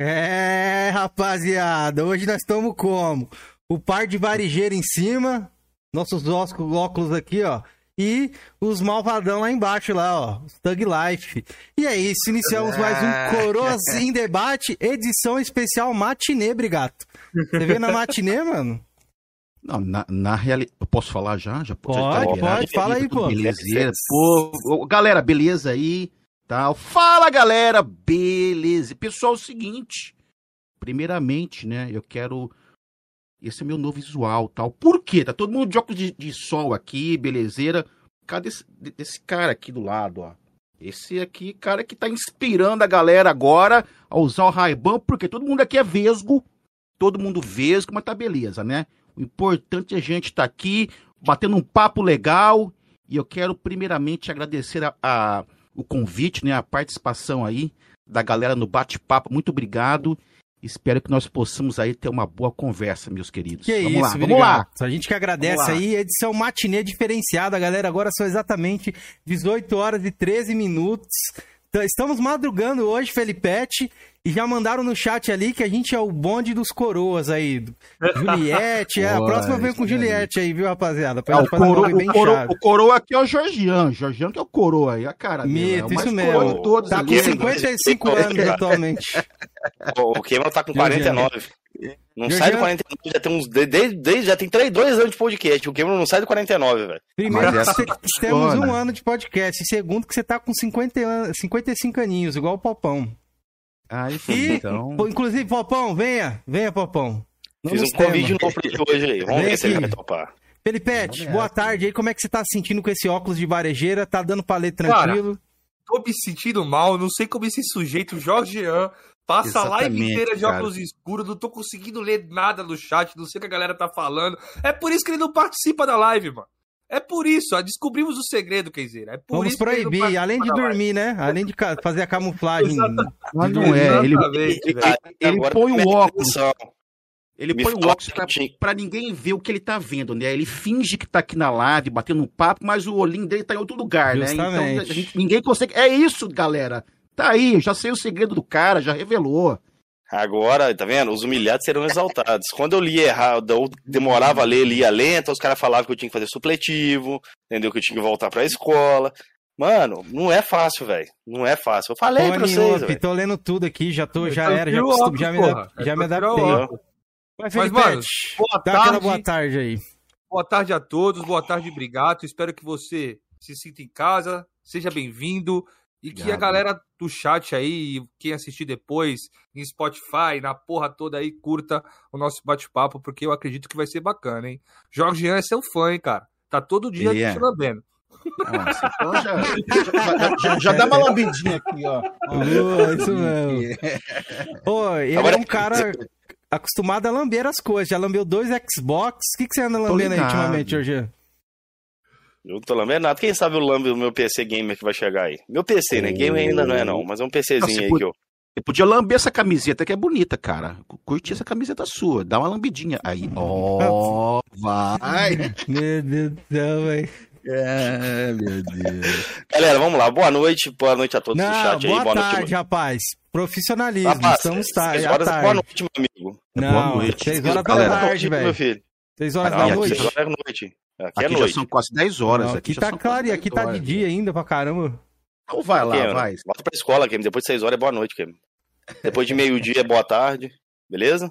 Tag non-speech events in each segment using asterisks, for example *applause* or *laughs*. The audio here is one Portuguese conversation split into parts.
É, rapaziada, hoje nós estamos como? O par de varejeiro em cima, nossos óculos aqui, ó. E os malvadão lá embaixo, lá, ó. Thug Life. E é isso, iniciamos mais um. Coroas *laughs* em Debate, edição especial matinê, Brigato. Você vê na matinê, mano? Não, na, na realidade. Eu posso falar já? já Pode, já tá pode, fala aí, pô. Belezeira. Pô, galera, beleza aí? Tal. Fala, galera, beleza. Pessoal, é o seguinte. Primeiramente, né, eu quero. Esse é meu novo visual, tal. Por quê? Tá todo mundo de óculos de, de sol aqui, belezeira. Cadê esse, desse cara aqui do lado, ó? Esse aqui, cara que tá inspirando a galera agora a usar o Ray-Ban, porque todo mundo aqui é vesgo. Todo mundo vesgo, mas tá beleza, né? O importante é a gente estar aqui, batendo um papo legal. E eu quero primeiramente agradecer a, a- o convite, né? A participação aí da galera no bate-papo. Muito obrigado. Espero que nós possamos aí ter uma boa conversa, meus queridos. Que vamos isso, lá, vamos lá. A gente que agradece aí, edição matinê diferenciada, galera. Agora são exatamente 18 horas e 13 minutos. Então, Estamos madrugando hoje, Felipete, e já mandaram no chat ali que a gente é o bonde dos coroas aí. Juliette, é, a *laughs* próxima vem com isso aí. Juliette aí, viu, rapaziada? Pra É, o, fazer coro, bem o, coro, o coroa aqui é o Georgian. Georgian que é o coroa aí, a cara dele. Mito, é o mais isso coroa mesmo. de todos Tá ali, com né? 55 anos *laughs* atualmente. O Cameron tá com Meu 49. Não sai do Jean- 49, já tem uns. Desde, desde- já tem 3, 2 anos de podcast. O Cameron não sai do 49, velho. Primeiro, Mas que cê- temos um funciona. ano de podcast. E segundo, que você tá com 50 an- 55 aninhos, igual o Popão. Ah, isso E, então. inclusive, Popão, venha, venha, Popão. Não Fiz um tema. convite novo pra ele hoje aí. Vamos Vem ver se ele vai topar. Felipete, Vamos boa tarde aí. Como é que você tá se sentindo com esse óculos de varejeira? Tá dando pra ler tranquilo? Tô me sentindo mal, não sei como esse sujeito, Jorge Passa a live inteira de cara. óculos escuros, não tô conseguindo ler nada no chat, não sei o que a galera tá falando. É por isso que ele não participa da live, mano. É por isso, ó, descobrimos o segredo, Kenzeira. É por Vamos proibir, além de dormir, né? Além de fazer a camuflagem. Mas não é, ele, ele, ele põe o óculos. Ele Me põe o óculos pra, pra ninguém ver o que ele tá vendo, né? Ele finge que tá aqui na live, batendo um papo, mas o olhinho dele tá em outro lugar, né? Então Justamente. a gente- ninguém consegue. É isso, galera. Tá aí, eu já sei o segredo do cara, já revelou. Agora, tá vendo? Os humilhados serão exaltados. Quando eu lia errado, eu demorava a ler, lia lento, os caras falavam que eu tinha que fazer supletivo, entendeu? Que eu tinha que voltar pra escola. Mano, não é fácil, velho. Não é fácil. Eu falei pra Tony vocês, Up, tô lendo tudo aqui, já, tô, já era, já, óculos, já, me, porra. É já me adaptei. Mas, Mas, Felipete, mano, boa dá aquela tarde. boa tarde aí. Boa tarde a todos, boa tarde, Brigato. Espero que você se sinta em casa, seja bem-vindo e que a Obrigado. galera do chat aí, quem assistir depois em Spotify, na porra toda aí, curta o nosso bate-papo, porque eu acredito que vai ser bacana, hein? Jorge Jean é seu fã, hein, cara? Tá todo dia Ele é. te lambendo. Nossa, então já, *laughs* já, já- já dá uma lambidinha aqui, ó. Isso mesmo. Pô, ele Agora- é um cara acostumado a lamber as coisas. Já lambeu dois Xbox. O que, que você anda lambendo aí ultimamente, Jorge? Eu não tô lambendo nada. Quem sabe o lambe do meu PC gamer que vai chegar aí? Meu PC, né? Gamer ainda não é, não. Mas é um PCzinho Nossa, aí que eu. Você podia lamber essa camiseta que é bonita, cara. Curti essa camiseta sua. Dá uma lambidinha. Aí, ó, *laughs* vai. Meu Deus do céu, velho. É, meu Deus. Galera, vamos lá. Boa noite. Boa noite a todos do Não, chat aí. boa, Boa tarde, noite. rapaz. Profissionalismo, Rapaz, estamos tarde, horas, tarde. boa noite, meu amigo. Não, Boa noite. seis horas da tarde, meu velho. filho. Seis horas Ah, da aqui noite. horas é noite. Aqui, Aqui é já noite. são quase 10 horas. Não, aqui já tá claro, e aqui 10 tá de dia ainda pra caramba. Então vai lá, Aqui, ó. vai. Volta pra escola, Kim. Depois de seis horas é boa noite, Kim. Depois de meio-dia é boa tarde. Beleza?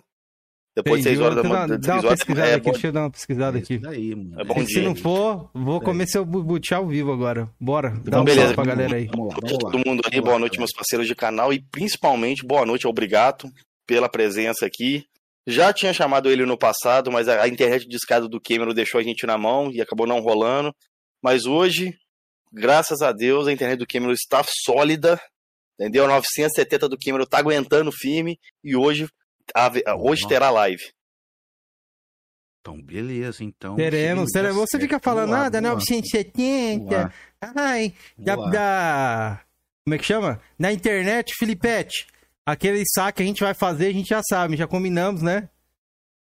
Depois de Entendi, seis horas da dá, manhã. dá seis uma horas pesquisada é aqui, bom- deixa eu dar uma pesquisada aqui. Isso daí, mano. É bom Se dia. não for, vou começar o butiá ao vivo agora. Bora, dá Então, um beleza. pra galera aí. Vamos lá, Boa noite vamos lá. todo mundo aí, boa noite, meus parceiros de canal e principalmente boa noite ao Brigato pela presença aqui. Já tinha chamado ele no passado, mas a, a internet de escada do Cameron deixou a gente na mão e acabou não rolando. Mas hoje, graças a Deus, a internet do Cameron está sólida, entendeu? A 970 do Cameron tá aguentando firme e hoje, a- hoje terá live. Então, beleza, então. Teremos, tá teremos. Você certo. fica falando, Vamos lá, ah, da vamos lá, 970. vamos lá, Ai, da, da- Como é que chama? Na internet, Filipete. Aquele saque que a gente vai fazer, a gente já sabe, já combinamos, né?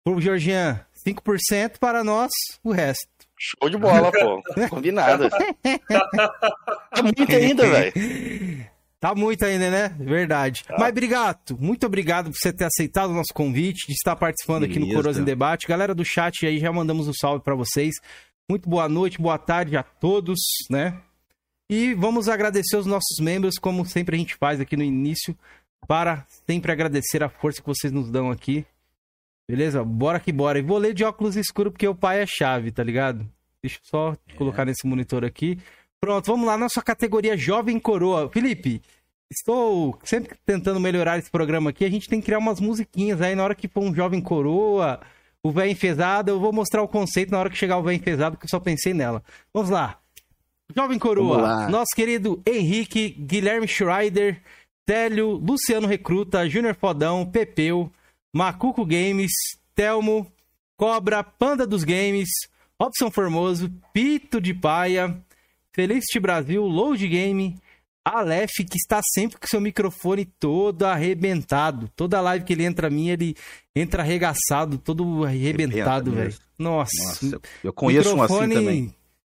Pro Georgian, 5% para nós, o resto. Show de bola, pô. *laughs* Combinado. É *laughs* muito ainda, velho. Tá muito ainda, né? Verdade. Tá. Mas, Brigato, muito obrigado por você ter aceitado o nosso convite, de estar participando aqui no Beleza. Coroas em Debate. Galera do chat aí, já mandamos um salve pra vocês. Muito boa noite, boa tarde a todos, né? E vamos agradecer os nossos membros, como sempre a gente faz aqui no início, para sempre agradecer a força que vocês nos dão aqui. Beleza? Bora que bora. E vou ler de óculos escuros porque o pai é chave, tá ligado? Deixa eu só colocar nesse monitor aqui. Pronto, vamos lá, nossa categoria Jovem Coroa. Felipe, estou sempre tentando melhorar esse programa aqui. A gente tem que criar umas musiquinhas aí na hora que for um Jovem Coroa, o Véio Enfesado. Eu vou mostrar o conceito na hora que chegar o Véio Enfesado, que eu só pensei nela. Vamos lá. Jovem Coroa, nosso querido Henrique, Guilherme Schreider, Télio, Luciano Recruta, Júnior Fodão, Pepeu, Macuco Games, Telmo, Cobra, Panda dos Games, Robson Formoso, Pito de Paia, Felicity Brasil, Load Game, Aleph, que está sempre com seu microfone todo arrebentado. Toda live que ele entra a minha, ele entra arregaçado, todo arrebentado, Arrebenta velho. Nossa, Nossa, eu- conheço um assim microfone também.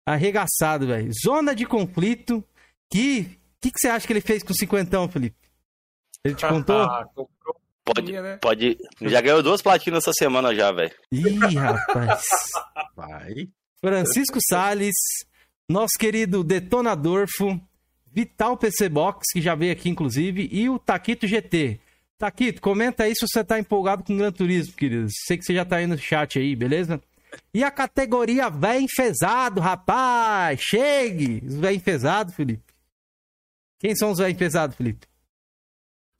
Arregaçado, velho. Zona de conflito. Que que, que você acha que ele fez com o cinquentão, Felipe? Ele te contou? Ah, *laughs* comprou Pode, minha, né? pode. Já ganhou duas platinas essa semana já, velho. Ih, rapaz. Vai. Francisco Salles, nosso querido Detonadorfo, Vital PC Box, que já veio aqui, inclusive, e o Taquito GT. Taquito, comenta aí se você tá empolgado com o Gran Turismo, querido. Sei que você já tá aí no chat aí, beleza? E a categoria véio enfesado, rapaz! Chegue! Os véio enfesado, Felipe. Quem são os véio enfesado, Felipe?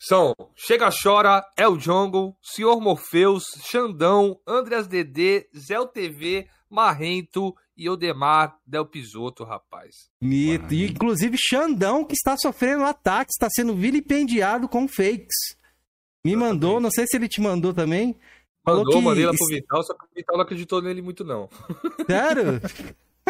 São Chega Chora, El Jungle, Senhor Morpheus, Xandão, Andreas DD, Zé TV, Marrento e Odemar Del Pisoto, rapaz. Mito. E, inclusive, Xandão, que está sofrendo ataques, está sendo vilipendiado com fakes. Me mandou, não sei se ele te mandou também. Falou Mandou, que- mandei lá pro Vital, só que o Vital não acreditou nele muito, não. Sério?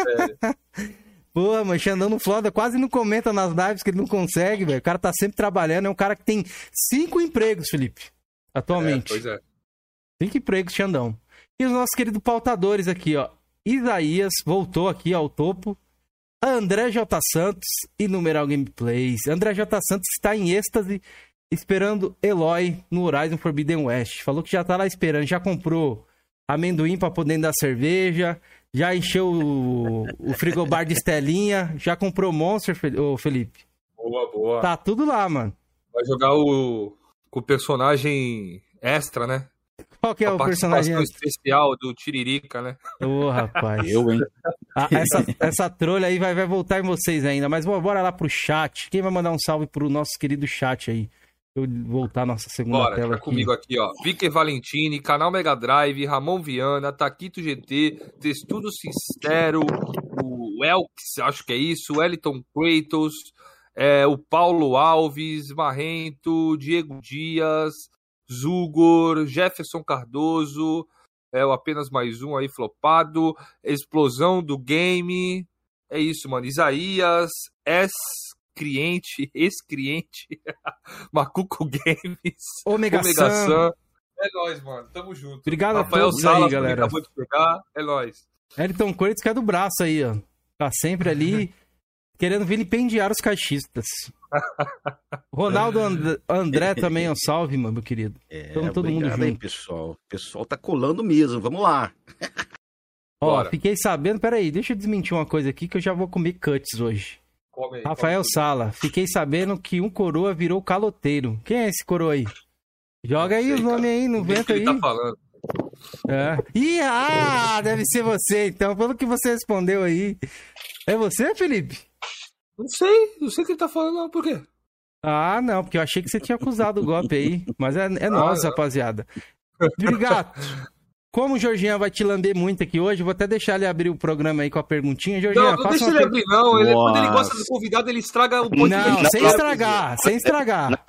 Sério. *laughs* *laughs* Porra, mas Xandão floda, quase não comenta nas lives que ele não consegue, velho. O cara tá sempre trabalhando, é um cara que tem cinco empregos, Felipe. É, Atualmente. pois é. Cinco empregos, Xandão. E os nossos queridos pautadores aqui, ó. Isaías voltou aqui ao topo. André J. Santos e Numeral Gameplays. André J. Santos está em êxtase esperando Eloy no Horizon Forbidden West. Falou que já tá lá esperando, já comprou amendoim pra poder dar cerveja, já encheu o, o frigobar de Estelinha, já comprou Monster, ô Felipe. Boa, boa. Tá tudo lá, mano. Vai jogar o, com o personagem extra, né? Qual que é a o personagem? especial do Tiririca, né? Ô, rapaz. Eu, hein? Ah, essa, essa trolha aí vai, vai voltar em vocês ainda. Mas bora lá pro chat. Quem vai mandar um salve pro nosso querido chat aí? Eu voltar nossa segunda Bora, tela tá comigo aqui, ó. Vicker Valentini, Canal Mega Drive, Ramon Viana, Taquito GT, Testudo Sincero, o Elks, acho que é isso, o Eliton Kratos, é, o Paulo Alves, Marrento, Diego Dias, Zugor, Jefferson Cardoso, é o apenas mais um aí flopado, Explosão do Game, é isso, mano. Isaías, *laughs* ex-cliente, ex-cliente, *laughs* Macuco Games, Omega, Omega. Sun. É nóis, mano. Tamo junto. Obrigado a Rafael todos Salas, aí, galera. acabou de pegar. É nóis. Elton Coites que é do braço aí, ó. Tá sempre ali *laughs* querendo vilipendiar os caixistas. Ronaldo And- André também, um salve, mano, meu querido. É, Tamo todo mundo obrigado aí, junto. pessoal. O pessoal tá colando mesmo. Vamos lá. Ó, Bora. fiquei sabendo, peraí, deixa eu desmentir uma coisa aqui que eu já vou comer cuts hoje. Aí, Rafael. Sala, fiquei sabendo que um coroa virou caloteiro. Quem é esse coroa aí? Joga aí Sei, os nomes cara. aí no o vento que aí. ele tá falando. É. Ih, ah, deve ser você então, pelo que você respondeu aí. É você, Felipe? Não sei, não sei o que ele tá falando, não. Por quê? Ah, não, porque eu achei que você tinha acusado o golpe aí. Mas é, é nós, não. rapaziada. Obrigado. *laughs* Como o Jorginho vai te lamber muito aqui hoje, eu vou até deixar ele abrir o programa aí com a perguntinha. Jorginho, Não, não deixa ele per- abrir, não. Ele, quando ele gosta do convidado, ele estraga o podcast. Não, Não, sem não. estragar, sem estragar.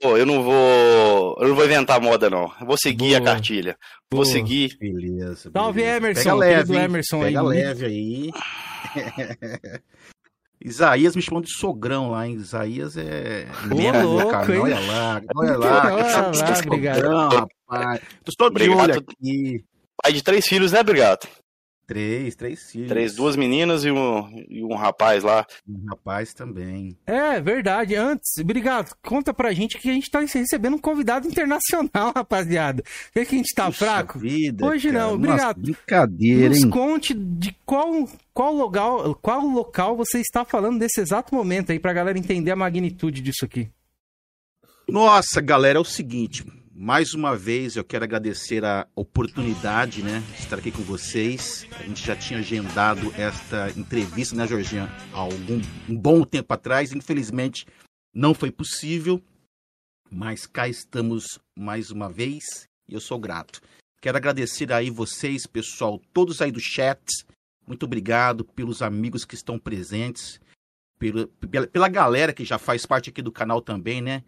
Pô, eu não vou. Eu não vou inventar moda, não. Eu vou seguir Boa. a cartilha. Vou Boa. seguir. Beleza. Salve. Emerson, Pega leve? Emerson Pega aí. leve aí. *laughs* Isaías me chamou de sogrão lá, hein? Isaías é membro do louco, canal. hein? Olha lá, olha lá. Olha lá, sogrão, obrigado. rapaz. Tô só de Obrigado. olho aqui. Pai de três filhos, né, Brigato? Três, três filhos. Três, duas meninas e um, e um rapaz lá. Um rapaz também. É, verdade. Antes, obrigado. Conta pra gente que a gente tá recebendo um convidado internacional, *laughs* rapaziada. Vê que a gente tá Puxa fraco? Vida, Hoje cara. não, Nossa, obrigado. brincadeira, Nos hein? conte de qual, qual, local, qual local você está falando nesse exato momento aí, pra galera entender a magnitude disso aqui. Nossa, galera, é o seguinte. Mais uma vez eu quero agradecer a oportunidade, né, de estar aqui com vocês. A gente já tinha agendado esta entrevista, né, Georgian, há algum um bom tempo atrás. Infelizmente não foi possível, mas cá estamos mais uma vez e eu sou grato. Quero agradecer aí vocês, pessoal, todos aí do chat. Muito obrigado pelos amigos que estão presentes, pela, pela galera que já faz parte aqui do canal também, né?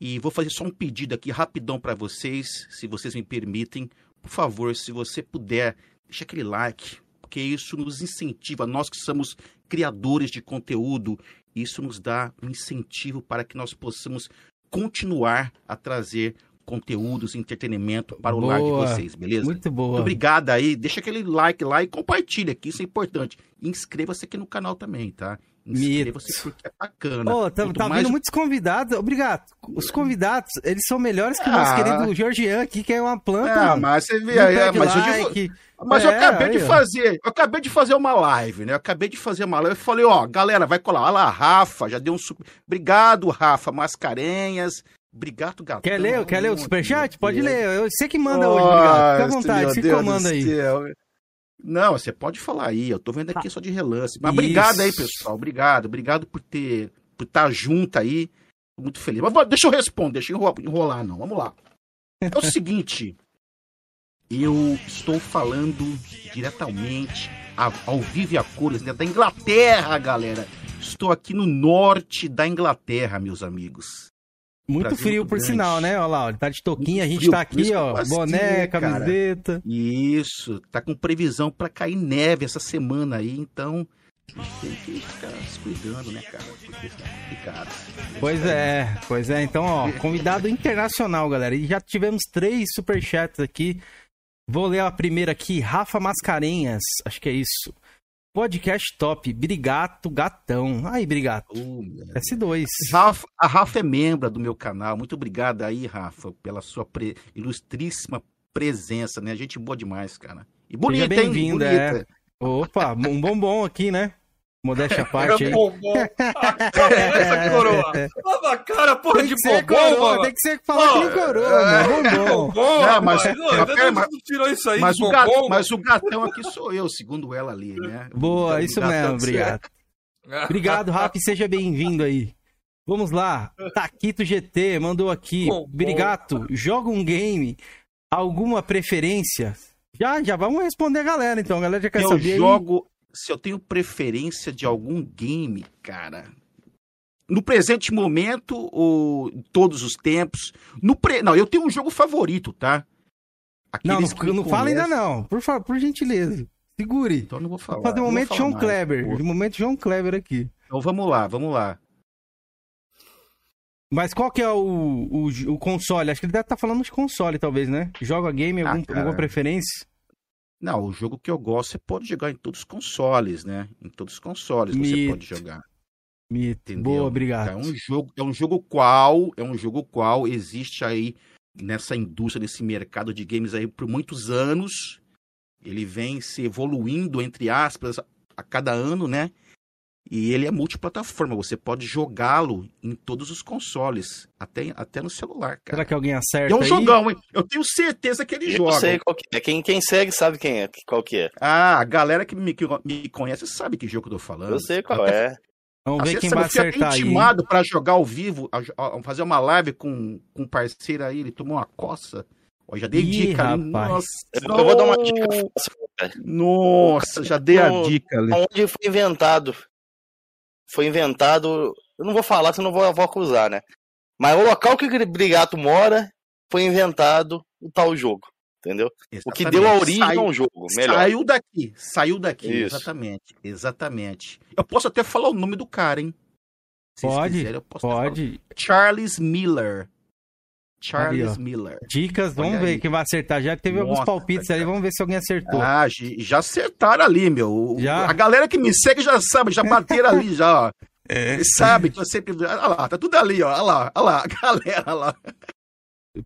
E vou fazer só um pedido aqui rapidão para vocês, se vocês me permitem. Por favor, se você puder, deixa aquele like, porque isso nos incentiva. Nós que somos criadores de conteúdo, isso nos dá um incentivo para que nós possamos continuar a trazer conteúdos, entretenimento para o lar de Boa. vocês, beleza? Muito boa. Muito obrigado aí. Deixa aquele like lá e compartilha, que isso é importante. Inscreva-se aqui no canal também, tá? Inscreva-se porque é bacana. Ô, tá, tá mais vindo muitos convidados. Obrigado. Os convidados, eles são melhores que o nosso Ah. querido Georgian aqui, que é uma planta. Ah, mas você vê aí, é, pede mas, eu like. mas eu É, acabei aí, de fazer, eu acabei de fazer uma live, né? Eu acabei de fazer uma live. Eu falei, ó, galera, vai colar. Olha lá, Rafa, já deu um super. Obrigado, Rafa, Mascarenhas. Obrigado, gato. Quer ler, quer ler o superchat? Pode ler. Eu sei que manda hoje, Nossa, obrigado. Fica à vontade, se comanda aí. céu. Não, você pode falar aí. Eu tô vendo aqui só de relance. Mas Isso. obrigado aí, pessoal. Obrigado. Obrigado por ter por estar junto aí. Tô muito feliz. Mas deixa eu responder, deixa eu enro- enrolar, não. Vamos lá. É o seguinte. Eu estou falando diretamente ao vivo e a cores né, da Inglaterra, galera. Estou aqui no norte da Inglaterra, meus amigos. Muito Brasil frio, muito por grande. sinal, né? Olha lá, ó, ele tá de touquinha, a gente frio, tá aqui, ó, gosto boné, cara. camiseta. Isso, tá com previsão pra cair neve essa semana aí, então a gente tem que ficar se cuidando, né, cara? Porque tá complicado. Pois é, pois é. Então, ó, convidado internacional, galera. E já tivemos três superchats aqui. Vou ler a primeira aqui, Rafa Mascarenhas, acho que é isso. Podcast top, Brigato Gatão. Aí, Brigato. Oh, meu. S2. Rafa, a Rafa é membro do meu canal. Muito obrigado aí, Rafa, pela sua pre- ilustríssima presença, né? Gente boa demais, cara. E bonita, hein? bem-vinda, Bonita. Opa, um bombom aqui, né? Modéstia à parte aí. É bombom. Essa *laughs* coroa. Lava a cara, porra de bombom, coroa, mano. tem que ser falar que coroa, mano. Bombom. Bombom, Não, mas-. Não, mas tirou isso aí Mas de o, gato, bombom, mas o gatão aqui sou eu, segundo ela ali, né? Boa, isso mesmo, obrigado. mano? *laughs* Obrigado, Rafa, seja bem-vindo aí. Vamos lá, Taquito GT mandou aqui. Brigato, joga um game, alguma preferência? Já, já vamos responder a galera, então. A galera já quer eu saber aí. jogo. Se eu tenho preferência de algum game, cara. No presente momento, ou todos os tempos. No pre... Não, eu tenho um jogo favorito, tá? Não, Aqueles não, me não fala ainda não. Por favor, por gentileza. Segure. Então eu não vou falar. Vou fazer um não momento João mais, Kleber. Um momento João Kleber aqui. Então vamos lá, vamos lá. Mas qual que é o, o, o console? Acho que ele deve estar falando de console, talvez, né? Joga game, Ah, algum, cara. alguma preferência? Não, o jogo que eu gosto você pode jogar em todos os consoles, né? Em todos os consoles você pode jogar. Mito. Entendeu? Boa, obrigado. É um jogo, é um jogo qual, é um jogo qual existe aí nessa indústria, nesse mercado de games aí por muitos anos. Ele vem se evoluindo entre aspas a cada ano, né? E ele é multiplataforma, você pode jogá-lo em todos os consoles, até, até no celular, cara. Será que alguém acerta é um aí? jogão, hein? Eu tenho certeza que ele Eu joga. sei qual que é. Quem, quem segue sabe quem é, qual que é. Ah, a galera que me, que me conhece sabe que jogo eu tô falando. Eu sei qual Até é. Vamos ver quem sabe, vai eu fui até acertar aí. intimado pra jogar ao vivo, a- a- fazer uma live com, com um parceiro aí, ele tomou uma coça. Ó, já dei Ih, dica rapaz. Nossa, Eu, eu vou dar uma dica. Nossa, já dei a dica ali. Onde foi inventado? Foi inventado. Eu não vou falar, senão eu vou, eu vou acusar, né? Mas o local que o Brigato mora foi inventado o tal jogo. Entendeu? O que deu a origem Saiu- ao jogo. Melhor. Saiu daqui, saiu daqui, Isso. exatamente, exatamente. Eu posso até falar o nome do cara, hein? Se Pode, quiserem, eu posso até falar. Pode. Charles Miller. Charles Ali. Miller. Dicas, vamos Olha ver aí. quem vai acertar. Já teve alguns Nossa, palpites ali, cara. vamos ver se alguém acertou. Ah, já acertaram ali, meu. Já? A galera que me segue já sabe, já bateram ali, já, ó. *laughs* Eles sabem que eu sempre. Olha lá, tá tudo ali, ó. Olha lá, olha lá, *laughs* a galera olha lá.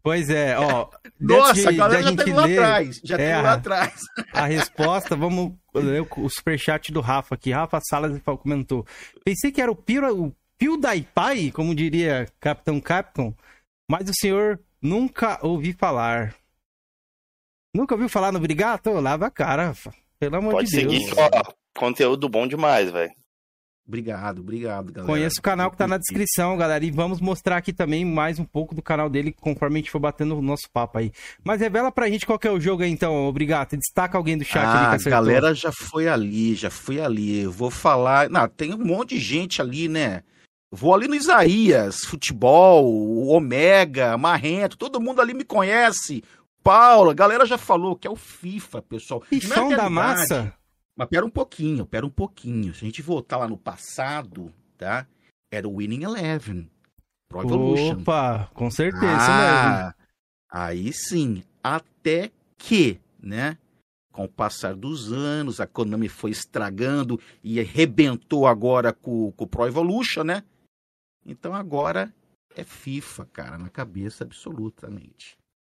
Pois é, ó. *laughs* Nossa, antes a de- galera já indo lá atrás. Já É, indo lá atrás. a resposta, vamos ler o superchat do Rafa aqui. Rafa Salas comentou. Pensei que era o Pio, o Pio Daipai, como diria Capitão Capcom, mas o senhor nunca ouvi falar. Nunca ouviu falar no Brigato? Lava a cara. Pelo amor Pode de Deus. seguir, que, ó, conteúdo bom demais, velho. Obrigado, obrigado, galera. Conheço o canal que tá na descrição, galera. E vamos mostrar aqui também mais um pouco do canal dele conforme a gente for batendo o nosso papo aí. Mas revela pra gente qual que é o jogo aí, então, obrigado. Destaca alguém do chat ali Ah, que a acertou. galera já foi ali, já foi ali. Eu vou falar. Não, tem um monte de gente ali, né? Vou ali no Isaías, futebol, o Omega, Marrento, todo mundo ali me conhece. Paula, a galera já falou que é o FIFA, pessoal. Pifão Na da massa? Mas pera um pouquinho, pera um pouquinho. Se a gente voltar lá no passado, tá? Era o Winning Eleven. Pro Evolution. Opa, com certeza. Ah, aí sim. Até que, né? Com o passar dos anos, a Konami foi estragando e arrebentou agora com, com o Pro Evolution, né? Então agora é FIFA, cara, na cabeça absolutamente.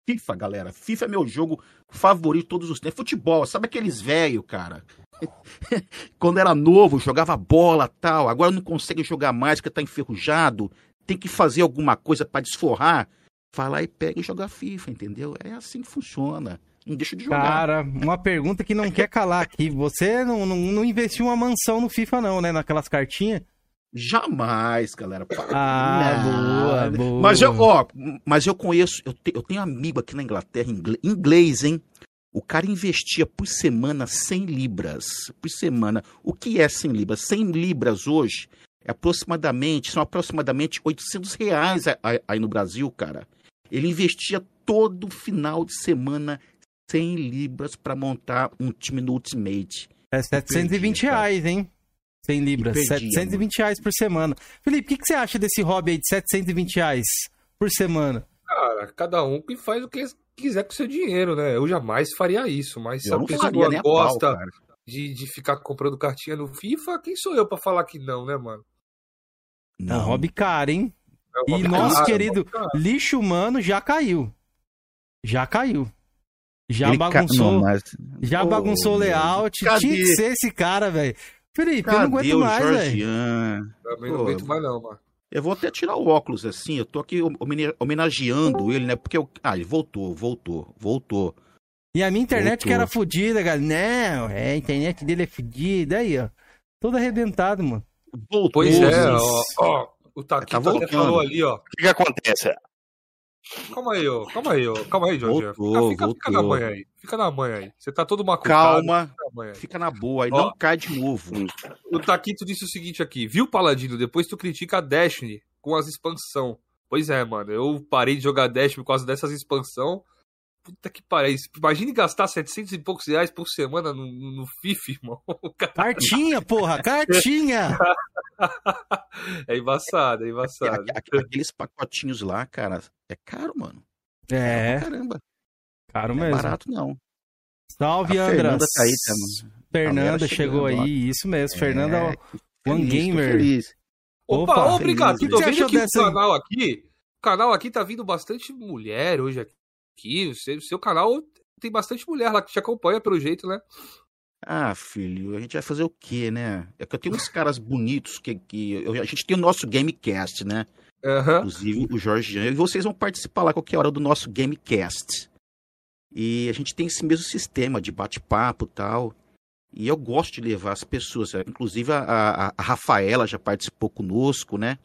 FIFA, galera. FIFA é meu jogo favorito de todos os tempos. Futebol, sabe aqueles velho, cara? *laughs* Quando era novo, jogava bola tal. Agora não consegue jogar mais porque tá enferrujado. Tem que fazer alguma coisa pra desforrar. Vai lá e pega e joga FIFA, entendeu? É assim que funciona. Não deixa de jogar. Cara, uma pergunta que não quer calar aqui. Você não, não, não investiu uma mansão no FIFA, não, né? Naquelas cartinhas? Jamais, galera. Ah, boa, boa. Mas eu, ó, mas eu conheço, eu, te- eu tenho amigo aqui na Inglaterra, inglês, hein? O cara investia por semana 100 libras. Por semana. O que é 100 libras? 100 libras hoje é aproximadamente, são aproximadamente 800 reais aí no Brasil, cara. Ele investia todo final de semana 100 libras para montar um time no Ultimate. É 720 perdi, cara. reais, hein? 100 libras. E perdi, 720 reais por semana. Felipe, o que, que você acha desse hobby aí de 720 reais por semana? Cara, cada um que faz o que quiser com seu dinheiro, né? Eu jamais faria isso, mas se Eu a não pessoa pau, gosta cara. de, de ficar comprando cartinha no FIFA, quem sou eu pra falar que não, né, mano? É um hobby caro, hein? É E nosso querido é hobby caro. lixo humano já caiu. Já caiu. Já Ele ca- bagunçou. Não, mas- Já Ô, bagunçou o layout. Deus. Tinha que Cadê? ser esse cara, velho. Felipe, eu não Cadê aguento o mais, velho. Também não Pô, aguento mais, não, mano. Eu vou até tirar o óculos assim, eu tô aqui homenageando ele, né? Porque eu... Ah, ele voltou, voltou, voltou. E a minha internet que Voltou. era fodida, galera. Não, é, a internet dele é fodida. Aí, ó. Todo arrebentado, mano. Voltou. Pois é, ó, ó. O Taquito Tá até falou ali, ó. O que, que acontece? Calma aí, ó. Calma aí, ó. Calma aí, Jorge. Voltou, Fica, fica, fica na manha aí. Fica na manha aí. Você tá todo macucado. Calma, Fica na fica na boa, aí Ó. não cai de novo. *laughs* O Taquito disse o seguinte aqui. Viu, Paladino? Depois tu critica a Destiny com as expansão. Pois é, mano. Eu parei de jogar Destiny por causa dessas expansão. Puta que pariu. Imagine gastar 700 e poucos reais por semana no, no FIFA, irmão. *laughs* Cartinha, porra, cartinha! *laughs* *laughs* É embaçado, é embaçado. Aqu- aqu- Aqueles pacotinhos lá, cara, é caro, mano. É, Caramba, caro não é mesmo. barato não. Salve, Andras. Fernanda tá aí, tá, mano. Fernanda chegou aí, isso mesmo. Fernanda, É, que One feliz, Gamer. feliz. Opa, Opa, obrigado. feliz, Tô vendo que dessa o canal aqui. O canal aqui tá vindo bastante mulher hoje aqui. O seu, o seu canal tem bastante mulher lá que te acompanha, pelo jeito, né? Ah, filho, a gente vai fazer o quê, né? É que eu tenho uns caras bonitos que, que eu- a gente tem o nosso Gamecast, né? Aham. Inclusive o Jorge Jean, e vocês vão participar lá qualquer hora do nosso Gamecast. E a gente tem esse mesmo sistema de bate-papo e tal. E eu gosto de levar as pessoas. Inclusive a, a- a Rafaela já participou conosco, né?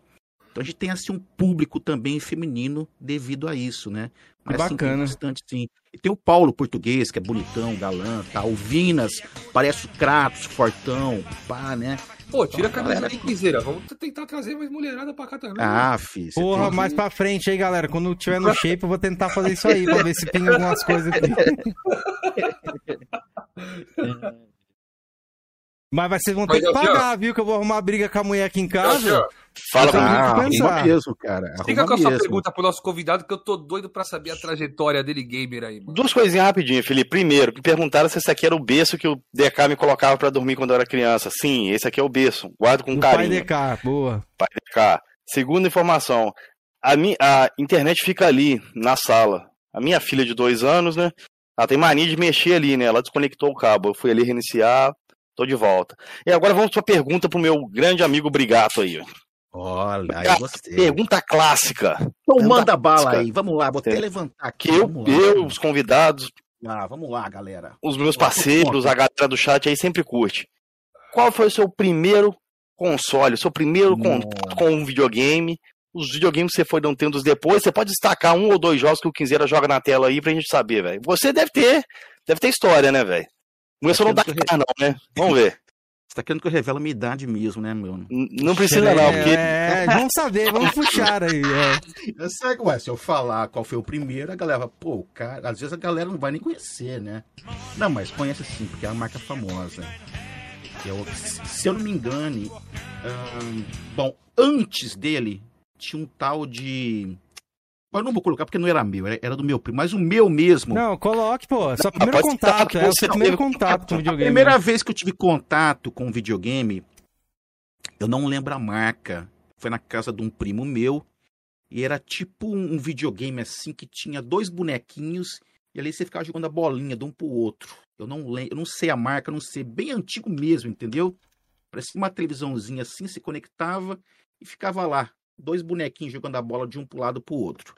Então a gente tem assim um público também feminino devido a isso, né? Que assim, tem bacana. bastante, sim. E tem o Paulo português, que é bonitão, galã, tá? O Vinas, parece o Kratos, fortão, pá, né? Pô, tira a camisa Galera, da Inquiseira. Vamos tentar trazer mais mulherada pra cá também. Ah, fi. Porra, tem- mais pra frente aí, galera. Quando tiver no *laughs* shape, eu vou tentar fazer isso aí, pra ver se pinga algumas coisas aqui. *laughs* Mas vocês vão ter Mas, que ó. pagar, viu? Que eu vou arrumar briga com a mulher aqui em casa. ó. Fala Ah, que arruma pensar. mesmo, cara. Fica com a sua pergunta pro nosso convidado, que eu tô doido pra saber a trajetória dele gamer aí, mano. Duas coisinhas rapidinho, Felipe. Primeiro, me perguntaram se esse aqui era o berço que o DK me colocava pra dormir quando eu era criança. Sim, esse aqui é o berço. Guardo com Do pai carinho. DK, boa. Pai DK. Segunda informação. A, mi a internet fica ali, na sala. A minha filha de dois anos, né? Ela tem mania de mexer ali, né? Ela desconectou o cabo. Eu fui ali reiniciar, tô de volta. E agora vamos pra pergunta pro meu grande amigo Brigato aí. Olha, aí. Pergunta clássica. Então pergunta manda bala clássica. aí. Vamos lá, vou até levantar aqui. Eu, eu, os convidados, Ah, vamos lá, galera. os meus parceiros, a galera do chat aí sempre curte. Qual foi o seu primeiro console, o seu primeiro contato com um videogame? Os videogames que você foi não tendo depois, você pode destacar um ou dois jogos que o Quinzeira joga na tela aí pra gente saber, velho. Você deve ter, deve ter história, né, velho? Começou não dá cara, não, né? Vamos ver. Você tá querendo que eu revele a minha idade mesmo, né, meu? Não precisa não, porque É, vamos saber, vamos *laughs* puxar aí. é. Eu sei, ué, se eu falar qual foi o primeiro, a galera, vai, pô, cara, às vezes a galera não vai nem conhecer, né? Não, mas conhece sim, porque é uma marca famosa. Eu, se eu não me engane, ahn, bom, antes dele tinha um tal de. Eu não vou colocar porque não era meu, era, do meu primo, mas o meu mesmo. Não, coloque, pô. Seu primeiro contato, é o seu primeiro contato com A videogame. primeira vez que eu tive contato com videogame, eu não lembro a marca. Foi na casa de um primo meu. E era tipo um videogame assim que tinha dois bonequinhos. E ali você ficava jogando a bolinha de um pro outro. Eu não lembro, eu não sei a marca, não sei. Bem antigo mesmo, entendeu? Parecia uma televisãozinha assim, se conectava e ficava lá. Dois bonequinhos jogando a bola de um pro lado pro outro.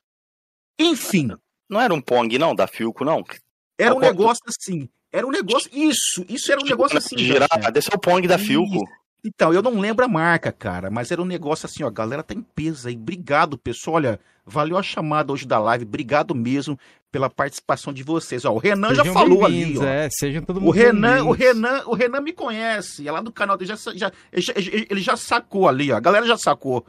Enfim, não era um Pong, não, da Filco, não. era um negócio assim. Era um negócio. Isso, isso era um negócio assim. de girar, desse é o Pong da. Filco. Então, eu não lembro a marca, cara, mas era um negócio assim, ó, a galera tá em peso aí. Obrigado, pessoal. Olha, valeu a chamada hoje da live. Obrigado mesmo pela participação de vocês. Ó, o Renan já Sejam falou ali, ó. É, sejam todo mundo O Renan, o. Renan, o Renan me conhece. É lá do canal dele, já, já, já- ele já sacou ali, ó. A galera já sacou.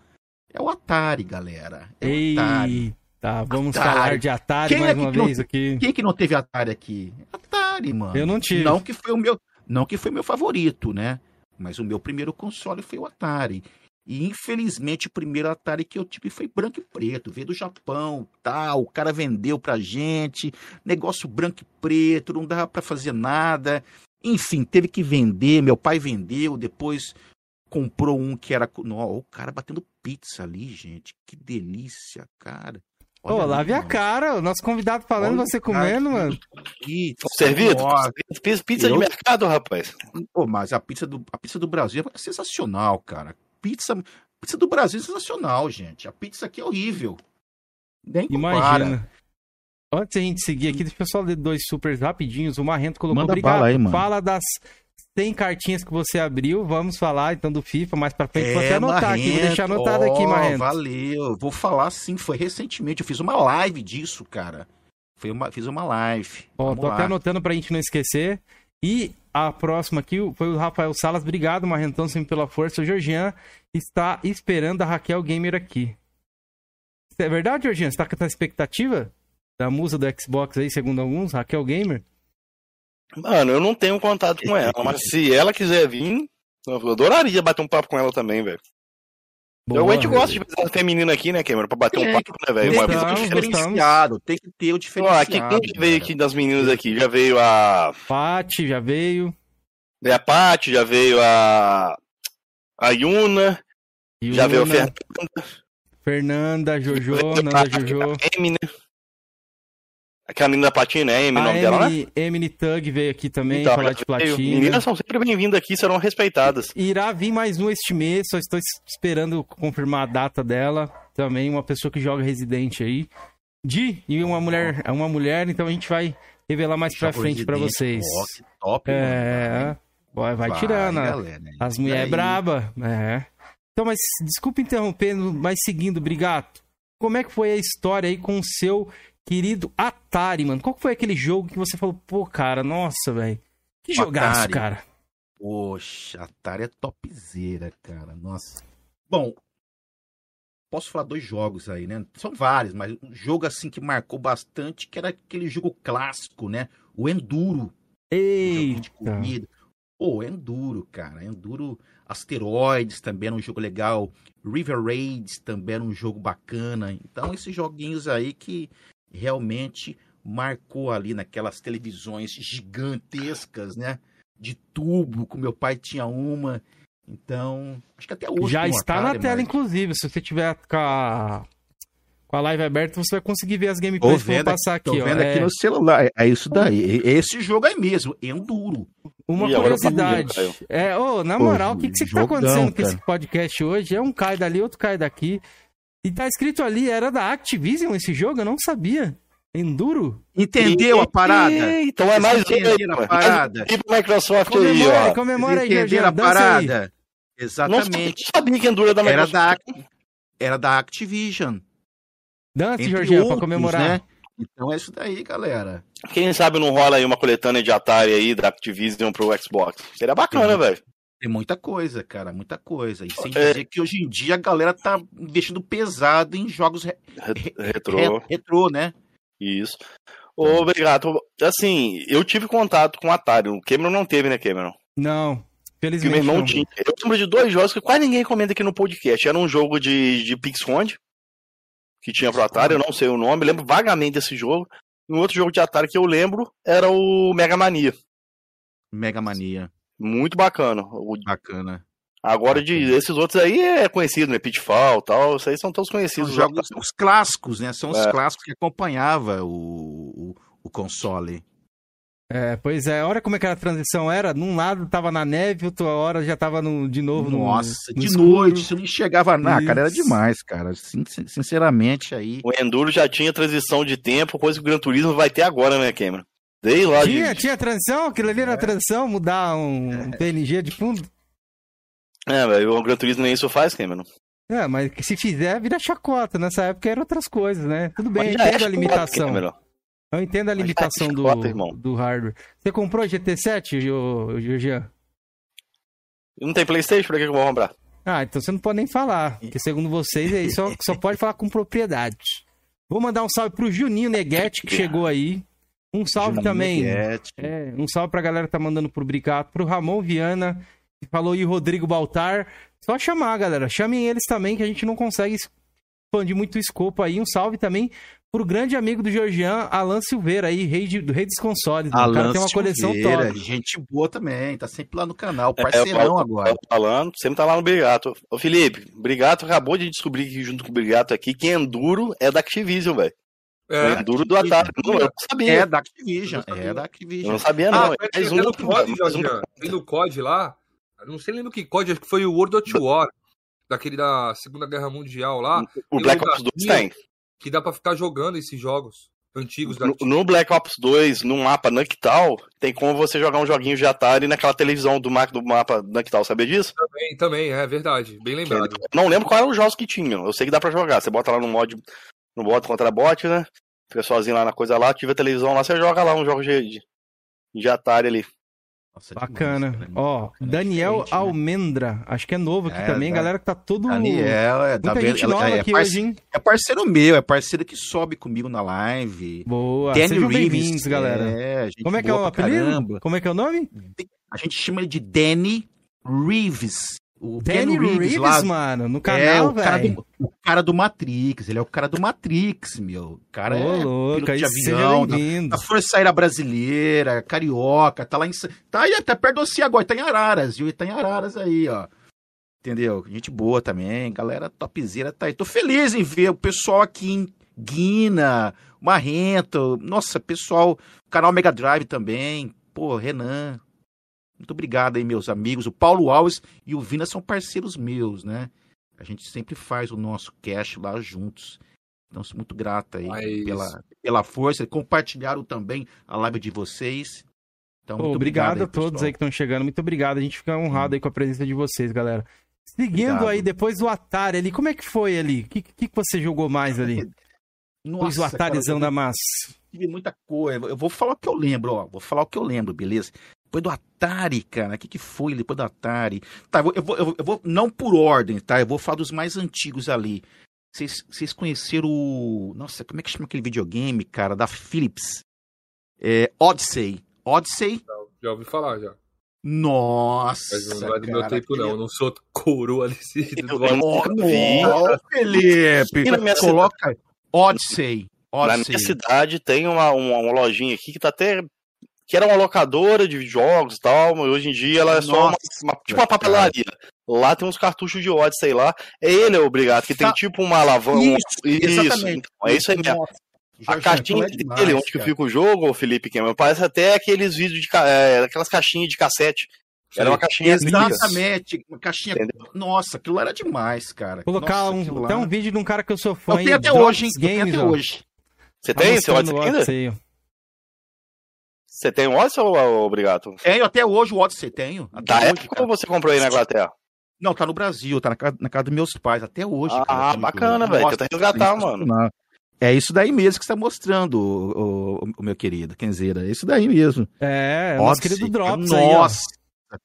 É o Atari, galera. É o Atari. Eita, vamos Atari. falar de Atari Quem é mais que uma não- vez aqui. Quem que não teve Atari aqui? Atari, mano. Eu não tive. Não que foi o meu, não que foi meu favorito, né? Mas o meu primeiro console foi o Atari. E infelizmente o primeiro Atari que eu tive foi branco e preto, veio do Japão, tal, o cara vendeu pra gente, negócio branco e preto, não dava pra fazer nada. Enfim, teve que vender, meu pai vendeu, depois comprou um que era, Nó, o cara batendo pizza ali, gente. Que delícia, cara. Pô, Olha lave a cara, o nosso convidado falando, Olha você cara comendo, que- mano. Pizza, Servido? Pizza, pizza de mercado, rapaz. Pô, mas a pizza do, a pizza do Brasil é sensacional, cara. Pizza, pizza do Brasil é sensacional, gente. A pizza aqui é horrível. Nem compara. Imagina. Antes da gente seguir aqui, deixa eu só ler dois supers rapidinhos. O Marrento colocou, Manda obrigado. bala aí, mano. Fala das 100 cartinhas que você abriu. Vamos falar então do FIFA mais pra frente. vou É, até anotar aqui, vou deixar anotado aqui, ó, Marrento. Valeu. Vou falar sim, foi recentemente. Eu fiz uma live disso, cara. Foi uma, fiz uma live. Ó, tô lá. até anotando pra gente não esquecer. E a próxima aqui foi o Rafael Salas. Obrigado, Marrentão, sempre pela força. O Georgian está esperando a Raquel Gamer aqui. É verdade, Georgian? Você tá com essa expectativa? Da musa do Xbox aí, segundo alguns, Raquel Gamer? Mano, eu não tenho contato com ela, mas se ela quiser vir, eu adoraria bater um papo com ela também, velho. Eu, a gente gosta de ver feminina aqui, né, Cameron? Pra bater um É, papo, né, velho? Uma eu diferenciado. Tem que ter o Ó, diferenciado. aqui, quem que veio aqui das meninas aqui? Já veio a. Paty já veio. A Paty, já veio a. A Yuna, já veio a Yuna, Fernanda, Fernanda, Jojo, veio Nanda a Jojo. Amy, né? Aquela menina da Patina, é Amy o A nome dela, né? Emily, Tug veio aqui também, Então, falar de platina. Meninas são sempre bem-vindas aqui, serão respeitadas. Irá vir mais um este mês, só estou es- esperando confirmar a data dela. Também uma pessoa que joga Resident aí. Di e uma mulher, é uma mulher, então a gente vai revelar mais pra frente pra Resident, vocês. ó, que top, mano. É, vai, vai Vai, tirando. galera. As mulheres braba, é. Então, mas desculpa interrompendo, mas seguindo, Brigato. Como é que foi a história aí com o seu querido Atari, mano? Qual foi aquele jogo que você falou, pô, cara, nossa, velho. Que O jogaço, Atari. cara. Poxa, Atari é topzera, cara. Nossa. Bom, posso falar dois jogos aí, né? São vários, mas um jogo assim que marcou bastante, que era aquele jogo clássico, né? O Enduro. um de Eita. corrida. Pô, Enduro, cara. Enduro Asteroids também era um jogo legal. River Raids também era um jogo bacana. Então, esses joguinhos aí que realmente marcou ali naquelas televisões gigantescas, né? De tubo, que meu pai tinha uma. Então, acho que até hoje. Já está na Atari, tela, mas- inclusive. Se você tiver com a, com a live aberta, você vai conseguir ver as gameplays que vendo, passar aqui, tô ó. vendo É, aqui no celular. É isso daí. É Esse jogo aí mesmo, Enduro. Uma Ih, agora eu curiosidade. É, ô, na moral, o que, que, você que tá acontecendo com cara. esse podcast hoje? É um cai dali, outro cai daqui. E tá escrito ali, era da Activision esse jogo? Eu não sabia. Enduro? Entendeu a parada? Então é mais um aí, Entenderam a parada? E pro Microsoft aí, Comemora aí, ó. comemora aí, a aí. parada? Não Exatamente. sabia que Enduro é da Era Microsoft. da, era da Activision. Dança, Jorginho, pra comemorar. né? Então é isso daí, galera. Quem sabe não rola aí uma coletânea de Atari aí da Activision pro Xbox. Seria bacana, velho. Tem muita coisa, cara, muita coisa. E sem É. dizer que hoje em dia a galera tá investindo pesado em jogos re- Re- Retrô. re- retrô, né? Isso. Ô, Obrigado. Assim, eu tive contato com o Atari. O Cameron não teve, né, Cameron? Não, Que o meu felizmente irmão não. tinha. Eu lembro de dois jogos que quase ninguém comenta aqui no podcast. Era um jogo de, de Pixconde, que tinha pro Atari, eu não sei o nome, lembro vagamente desse jogo. E um outro jogo de Atari que eu lembro era o Mega Mania. Mega Mania. Muito bacana. O- Bacana. agora, de esses outros aí é conhecido, né? Pitfall e tal. Esses aí são todos conhecidos. os jogos, os clássicos, né? São os É. clássicos que acompanhava o, o, o console. É, pois é, olha como é que a transição era. Num lado tava na neve, outra hora já tava no, de novo no Nossa, no de escuro. noite, você não enxergava nada. Cara, era demais, cara. Sin- Sinceramente, aí. O Enduro já tinha transição de tempo, coisa que o Gran Turismo vai ter agora, né, Cameron? Desde lá Tinha, de... tinha transição? Aquilo ali era É. transição, mudar um PNG de fundo? É, velho, o Gran Turismo nem isso faz, Cameron. É, mas se fizer, vira chacota. Nessa época eram outras coisas, né? Tudo bem, eu Mas já é entendo a chacota, limitação. Eu entendo a Mas limitação é do, chacota, irmão. do hardware. Você comprou GT7, ô- ô, Jean? Não tem Playstation? Pra que que eu vou comprar? Ah, então você não pode nem falar. Porque segundo vocês, aí só, só pode falar com propriedade. Vou mandar um salve pro Juninho Neguete, que *laughs* chegou aí. Um salve Juninho também. É, um salve pra galera que tá mandando pro Bricato, pro Ramon Viana, que falou aí Rodrigo Baltar. Só chamar, galera. Chamem eles também, que a gente não consegue expandir muito o escopo aí. Um salve também pro grande amigo do Georgian, Alan Silveira aí, rei, de, do rei dos consoles. mano. o cara Alan tem uma coleção Silveira, top. gente boa também, tá sempre lá no canal, É, parceirão eu- agora. eu falando, sempre tá lá no Brigato. Ô, Felipe, Brigato acabou de descobrir que junto com o Brigato aqui que Enduro é da Activision, velho. O É. Enduro do Atari. Não, eu não sabia. É da Activision, Eu é da Eu Activision. não sabia, Ah, não. mas mais tem um, no COD, um-. Tem no COD lá. eu Não sei nem no que COD, acho que foi o World at War. Daquele da Segunda Guerra Mundial lá. O Black Ops 2 lugarzinho tem. Que dá pra ficar jogando esses jogos antigos da No, no Black Ops 2, no mapa Nactal, tem como você jogar um joguinho de Atari naquela televisão do, ma- do mapa Nactal, sabia disso? também, também, é verdade. Bem lembrado. Não lembro qual eram os jogos que tinham. Eu sei que dá pra jogar. Você bota lá no mod, no bot contra bot, né? Fica sozinho lá na coisa lá, ativa a televisão lá, você joga lá um jogo de, de, Atari ali. Nossa, Bacana. demais, cara. Ó, Bacana, Daniel diferente, né? Almendra. Acho que é novo aqui É, também. da- Galera que tá todo. Daniel, é, da Muita gente ela- nova é, aqui parce- hoje, hein? é parceiro meu, é parceiro que sobe comigo na live. Boa. Danny Sejam Reeves, bem-vindos, galera. É, gente Como é que é o apelido? Como é que é o nome? A gente chama ele de Danny Reeves. O Danny Reeves, lá, mano, no é, canal, o cara, velho. do, o cara do Matrix. Ele é o cara do Matrix, meu. O cara Ô, é louco, piloto de avião, da, bem-vindo. da Força Aérea Brasileira, carioca, tá lá em. Tá aí até perto você agora, tá em Araras, viu? Tá em Araras aí, ó. Entendeu? Gente boa também, galera topzera tá aí. Tô feliz em ver o pessoal aqui em Guina, Marrento, nossa, pessoal, canal Mega Drive também, pô, Renan. Muito obrigado aí, meus amigos. O Paulo Alves e o Vina são parceiros meus, né? A gente sempre faz o nosso cash lá juntos. Então, sou muito grato aí Mas- pela, pela força. Compartilharam também a live de vocês. Então, Pô, muito obrigado, a aí, todos pessoal. aí que estão chegando. Muito obrigado. A gente fica honrado aí com a presença de vocês, galera. Seguindo Obrigado. aí, depois do Atari ali, como é que foi ali? O que, que, que você jogou mais ali? Nossa, cara, Atarizão eu da massa. tive muita coisa. Eu vou falar o que eu lembro, ó. Vou falar o que eu lembro, beleza? Depois do Atari, cara, o que, que foi depois do Atari? Tá, eu vou, eu, vou, eu vou- não por ordem, tá? Eu vou falar dos mais antigos ali. Vocês conheceram o. Nossa, como é que chama aquele videogame, cara, da Philips? É, Odyssey. Odyssey, Já ouvi falar já. Nossa, Mas não é do meu tempo, aquele- não. Eu não sou coroa desse. *laughs* Eu- Felipe, na coloca Odyssey. Na Odyssey. minha cidade tem uma, uma, uma lojinha aqui que tá até. Que era uma locadora de jogos e tal, mas hoje em dia ela é só uma, Nossa, uma- tipo uma papelaria. Lá tem uns cartuchos de Odyssey lá. É ele, obrigado, que tem Tá. tipo uma alavanca. Isso, isso, exatamente. então, é isso aí mesmo. Nossa, A caixinha então é demais, dele, onde que cara. fica o jogo, Felipe Cameron, parece até aqueles vídeos de. É, aquelas caixinhas de cassete. Era uma caixinha. Exatamente, uma caixinha. Entendeu? Nossa, aquilo era demais, cara. Colocar Nossa, um, lá- até um vídeo de um cara que eu sou fã Eu tenho até hoje, hein? Eu tenho Games, até ó. hoje. Você Tá tem esse mostrando Odyssey o ainda? Ó. Você tem o Odyssey ou obrigado? Tenho até hoje o Odyssey, tenho. Até Da hoje, época cara. ou você comprou aí na Inglaterra? Não, tá no Brasil, tá na casa, na casa dos meus pais, até hoje. Ah, cara, tá bacana, velho. Tenta resgatar, sensacional. É isso daí mesmo que você tá mostrando, o, o- o meu querido, Kenzeira. É isso daí mesmo. É, nosso Odyssey, querido Drops aí, ó. Nossa,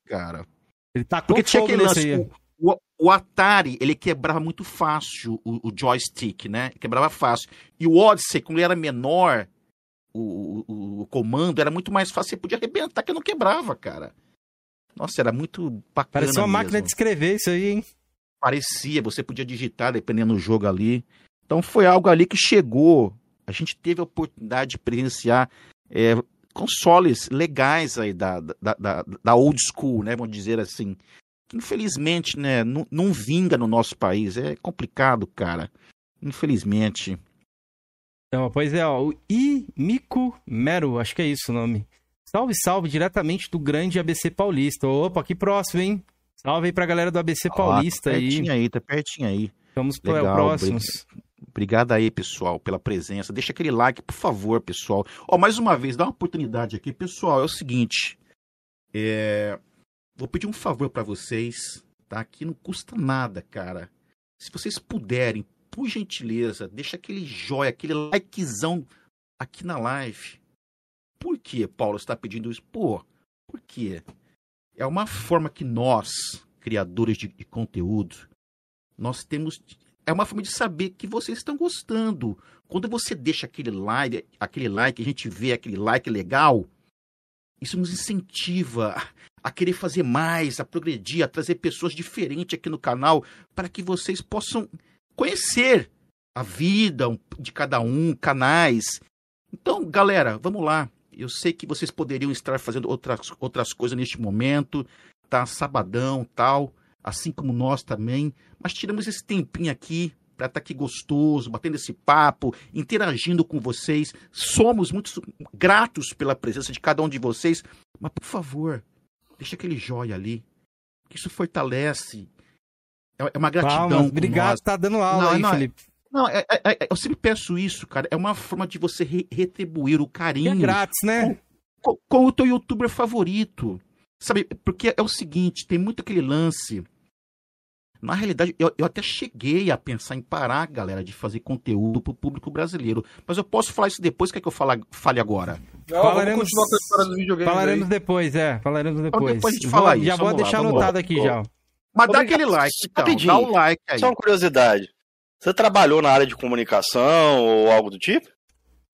cara. Ele tá com Porque tinha aquele nesse lance, aí. o, o- o Atari, ele quebrava muito fácil o, o joystick, né? Quebrava fácil. E o Odyssey, como ele era menor, o, o- o comando era muito mais fácil, você podia arrebentar que não quebrava, cara. Nossa, era muito bacana Parecia uma máquina mesmo. de escrever isso aí, hein? Parecia, você podia digitar dependendo do jogo ali. Então foi algo ali que chegou. A gente teve a oportunidade de presenciar é, consoles legais aí da, da, da, da old school, né? Vamos dizer assim. Infelizmente, né, não, não vinga no nosso país. É complicado, cara. Infelizmente. Então, pois é, ó, o Imico Mero, acho que é isso o nome. Salve, salve, diretamente do grande ABC Paulista. Opa, aqui próximo, hein? Salve aí pra galera do ABC Paulista Ah, tá aí. pertinho aí, tá pertinho aí. Vamos Legal, próximos. Obrigado aí, pessoal, pela presença. Deixa aquele like, por favor, pessoal. Ó, mais uma vez, dá uma oportunidade aqui. Pessoal, é o seguinte. é, Vou pedir um favor pra vocês, tá? Que não custa nada, cara. Se vocês puderem, por gentileza, deixa aquele joia, aquele likezão aqui na live. Por que, Paulo, está pedindo isso? Pô, por quê? É uma forma que nós, criadores de, de conteúdo, nós temos é uma forma de saber que vocês estão gostando. Quando você deixa aquele like, aquele like, a gente vê aquele like legal, isso nos incentiva a querer fazer mais, a progredir, a trazer pessoas diferentes aqui no canal, para que vocês possam conhecer a vida de cada um, canais. Então, galera, vamos lá. Eu sei que vocês poderiam estar fazendo outras, outras coisas neste momento, tá? Sabadão, tal, assim como nós também mas tiramos esse tempinho aqui para estar aqui gostoso, batendo esse papo, interagindo com vocês. Somos muito gratos pela presença de cada um de vocês, mas por favor, deixa aquele joia ali, que isso fortalece. É é uma gratidão. Palmas, com obrigado, nós. tá dando aula Não, aí, não, Felipe. Não, é- é- é- eu sempre peço isso, cara. É uma forma de você re- retribuir o E é carinho grátis, né? com, com o teu youtuber favorito. Sabe, porque é o seguinte, tem muito aquele lance. Na realidade, eu, eu até cheguei a pensar em parar, galera, de fazer conteúdo pro público brasileiro. Mas eu posso falar isso depois, quer que eu fala, fale agora? Não, Falaremos- vamos continuar com a história dos videogames Falaremos aí. depois, é. Falaremos depois. depois a gente Vou- fala isso, Já vou lá, deixar anotado aqui já. Mas dá Obrigado. aquele like, então. Rapidinho. Dá o like aí. Só uma curiosidade. Você trabalhou na área de comunicação ou algo do tipo?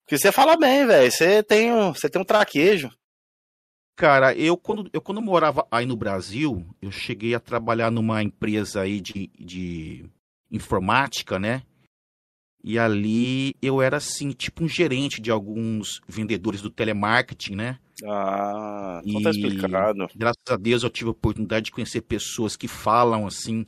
Porque você fala bem, velho. Você tem um, você tem um traquejo. Cara, eu quando, eu quando morava aí no Brasil, eu cheguei a trabalhar numa empresa aí de, de informática, né? E ali eu era assim, tipo um gerente de alguns vendedores do telemarketing, né? Ah, então tá explicado. Graças a Deus eu tive a oportunidade de conhecer pessoas que falam assim.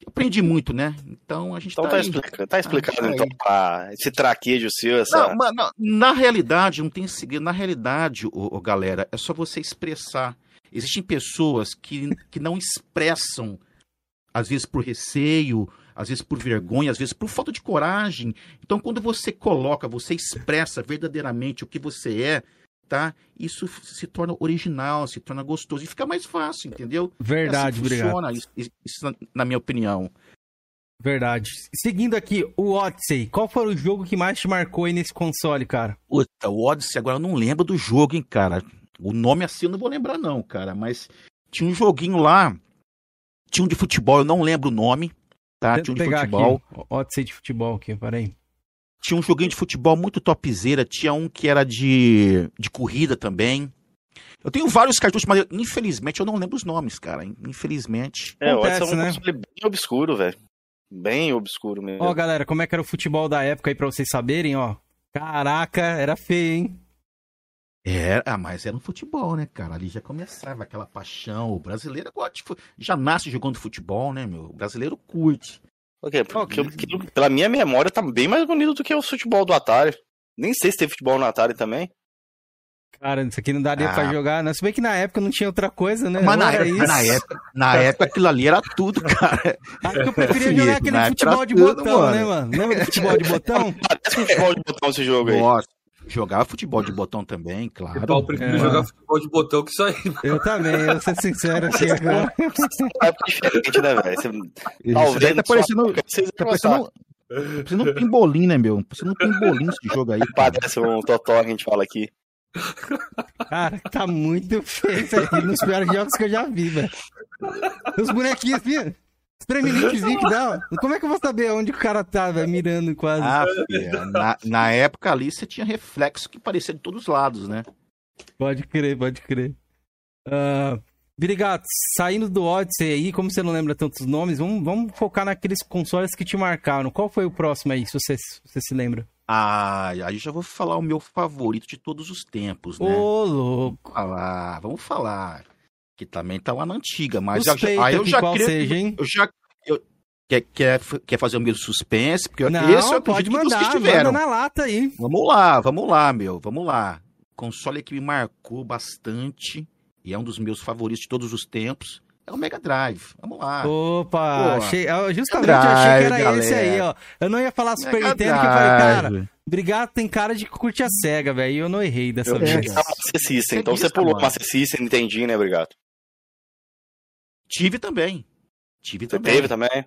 Eu aprendi muito, né? Então a gente Então tá, tá, explica- tá explicado, isso então, ah, esse traquejo seu, essa. Não, mas não, na realidade, não tem segredo. Na realidade, ô, ô, galera, é só você expressar. Existem pessoas que, que não expressam, às vezes por receio, às vezes por vergonha, às vezes por falta de coragem. Então, quando você coloca, você expressa verdadeiramente o que você é, tá? Isso se torna original, se torna gostoso e fica mais fácil, entendeu? É Verdade, assim que obrigado. funciona isso, isso na- minha opinião. Verdade. Seguindo aqui, o Odyssey. Qual foi o jogo que mais te marcou aí nesse console, cara? Puta, o Odyssey, agora eu não lembro do jogo, hein, cara. O nome assim eu não vou lembrar, não, cara. Mas tinha um joguinho lá. Tinha um de futebol, eu não lembro o nome. Tá? Tenta Tinha um de futebol. aqui. Odyssey de futebol aqui, peraí. Tinha um joguinho de futebol muito topzera. Tinha um que era de, de corrida também. Eu tenho vários cartuchos, mas eu- infelizmente eu não lembro os nomes, cara. Infelizmente. É, o Acontece, é um né? bem obscuro, velho. Bem obscuro mesmo. Ó, galera, como é que era o futebol da época aí pra vocês saberem, ó. Caraca, era feio, hein? Era, ah, mas era um futebol, né, cara? Ali já começava aquela paixão. O brasileiro gosta de já nasce jogando futebol, né, meu? O brasileiro curte. Por quê? Porque, porque, pela minha memória, tá bem mais bonito do que o futebol do Atari. Nem sei se teve futebol no Atari também. Cara, isso aqui não daria Ah. pra jogar, né? Se bem que na época não tinha outra coisa, né? Mas Não na era época, na época, na época aquilo ali era tudo, cara. Acho que eu preferia *laughs* jogar aquele futebol de tudo, botão, mano. né, mano? Lembra do futebol de *laughs* botão? Parece futebol de botão esse jogo aí. Nossa, jogava futebol de botão também, claro. Eu prefiro É. jogar futebol de botão que isso aí. Eu também, eu vou ser sincero aqui agora. É diferente, né, velho? Você- Talvez tá parecendo, tá parecendo, parecendo um pimbolim, né, meu? Parecendo um pimbolim esse jogo aí. Parece um totó que a gente fala aqui. Cara, tá muito feio isso aqui, nos piores jogos que eu já vi, velho. Os bonequinhos assim, os tremeliquezinhos *laughs* que dá. Como é que eu vou saber onde o cara tá, velho, mirando quase? Ah, filha, na, na época ali você tinha reflexo que parecia de todos os lados, né? Pode crer, pode crer. Ah, Virigato, saindo do Odyssey aí, como você não lembra tantos nomes, vamos, vamos focar naqueles consoles que te marcaram. Qual foi o próximo aí, se você, se você se lembra? Ah, aí já vou falar o meu favorito de todos os tempos, né? Ô, louco. Vamos falar, vamos falar. Que também tá lá na antiga, mas já- Suspeita aí eu que já queria- seja, hein? Eu já. eu- quer, quer, quer fazer o meu suspense? Porque Não, esse eu pode acredito que vocês mandar, tiveram. manda na lata aí. Vamos lá, vamos lá, meu, vamos lá. Console que me marcou bastante e é um dos meus favoritos de todos os tempos é o Mega Drive. Vamos lá. Opa, Pô, achei, ah, justamente eu achei que era Drive, esse aí, galera. ó. Eu não ia falar Super Mega Nintendo, que eu falei, cara, Drive. obrigado, tem cara de que curte a SEGA, velho. E eu não errei dessa Eu vez. Master System, então você pulou mano. Master System, entendi, né, obrigado. Tive também. Tive Você também. teve também?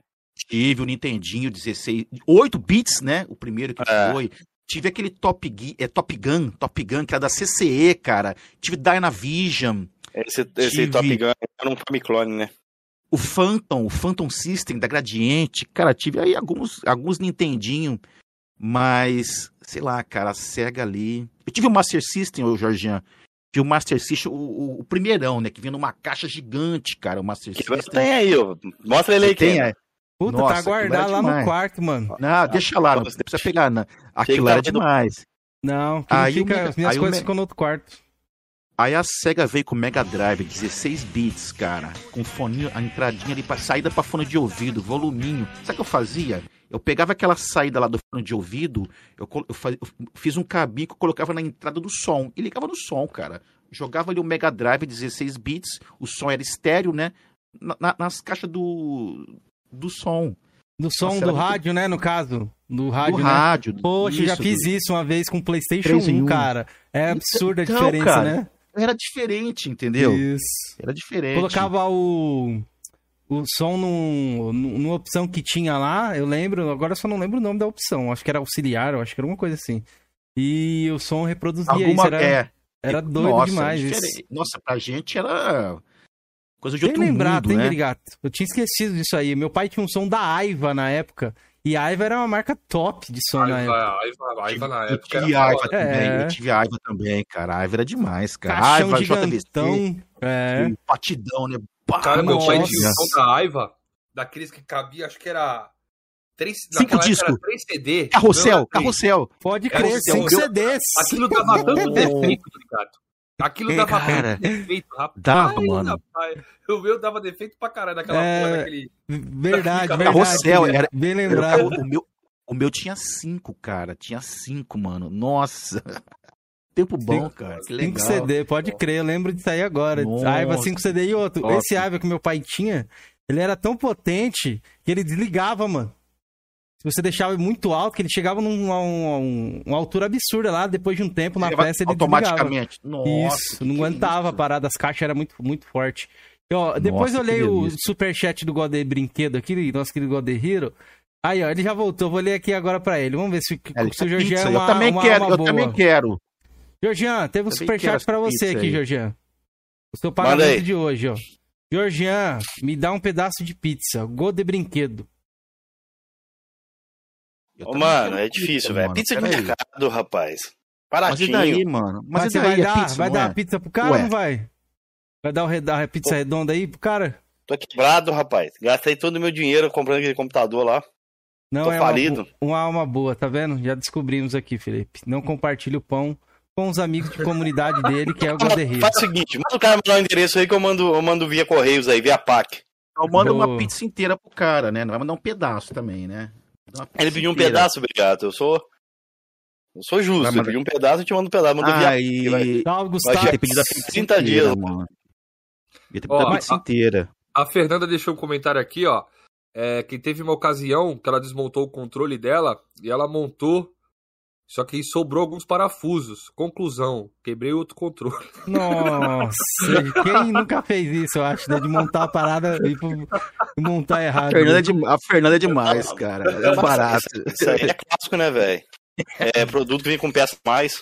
Tive o Nintendinho 16, 8 bits, né? O primeiro que É. foi. Tive aquele Top, é, Top Gun, Top Gun, que era da CCE, cara. Tive Dynavision, Esse, esse Tive. Top Gun era um Famiclone, né? o Phantom, o Phantom System da Gradiente. Cara, tive aí alguns, alguns Nintendinho, mas, sei lá, cara, a SEGA ali. Eu tive o Master System, ô Jorginho. Tive o Master System, o, o, o primeirão, né? Que vinha numa caixa gigante, cara, o Master Que System. tem aí, ó. Mostra ele aí, Tem, é. Puta, Nossa, tá guardado lá no demais. quarto, mano. Não, deixa lá, não precisa pegar, não. Aquilo era no- demais. Não, Aí fica, minhas aí coisas Me- ficam no outro quarto. Aí a SEGA veio com o Mega Drive, 16 bits, cara, com foninho, a entradinha ali pra saída pra fone de ouvido, voluminho. Sabe o que eu fazia? Eu pegava aquela saída lá do fone de ouvido, eu, eu faz- eu fiz um cabinho que eu colocava na entrada do som e ligava no som, cara. Jogava ali o Mega Drive, 16 bits, o som era estéreo, né? Na- na- nas caixas do, do som, Do som Nossa, do rádio, né, no caso. Do rádio, do né? rádio. Poxa, eu já isso, fiz do- isso uma vez com o PlayStation Três em 1, um. cara. É absurda a Então, diferença, cara, né? Era diferente, entendeu? Isso. Era diferente. Colocava o, o som num, num- numa opção que tinha lá, eu lembro, agora eu só não lembro o nome da opção. Acho que era auxiliar, acho que era alguma coisa assim. E o som reproduzia Alguma, isso. Era, é, era doido Nossa, demais isso. Nossa, pra gente era coisa de Bem outro lembrado, mundo, hein, né? Brigato? Eu tinha esquecido disso aí. Meu pai tinha um som da Aiva na época. E a Aiva era uma marca top de som na época. Aiva, Aiva, Aiva na Eu época tive era Aiva foda. também, É. eu tive Aiva também, cara. A Aiva era demais, cara. Caixão Aiva, gigantão. É. JVC, patidão, né? Cara, meu pai Nossa. tinha um som da Aiva, daqueles que cabia, acho que era. Três, Cinco discos. 3 CD. Carrossel, Não três. carrossel. Pode crer, cinco CDs. Aquilo dava tanto defeito, ligado? Aquilo É, dava cara. defeito, rapaz. Dava, mano. rapaz. O meu dava defeito pra caralho naquela É. porra, naquele. Verdade, verdade. Carrossel, querido. era- Bem Era o lembrado. carro- o, meu, o meu tinha cinco, cara. Tinha cinco, mano. Nossa. *laughs* Tempo bom, cara. Que 5 legal. CD, pode crer, eu lembro disso aí agora. Nossa. Aiva 5 CD e outro. Top. Esse Aiva que meu pai tinha, ele era tão potente que ele desligava, mano. Se você deixava muito alto, que ele chegava num- a um- a um- uma altura absurda lá, depois de um tempo na Ligava festa ele desligava. automaticamente. Nossa, Isso, não que aguentava isso? parar das caixas, era muito, muito forte. E, ó, depois Nossa, eu que olhei o superchat do Godê Brinquedo aqui, nosso querido Godê Hero. Aí, ó, ele já voltou, vou ler aqui agora pra ele. Vamos ver se, É, ele se o Georgian é uma, eu também uma quero, alma eu também quero. Georgian, teve um superchat essa você aqui, aí. Georgian. O seu pagamento de hoje, ó. Georgian, me dá um pedaço de pizza. Gol de brinquedo. Eu Ô, mano, é difícil, velho. Pizza de mercado, rapaz. Mas e Baratinho. daí, mano? Mas, Mas e você daí, vai dar, pizza, vai dar a pizza pro cara ou não vai? Vai dar o a pizza redonda aí pro cara? Tô quebrado, rapaz. Gastei todo o meu dinheiro comprando aquele computador lá. Não Tô é falido. Uma, uma alma boa, tá vendo? Já descobrimos aqui, Felipe. Não compartilha o pão com os amigos de comunidade dele, que é o Gaderri. Faz o seguinte, manda o cara mandar o endereço aí que eu mando, eu mando via Correios aí, via PAC. Então manda uma pizza inteira pro cara, né? Não vai mandar um pedaço também, né? Ele pediu um pedaço, obrigado. Eu sou. Eu sou justo. Vai Ele mandar- pediu um pedaço, eu te mando um pedaço. Via Aí... Salve, Vai Gustavo. já- ter pedido a pizza 30 inteira, dias. mano. Devia ter Ó, pedido a a- pizza inteira. A Fernanda deixou um comentário aqui, ó. É, que teve uma ocasião que ela desmontou o controle dela e ela montou. Só que sobrou alguns parafusos. Conclusão: quebrei outro controle. *laughs* Nossa, quem nunca fez isso, eu acho, né? De montar a parada e montar A errado. Fernanda, é de- a Fernanda é demais, cara. É um barato. Isso aí é clássico, né, velho? É produto que vem com peça a mais.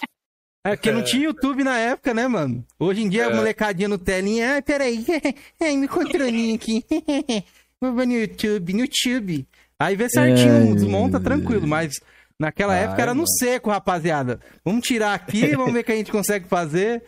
É porque não tinha YouTube na época, né, mano? Hoje em dia, a molecadinha no telinha, ai, peraí, *laughs* ai, meu controlinho aqui. *laughs* Vou no YouTube, no YouTube. Aí vê certinho, desmonta tranquilo, mas naquela Vai, época era no mano. seco, rapaziada. Vamos tirar aqui, *laughs* vamos ver o que a gente consegue fazer.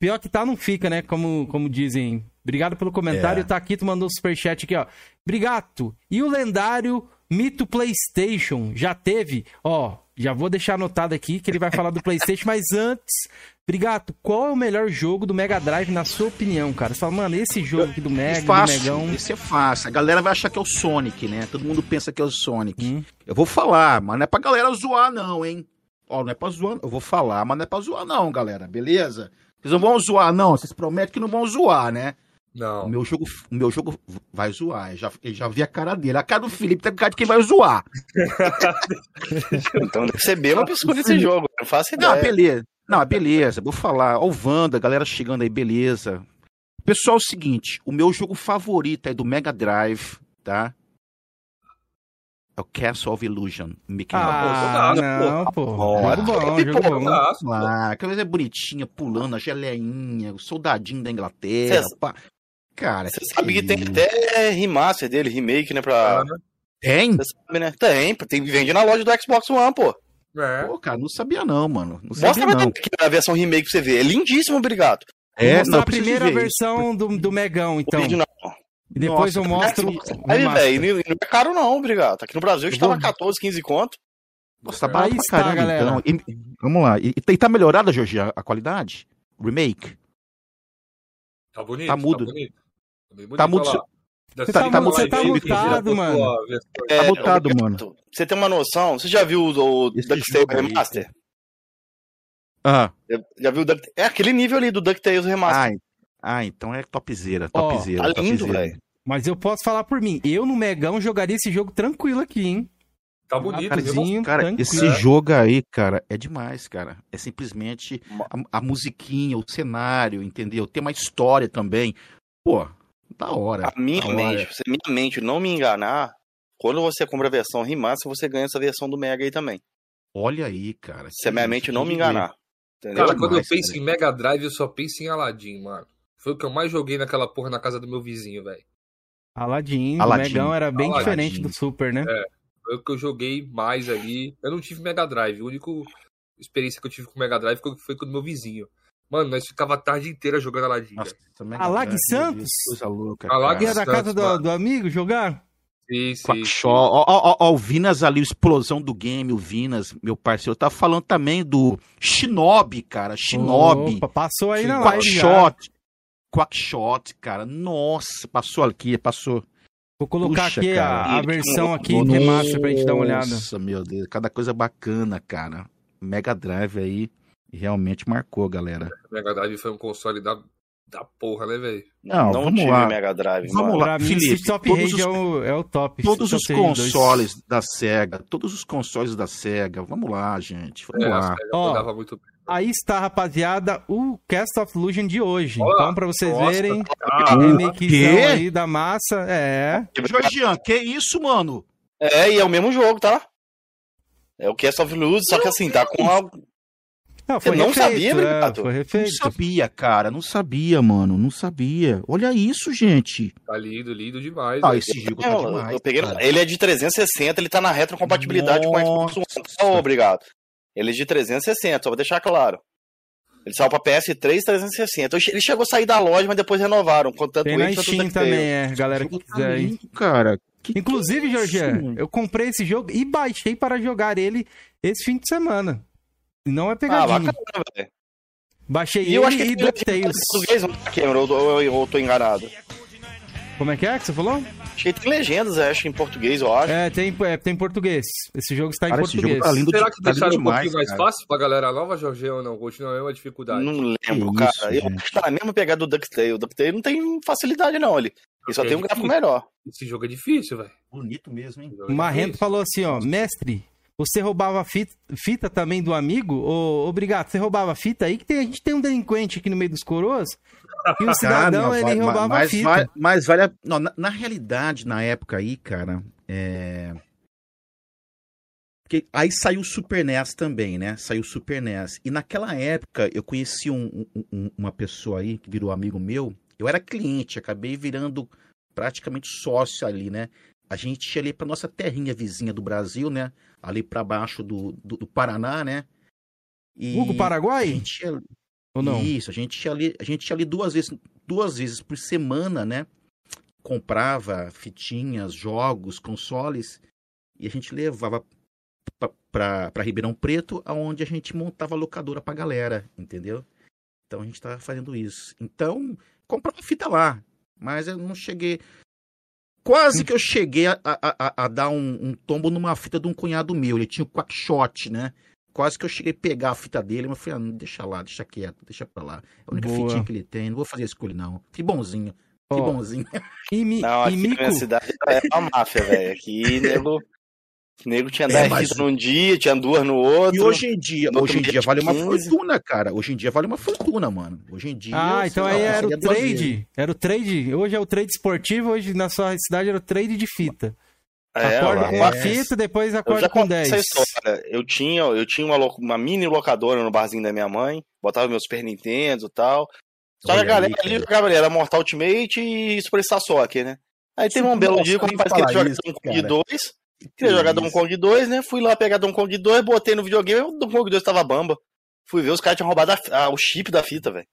Pior que tá, não fica, né? Como, como dizem. Obrigado pelo comentário. É. O Taquito mandou um superchat aqui, ó. Obrigado. E o lendário Mito PlayStation já teve? Ó, já vou deixar anotado aqui que ele vai falar do PlayStation, mas antes, Obrigado. Qual é o melhor jogo do Mega Drive, na sua opinião, cara? Você fala, mano, esse jogo aqui do Mega, do fácil, Megão. esse é fácil. A galera vai achar que é o Sonic, né? Todo mundo pensa que é o Sonic. Hum. Eu vou falar, mas não é pra galera zoar, não, hein? Ó, não é pra zoar. Eu vou falar, mas não é pra zoar, não, galera. Beleza? Vocês não vão zoar, não. Vocês prometem que não vão zoar, né? O Não. meu jogo, o meu jogo vai zoar. Eu já, eu já vi a cara dele. A cara do Felipe tá com cara de quem vai zoar. Então deve ser bem uma pessoa nesse jogo. Não faço Não, ideia. beleza. Não, beleza. Vou falar. Ó, o Wanda, a galera chegando aí, beleza. Pessoal, é o seguinte. O meu jogo favorito é do Mega Drive, tá? É o Castle of Illusion. Mickey Mouse. Ah, não, pô. Jogo bom, jogo bom. Lá, aquela coisa bonitinha, pulando, a geleinha, o soldadinho da Inglaterra. Cê- pá. Cara, Você sabe que tem até remaster dele, remake, né? Pra... Ah? Tem? Você sabe, né? Tem, tem, vende na loja do Xbox One, pô. É. Pô, cara, não sabia não, mano. Não Mostra sabia não. aqui a versão remake pra você ver. É lindíssimo, obrigado. É, não, a primeira versão do, do Megão, então. não. E depois Nossa, eu mostro o Aí, velho, não é caro não, obrigado. Aqui no Brasil estava vou- 14, 15 conto. Nossa, tá barato Aí pra caramba, galera. então. E- vamos lá. E, e tá melhorada, Jorge, a, a qualidade? Remake? Tá bonito. Tá mudo. bonito. Tá, bem bonito, Tá mudo, olha lá. Você tá- tá tá você tá mutado, mano. a versão- É, mutado, obrigado. mano. Pra Você tem uma noção, você já viu o, o DuckTales jogo aí, Remaster? Ah, Já, viu o Duck... É aquele nível ali do DuckTales Remaster. ah, ah, então é topzera, topzera. tá lindo, topzera. velho. Mas eu posso falar por mim. Eu no Megão jogaria esse jogo tranquilo aqui, hein? Tá bonito? Sim, Cara, tranquilo. esse É. jogo aí, cara, é demais, cara. É simplesmente a, a musiquinha, o cenário, entendeu? Tem uma história também. Pô, da hora. A minha da hora. mente, se a minha mente não me enganar, quando você compra a versão remaster, você ganha essa versão do Mega aí também. Olha aí, cara. Se a minha mente não me enganar. Entendeu? Cara, quando eu demais, penso cara. em Mega Drive, eu só penso em Aladdin, mano. Foi o que eu mais joguei naquela porra na casa do meu vizinho, velho. Aladdin, o Aladdin. Megão era bem Aladdin. diferente do Super, né? Foi o que eu joguei mais ali. Eu não tive Mega Drive. A única experiência que eu tive com Mega Drive foi- foi com o meu vizinho. Mano, nós ficava a tarde inteira jogando. Mega Alag Drive, Santos? Coisa louca. Alag Que cara. é da casa do, do amigo jogar? Sim, sim. Quackshot. Ó, ó, ó, ó, o Vinas ali, explosão do game, o Vinas, meu parceiro, tá falando também do Shinobi, cara, Shinobi, Opa, passou aí na live. Quackshot, Quackshot, cara, nossa, passou aqui, passou. Vou colocar Puxa, aqui a, cara. a versão aqui de remaster pra gente dar uma olhada. Nossa, meu Deus, cada coisa bacana, cara. Mega Drive aí realmente marcou, galera. Mega Drive foi um console da, da porra, né, velho? Não, não vamos tive lá. Mega Drive, Vamos mano. lá. Felipe, esse Top todos os- é, o, é o top. Todos os consoles da SEGA, todos os consoles da SEGA, vamos lá, gente, vamos É, a lá. Ó, muito bem. Aí está, rapaziada, o Cast of Illusion de hoje. Olha, então, pra vocês nossa, verem, Ah, remakezão aí da massa. É. Jorgian, que isso, mano? É, e é o mesmo jogo, tá? É o Cast of Luz, só que assim, tá com a... Não, Você não sabia, é? Foi Não refeito. sabia, cara, não sabia, mano, não sabia. Olha isso, gente. Tá lindo, lindo demais. Ah, velho. esse jogo É, tá eu- demais. eu peguei, ele é de 360, ele tá na retrocompatibilidade com o Xbox One. Ó, obrigado. Ele é de 360, só vou deixar claro. Ele saiu pra PS3 360. Ele chegou a sair da loja, mas depois renovaram. Tanto Tem na ele quanto o Steam também, é, galera que tá quiser lindo, cara. Que Inclusive, é Jorge, isso? eu comprei esse jogo e baixei para jogar ele esse fim de semana. Não é Ah, pegadinha. bacana, velho. baixei E eu acho que e é DuckTales. português, não tá? Ou, ou, ou eu tô enganado? Como é que é que você falou? Acho que tem legendas, acho, em português, eu acho. É, tem, é, tem português. Esse jogo está em Cara, esse português. jogo tá lindo Será de- que tá deixaram um pouquinho mais cara. fácil pra galera nova, Jorge, ou não? Continua a mesma dificuldade. Não lembro, Que cara. isso, eu acho que tá na mesma pegada do DuckTales. O DuckTales não tem facilidade, não. Ele, ele só Ok, tem um gráfico melhor. Esse jogo é difícil, velho. Bonito mesmo, hein? Jogo é O Marrento difícil. falou assim, ó, mestre, você roubava fita, fita também do amigo? Ô, obrigado, você roubava fita aí? Que tem, a gente tem um delinquente aqui no meio dos coroas e o *laughs* cidadão, Cara, ele vai- roubava mas, fita. vai- mas vale a- não, na, na realidade, na época aí, cara, é... Porque aí saiu o Super NES também, né? Saiu o Super NES. E naquela época eu conheci um- um- uma pessoa aí que virou amigo meu. Eu era cliente, acabei virando praticamente sócio ali, né? A gente ia ali pra nossa terrinha vizinha do Brasil, né? Ali pra baixo do, do, do Paraná, né? E Hugo a Paraguai? gente ia, Ou não? isso, a gente ia ali, a gente ia ali duas vezes, duas vezes por semana, né? Comprava fitinhas, jogos, consoles e a gente levava para Ribeirão Preto, aonde a gente montava locadora pra galera, entendeu? Então a gente tava fazendo isso. Então, comprava fita lá, mas eu não cheguei Quase que eu cheguei a, a, a- a dar um, um tombo numa fita de um cunhado meu. Ele tinha o Quackshot, né? Quase que eu cheguei a pegar a fita dele, mas eu falei, ah, não, deixa lá, deixa quieto, deixa pra lá. É a única Boa. fitinha que ele tem, não vou fazer escolha, não. Que bonzinho, que Ó, bonzinho. E, mi, Não, e aqui na Mico, minha cidade é uma máfia, velho. Aqui, *laughs* nego, nego tinha É, 10 mas- fitas num dia, tinha duas no outro. E hoje em dia, hoje em dia vale uma 15. fortuna, cara. Hoje em dia vale uma fortuna, mano. Hoje em dia. Ah, então lá, aí era o trade. Era o trade. Hoje é o trade esportivo, hoje na sua cidade era o trade de fita. É, acorda com uma é. fita, depois acorda com contei 10. essa história. Eu tinha, eu tinha uma, uma mini locadora no barzinho da minha mãe, botava meus Super Nintendo e tal. Só que a Olha galera ali jogava ali, era Mortal Ultimate e Superstar Soccer, né? Aí teve um belo dia que o rapaz Donkey Kong cara. 2. Queria jogar Donkey Kong 2, né? Fui lá pegar Donkey Kong 2, botei no videogame, o Donkey Kong 2 tava bamba. Fui ver, os caras tinham roubado a- a- o chip da fita, velho.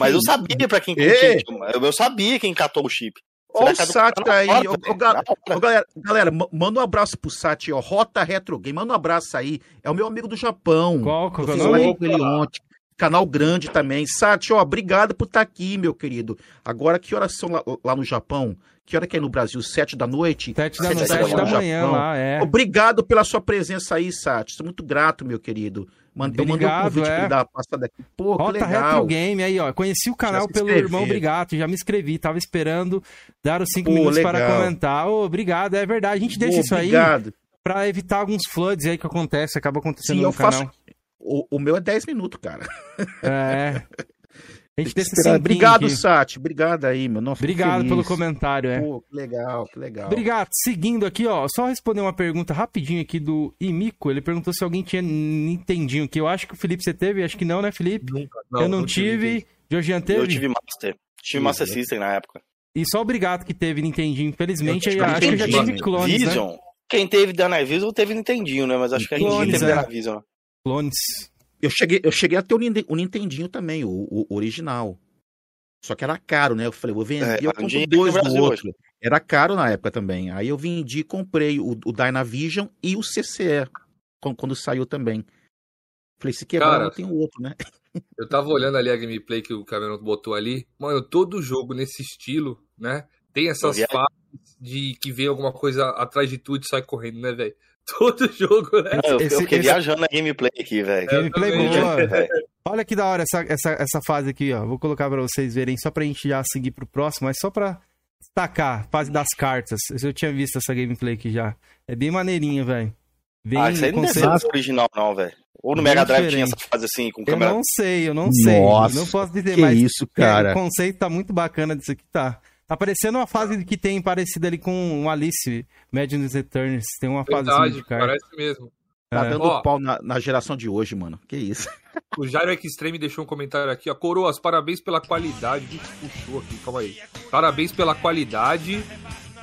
Mas eu sabia pra quem, quem eu, eu sabia quem catou o chip. Ó o Será que Sat na aí. hora, Ô, ô, ga- ô, galera, galera, ma- manda um abraço pro Sat, ó. Rota Retro Game. Manda um abraço aí. É o meu amigo do Japão. Qual? Qual é Eu fiz live com ele ontem. Canal grande também. Sati, ó, obrigado por estar aqui, meu querido. Agora, que horas são lá, lá no Japão? Que hora que é no Brasil? Sete da noite? Sete da, Sete noite, da sete da manhã. manhã Japão. lá, é. Obrigado pela sua presença aí, Sati. Sou muito grato, meu querido. Mandei um Obrigado, convite pra é. ele dar uma passada aqui. Pô, que Rota Retro legal. Game aí, ó. Conheci o canal pelo irmão Brigato, já me inscrevi, tava esperando dar os cinco Pô, minutos para legal. comentar. Ô, obrigado, é verdade. A gente deixa Pô, isso aí Obrigado. pra evitar alguns floods aí que acontece, acaba acontecendo Sim, no eu faço. canal. O, o meu é 10 minutos, cara. É. *laughs* A gente deixa Esperar. assim. Obrigado, Sati. Obrigado aí, meu. Nossa, Obrigado feliz. pelo comentário, é. Pô, que legal, que legal. Obrigado. Seguindo aqui, ó, só responder uma pergunta rapidinho aqui do Imico. Ele perguntou se alguém tinha Nintendinho, que eu acho que o Felipe você teve, acho que não, né, Felipe? Nunca. eu não, tive. Georgian teve? Eu tive Master. Tive Master System na época. E só obrigado que teve Nintendinho. Infelizmente, Eu eu tive acho que eu já tive clones, né? Vision. Quem teve Dynavision teve Nintendinho, né? Mas acho que a gente Clones, teve é. Dynavision. Clones. Eu cheguei, eu cheguei a ter o, Nintendinho também, o, o original. Só que era caro, né? Eu falei, vou vender, É, eu compro dinheiro dois do outro. Era caro na época também. Aí eu vendi e comprei o, o Dynavision e o CCE, quando, quando saiu também. Falei, se quebrar, Cara, eu tenho outro, né? *laughs* Eu tava olhando ali a gameplay que o Cameron botou ali. Mano, todo jogo nesse estilo, né? Tem essas fases de que vem alguma coisa atrás de tudo e sai correndo, né, velho? Todo jogo, né? Eu, eu Esse- fiquei esse- viajando na gameplay aqui, velho. Gameplay boa. Velho. *laughs* Olha que da hora essa, essa, essa fase aqui, ó. Vou colocar pra vocês verem, só pra gente já seguir pro próximo, mas só pra destacar, fase das cartas. Eu tinha visto essa gameplay aqui já. É bem maneirinha, velho. Bem Ah, isso aí não conceito- ser original, não, velho. Ou no Bem Mega Drive diferente. tinha essa fase assim, com Eu câmera. não sei, eu não sei. Nossa, não posso dizer, que mas isso, cara. o conceito tá muito bacana disso aqui, tá. Tá parecendo uma fase que tem parecida ali com o Alice, Madness Returns. Tem uma fase assim Verdade, de carta. parece mesmo. Tá É. dando Ó. pau na, na geração de hoje, mano. Que isso. O Jairo Extreme deixou um comentário aqui, ó. Coroas, parabéns pela qualidade. Puxou aqui, calma aí. Parabéns pela qualidade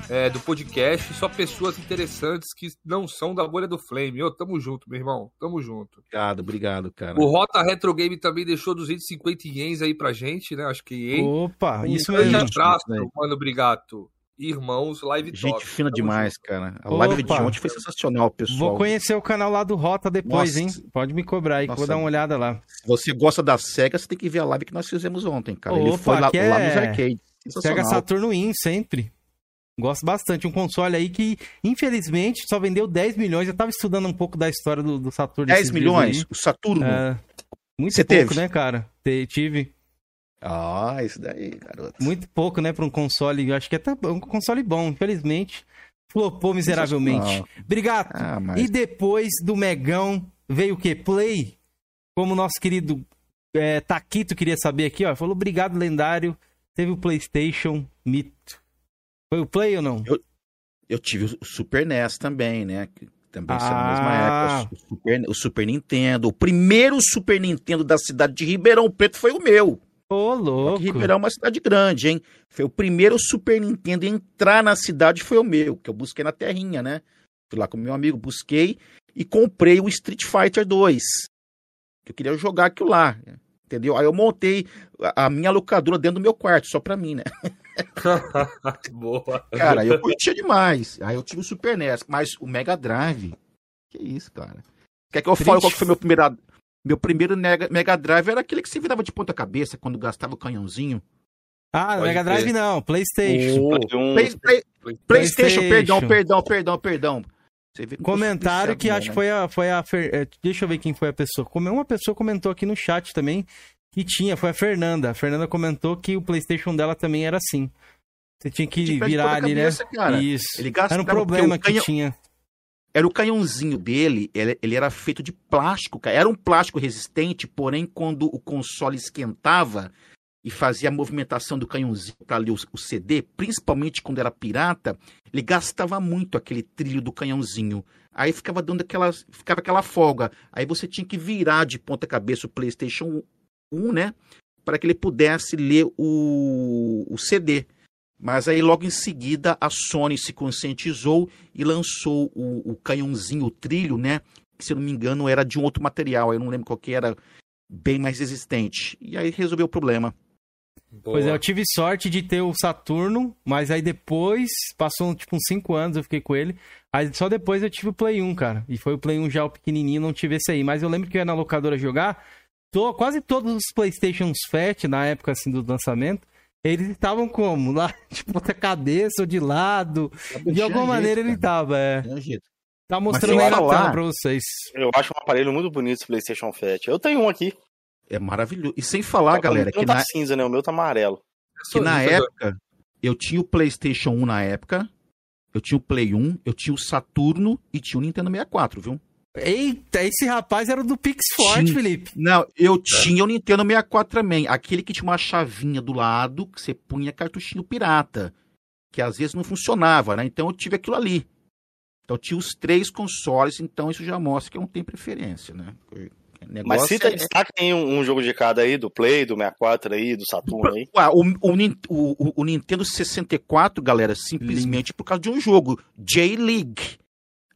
é, do podcast, só pessoas interessantes que não são da bolha do Flame. Ô, tamo junto, meu irmão. Tamo junto. Obrigado, obrigado, cara. O Rota Retro Game também deixou 250 ienes aí pra gente, né? Acho que ien. Opa, Um isso grande mesmo. abraço, mano, obrigado. Irmãos, live Gente top. fina Tamo demais, cara. A live de ontem foi sensacional, pessoal. Vou conhecer o canal lá do Rota depois, Nossa. hein? Pode me cobrar aí, que eu vou Nossa. dar uma olhada lá. Se você gosta da SEGA, você tem que ver a live que nós fizemos ontem, cara. Ele Opa, foi lá, que lá é- nos arcades. Sega. Saturno In, sempre. Gosto bastante. Um console aí que, infelizmente, só vendeu 10 milhões. Eu tava estudando um pouco da história do, do Saturno. 10 esses dias milhões, o Saturno. É, muito Você pouco, teve? né, cara? Te- tive. Ah, isso daí, garoto. Muito pouco, né, pra um console. Eu acho que é até um console bom, infelizmente. Flopou miseravelmente. Obrigado. Ah, mas... E depois do Megão veio o quê? Play. Como nosso querido é, Taquito queria saber aqui, ó. Falou obrigado, lendário. Teve o PlayStation Mito. Foi o Play ou não? Eu tive o Super NES também, né? Também saiu na Ah. mesma época. O Super, o Super Nintendo. O primeiro Super Nintendo da cidade de Ribeirão Preto foi o meu. Ô, Só louco. Ribeirão é uma cidade grande, hein? Foi o primeiro Super Nintendo a entrar na cidade foi o meu, que eu busquei na terrinha, né? Fui lá com meu amigo, busquei e comprei o Street Fighter 2. Que eu queria jogar aquilo lá, entendeu? Aí eu montei a a minha locadora dentro do meu quarto, só pra mim, né? *laughs* *laughs* Boa. Cara, eu curtia demais. Aí eu tive o Super NES, mas o Mega Drive. Que isso, cara? Quer que eu fale qual que foi meu primeiro. Meu primeiro Mega, Mega Drive era aquele que se virava de ponta cabeça quando gastava o canhãozinho. Ah, Pode Mega Drive crer. não, PlayStation. Play um- Play- Play- PlayStation, PlayStation. perdão, perdão, perdão, perdão. Você Comentário viciado que mesmo, acho que né? foi a, foi a Fer- é, Deixa eu ver quem foi a pessoa. Como uma pessoa comentou aqui no chat também que tinha, foi a Fernanda. A Fernanda comentou que o PlayStation dela também era assim. Você tinha que virar ali, cabeça, né? cara. Isso. Ele gastava Era um problema o que canhão- tinha. Era o canhãozinho dele, ele, ele era feito de plástico, cara. Era um plástico resistente, porém, quando o console esquentava e fazia a movimentação do canhãozinho para ler o, o CD, principalmente quando era pirata, ele gastava muito aquele trilho do canhãozinho. Aí ficava dando aquela, ficava aquela folga. Aí você tinha que virar de ponta cabeça o PlayStation 1, né? Para que ele pudesse ler o, o CD. Mas aí logo em seguida a Sony se conscientizou e lançou o, o canhãozinho, o trilho, né? Que se eu não me engano era de um outro material, eu não lembro qual que era, bem mais resistente. E aí resolveu o problema. Pois é, eu tive sorte de ter o Saturno, mas aí depois, passou tipo uns 5 anos, eu fiquei com ele. Aí só depois eu tive o Play 1, cara. E foi o Play 1 já o pequenininho, não tive esse aí. Mas eu lembro que eu ia na locadora jogar, to- quase todos os PlayStations Fat, na época assim do lançamento, eles estavam como? Lá *laughs* de ponta cabeça ou de lado. De alguma maneira ele tava, é. Tinha jeito. Tá mostrando aí na tela pra vocês. Eu acho um aparelho muito bonito esse PlayStation Fat. Eu tenho um aqui. É maravilhoso. E sem falar, galera, que que tá na, cinza, né? O meu tá amarelo. que na época eu tinha o PlayStation 1 na época, eu tinha o Play 1, eu tinha o Saturno e tinha o Nintendo 64, viu? Eita, esse rapaz era do Pix Forte, Tinha. Felipe. Não, eu tinha o Nintendo 64 também. Aquele que tinha uma chavinha do lado que você punha cartuchinho pirata. Que às vezes não funcionava, né? Então eu tive aquilo ali. Então eu tinha os três consoles, então isso já mostra que eu não tenho preferência, né? Mas cita, é- destaca aí um, um jogo de cada aí, do Play, do 64 aí, do Saturno aí. Ué, o, o o- o- Nintendo 64, galera, simplesmente por causa de um jogo, J-League.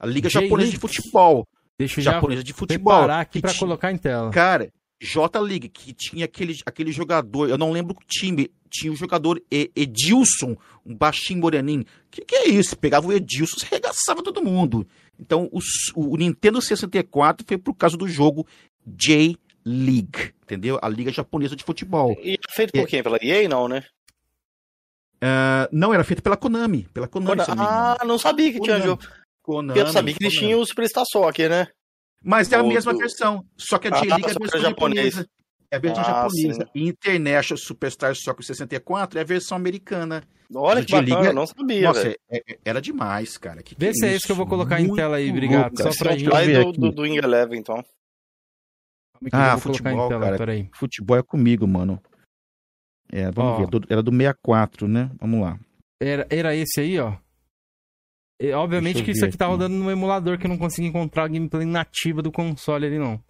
A Liga. Japonesa de Futebol. Deixa eu já Japonesa de Futebol. preparar aqui ti- colocar em tela. Cara, J-League, que tinha aquele, aquele jogador, eu não lembro o time, tinha o jogador E- Edilson, um baixinho moreninho. Que que é isso? Pegava o Edilson, você arregaçava todo mundo. Então, o, o Nintendo 64 foi por causa do jogo J-League, entendeu? A Liga Japonesa de Futebol. E feito por quem? Pela EA, não, né? Ah, não, era feito pela Konami. Pela Konami, engano. ah, não sabia que tinha Konami. jogo. Konami, Eu sabia que eles tinham o Superstar Soccer, né? Mas é a mesma do- versão, só que a Ah, J-League é a versão era japonês. japonesa. É a versão Ah, japonesa. sim. E International Superstar Soccer 64 é a versão americana. Olha que bacana, J-League é- eu não sabia, Nossa, é- é- era demais, cara. Que que Vê se é isso que eu vou colocar em Muito tela aí, obrigado. louco, Só pra gente. Ver do, aqui. do, do Wing Eleven, então. Eu Ah, futebol, em tela, cara. peraí. Futebol é comigo, mano. É, vamos Ó. ver. Era do 64, né? Vamos lá. Era, era esse aí, ó. E, obviamente que isso ver aqui tá aqui. rodando no emulador, que eu não consegui encontrar a gameplay nativa do console ali, não.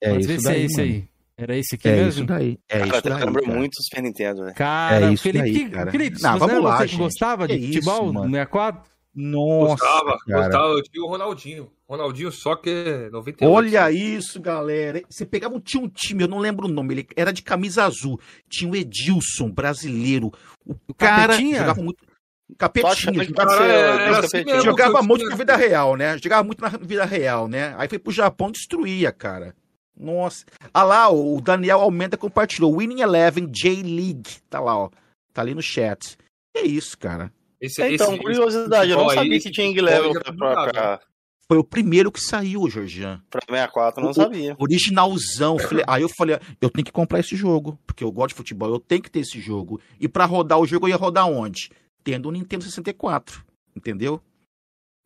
É Mas isso vê se é esse aí. Era esse aqui É mesmo? isso daí. É Cara, isso tá daí. lembra cara. muito o Super Nintendo, velho. Cara, É isso Felipe, daí, cara. Felipe, Não, você lá, você gostava de Que futebol isso, no mano. 64? Nossa, Gostava, cara. gostava. Eu tinha o Ronaldinho. Ronaldinho só que é 98. Olha isso, galera. Você pegava, tinha um time, eu não lembro o nome, ele era de camisa azul. Tinha o Edilson, brasileiro. O cara Capetinha? jogava muito. Jogava- ser era dois assim. Jogava eu muito na vida real, né? Jogava muito na vida real, né? Aí foi pro Japão e destruía, cara. Nossa. Ah lá, o Daniel Almeida compartilhou. Winning Eleven J-League. Tá lá, ó. Tá ali no chat. É isso, cara. É, Esse, Então, esse- curiosidade, eu não aí, sabia esse que tinha Level pra, pra, Foi o primeiro que saiu, Georgian. pra 64, eu não O- sabia. Originalzão. Falei- Aí eu falei, eu tenho que comprar esse jogo. Porque eu gosto de futebol, eu tenho que ter esse jogo. E pra rodar o jogo, eu ia rodar onde? Tendo o Nintendo 64. Entendeu?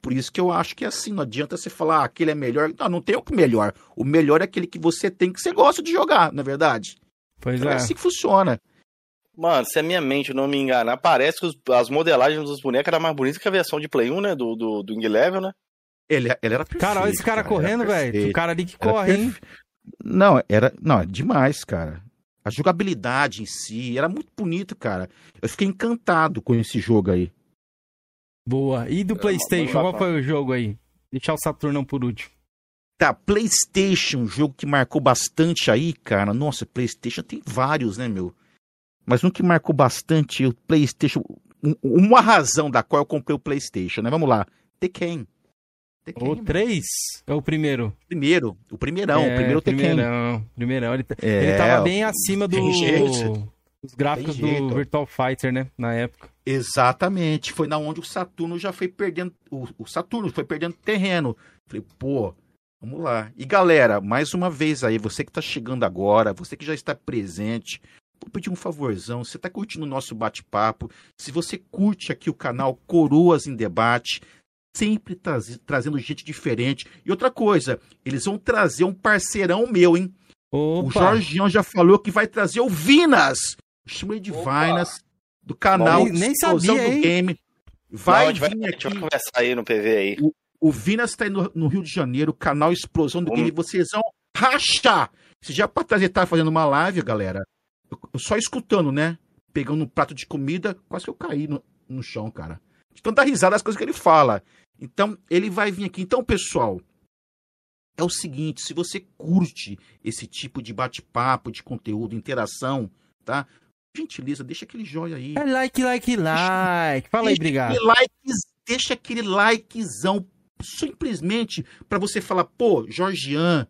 Por isso que eu acho que é assim, não adianta você falar, ah, aquele é melhor. Não, não tem o que melhor. O melhor é aquele que você tem, que você gosta de jogar, não é verdade? Pois É é. assim que funciona. Mano, se a minha mente não me enganar, parece que os- as modelagens dos bonecos eram mais bonitas que a versão de Play 1, né? Do, do, do Ing Level, né? Ele, ele era perfeito. Cara, olha esse cara era correndo, velho. O cara ali que Era corre, hein? perfe- Não, era. Não, é demais, cara. A jogabilidade em si era muito bonito, cara. Eu fiquei encantado com esse jogo aí. Boa. E do uma PlayStation, qual foi o jogo aí? Deixar o Saturnão por último. Tá, PlayStation, um jogo que marcou bastante aí, cara. Nossa, PlayStation tem vários, né, meu? Mas um que marcou bastante, o PlayStation. um- Uma razão da qual eu comprei o PlayStation, né? Vamos lá. Tekken. Tekken, O mano. 3 é o primeiro? primeiro. O primeirão, é, o primeiro Tekken. Primeirão, primeirão. Ele, É, ele tava bem acima do, dos gráficos do Virtual Fighter, né? Na época. Exatamente. Foi na onde o Saturno já foi perdendo. O, o Saturno foi perdendo terreno. Falei, pô, vamos lá. E galera, mais uma vez aí, você que tá chegando agora, você que já está presente, vou pedir um favorzão. Você tá curtindo o nosso bate-papo? Se você curte aqui o canal Coroas em Debate, sempre traz- trazendo gente diferente. E outra coisa, eles vão trazer um parceirão meu, hein? O Opa! Jorgião já falou que vai trazer o Vinas. Chama ele de Opa! Vinas, do canal Nem- nem Explosão sabia, do hein? Game. Não, Vai vai, vir a gente vai aqui. conversar aí no PV aí. O Vinas tá aí no, no Rio de Janeiro, canal Explosão do Hum. Game. Vocês vão rachar. Se já pra trazer, tá fazendo uma live, galera. eu- eu só escutando, né? Pegando um prato de comida, quase que eu caí no, no chão, cara. De tanta risada as coisas que ele fala. Então, ele vai vir aqui. Então, pessoal, é o seguinte: se você curte esse tipo de bate-papo, de conteúdo, interação, tá? Gentileza, deixa aquele joia aí. É like, like, like. Fala aí, Deixa obrigado. aquele like, deixa aquele likezão simplesmente para você falar, pô, Jorgian,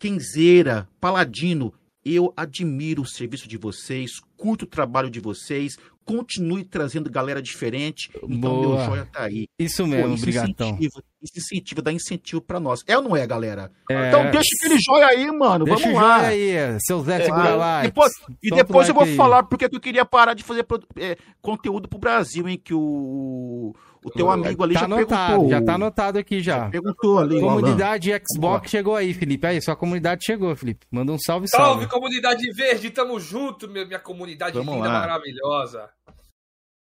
Kenzeira, Paladino, eu admiro o serviço de vocês, curto o trabalho de vocês, continue trazendo galera diferente. Então, Boa. meu joia tá aí. Isso Pô, mesmo, isso brigatão. incentiva, isso incentiva, dá incentivo para nós. É ou não é, galera? É, Então deixa aquele joia aí, mano. deixa Vamos o lá. joia aí, seu Zé É, Segura ah, Like. depois- E depois eu vou aí. falar porque que eu queria parar de fazer é, conteúdo pro Brasil, hein? Que o, o teu amigo ali Tá já anotado, perguntou. já tá anotado aqui já. Perguntou ali. o Alan. Comunidade Xbox chegou aí, Felipe. Aí, sua comunidade chegou, Felipe. Manda um salve, Salve, salve. comunidade verde, tamo junto, minha, minha comunidade Vamos linda, lá. maravilhosa.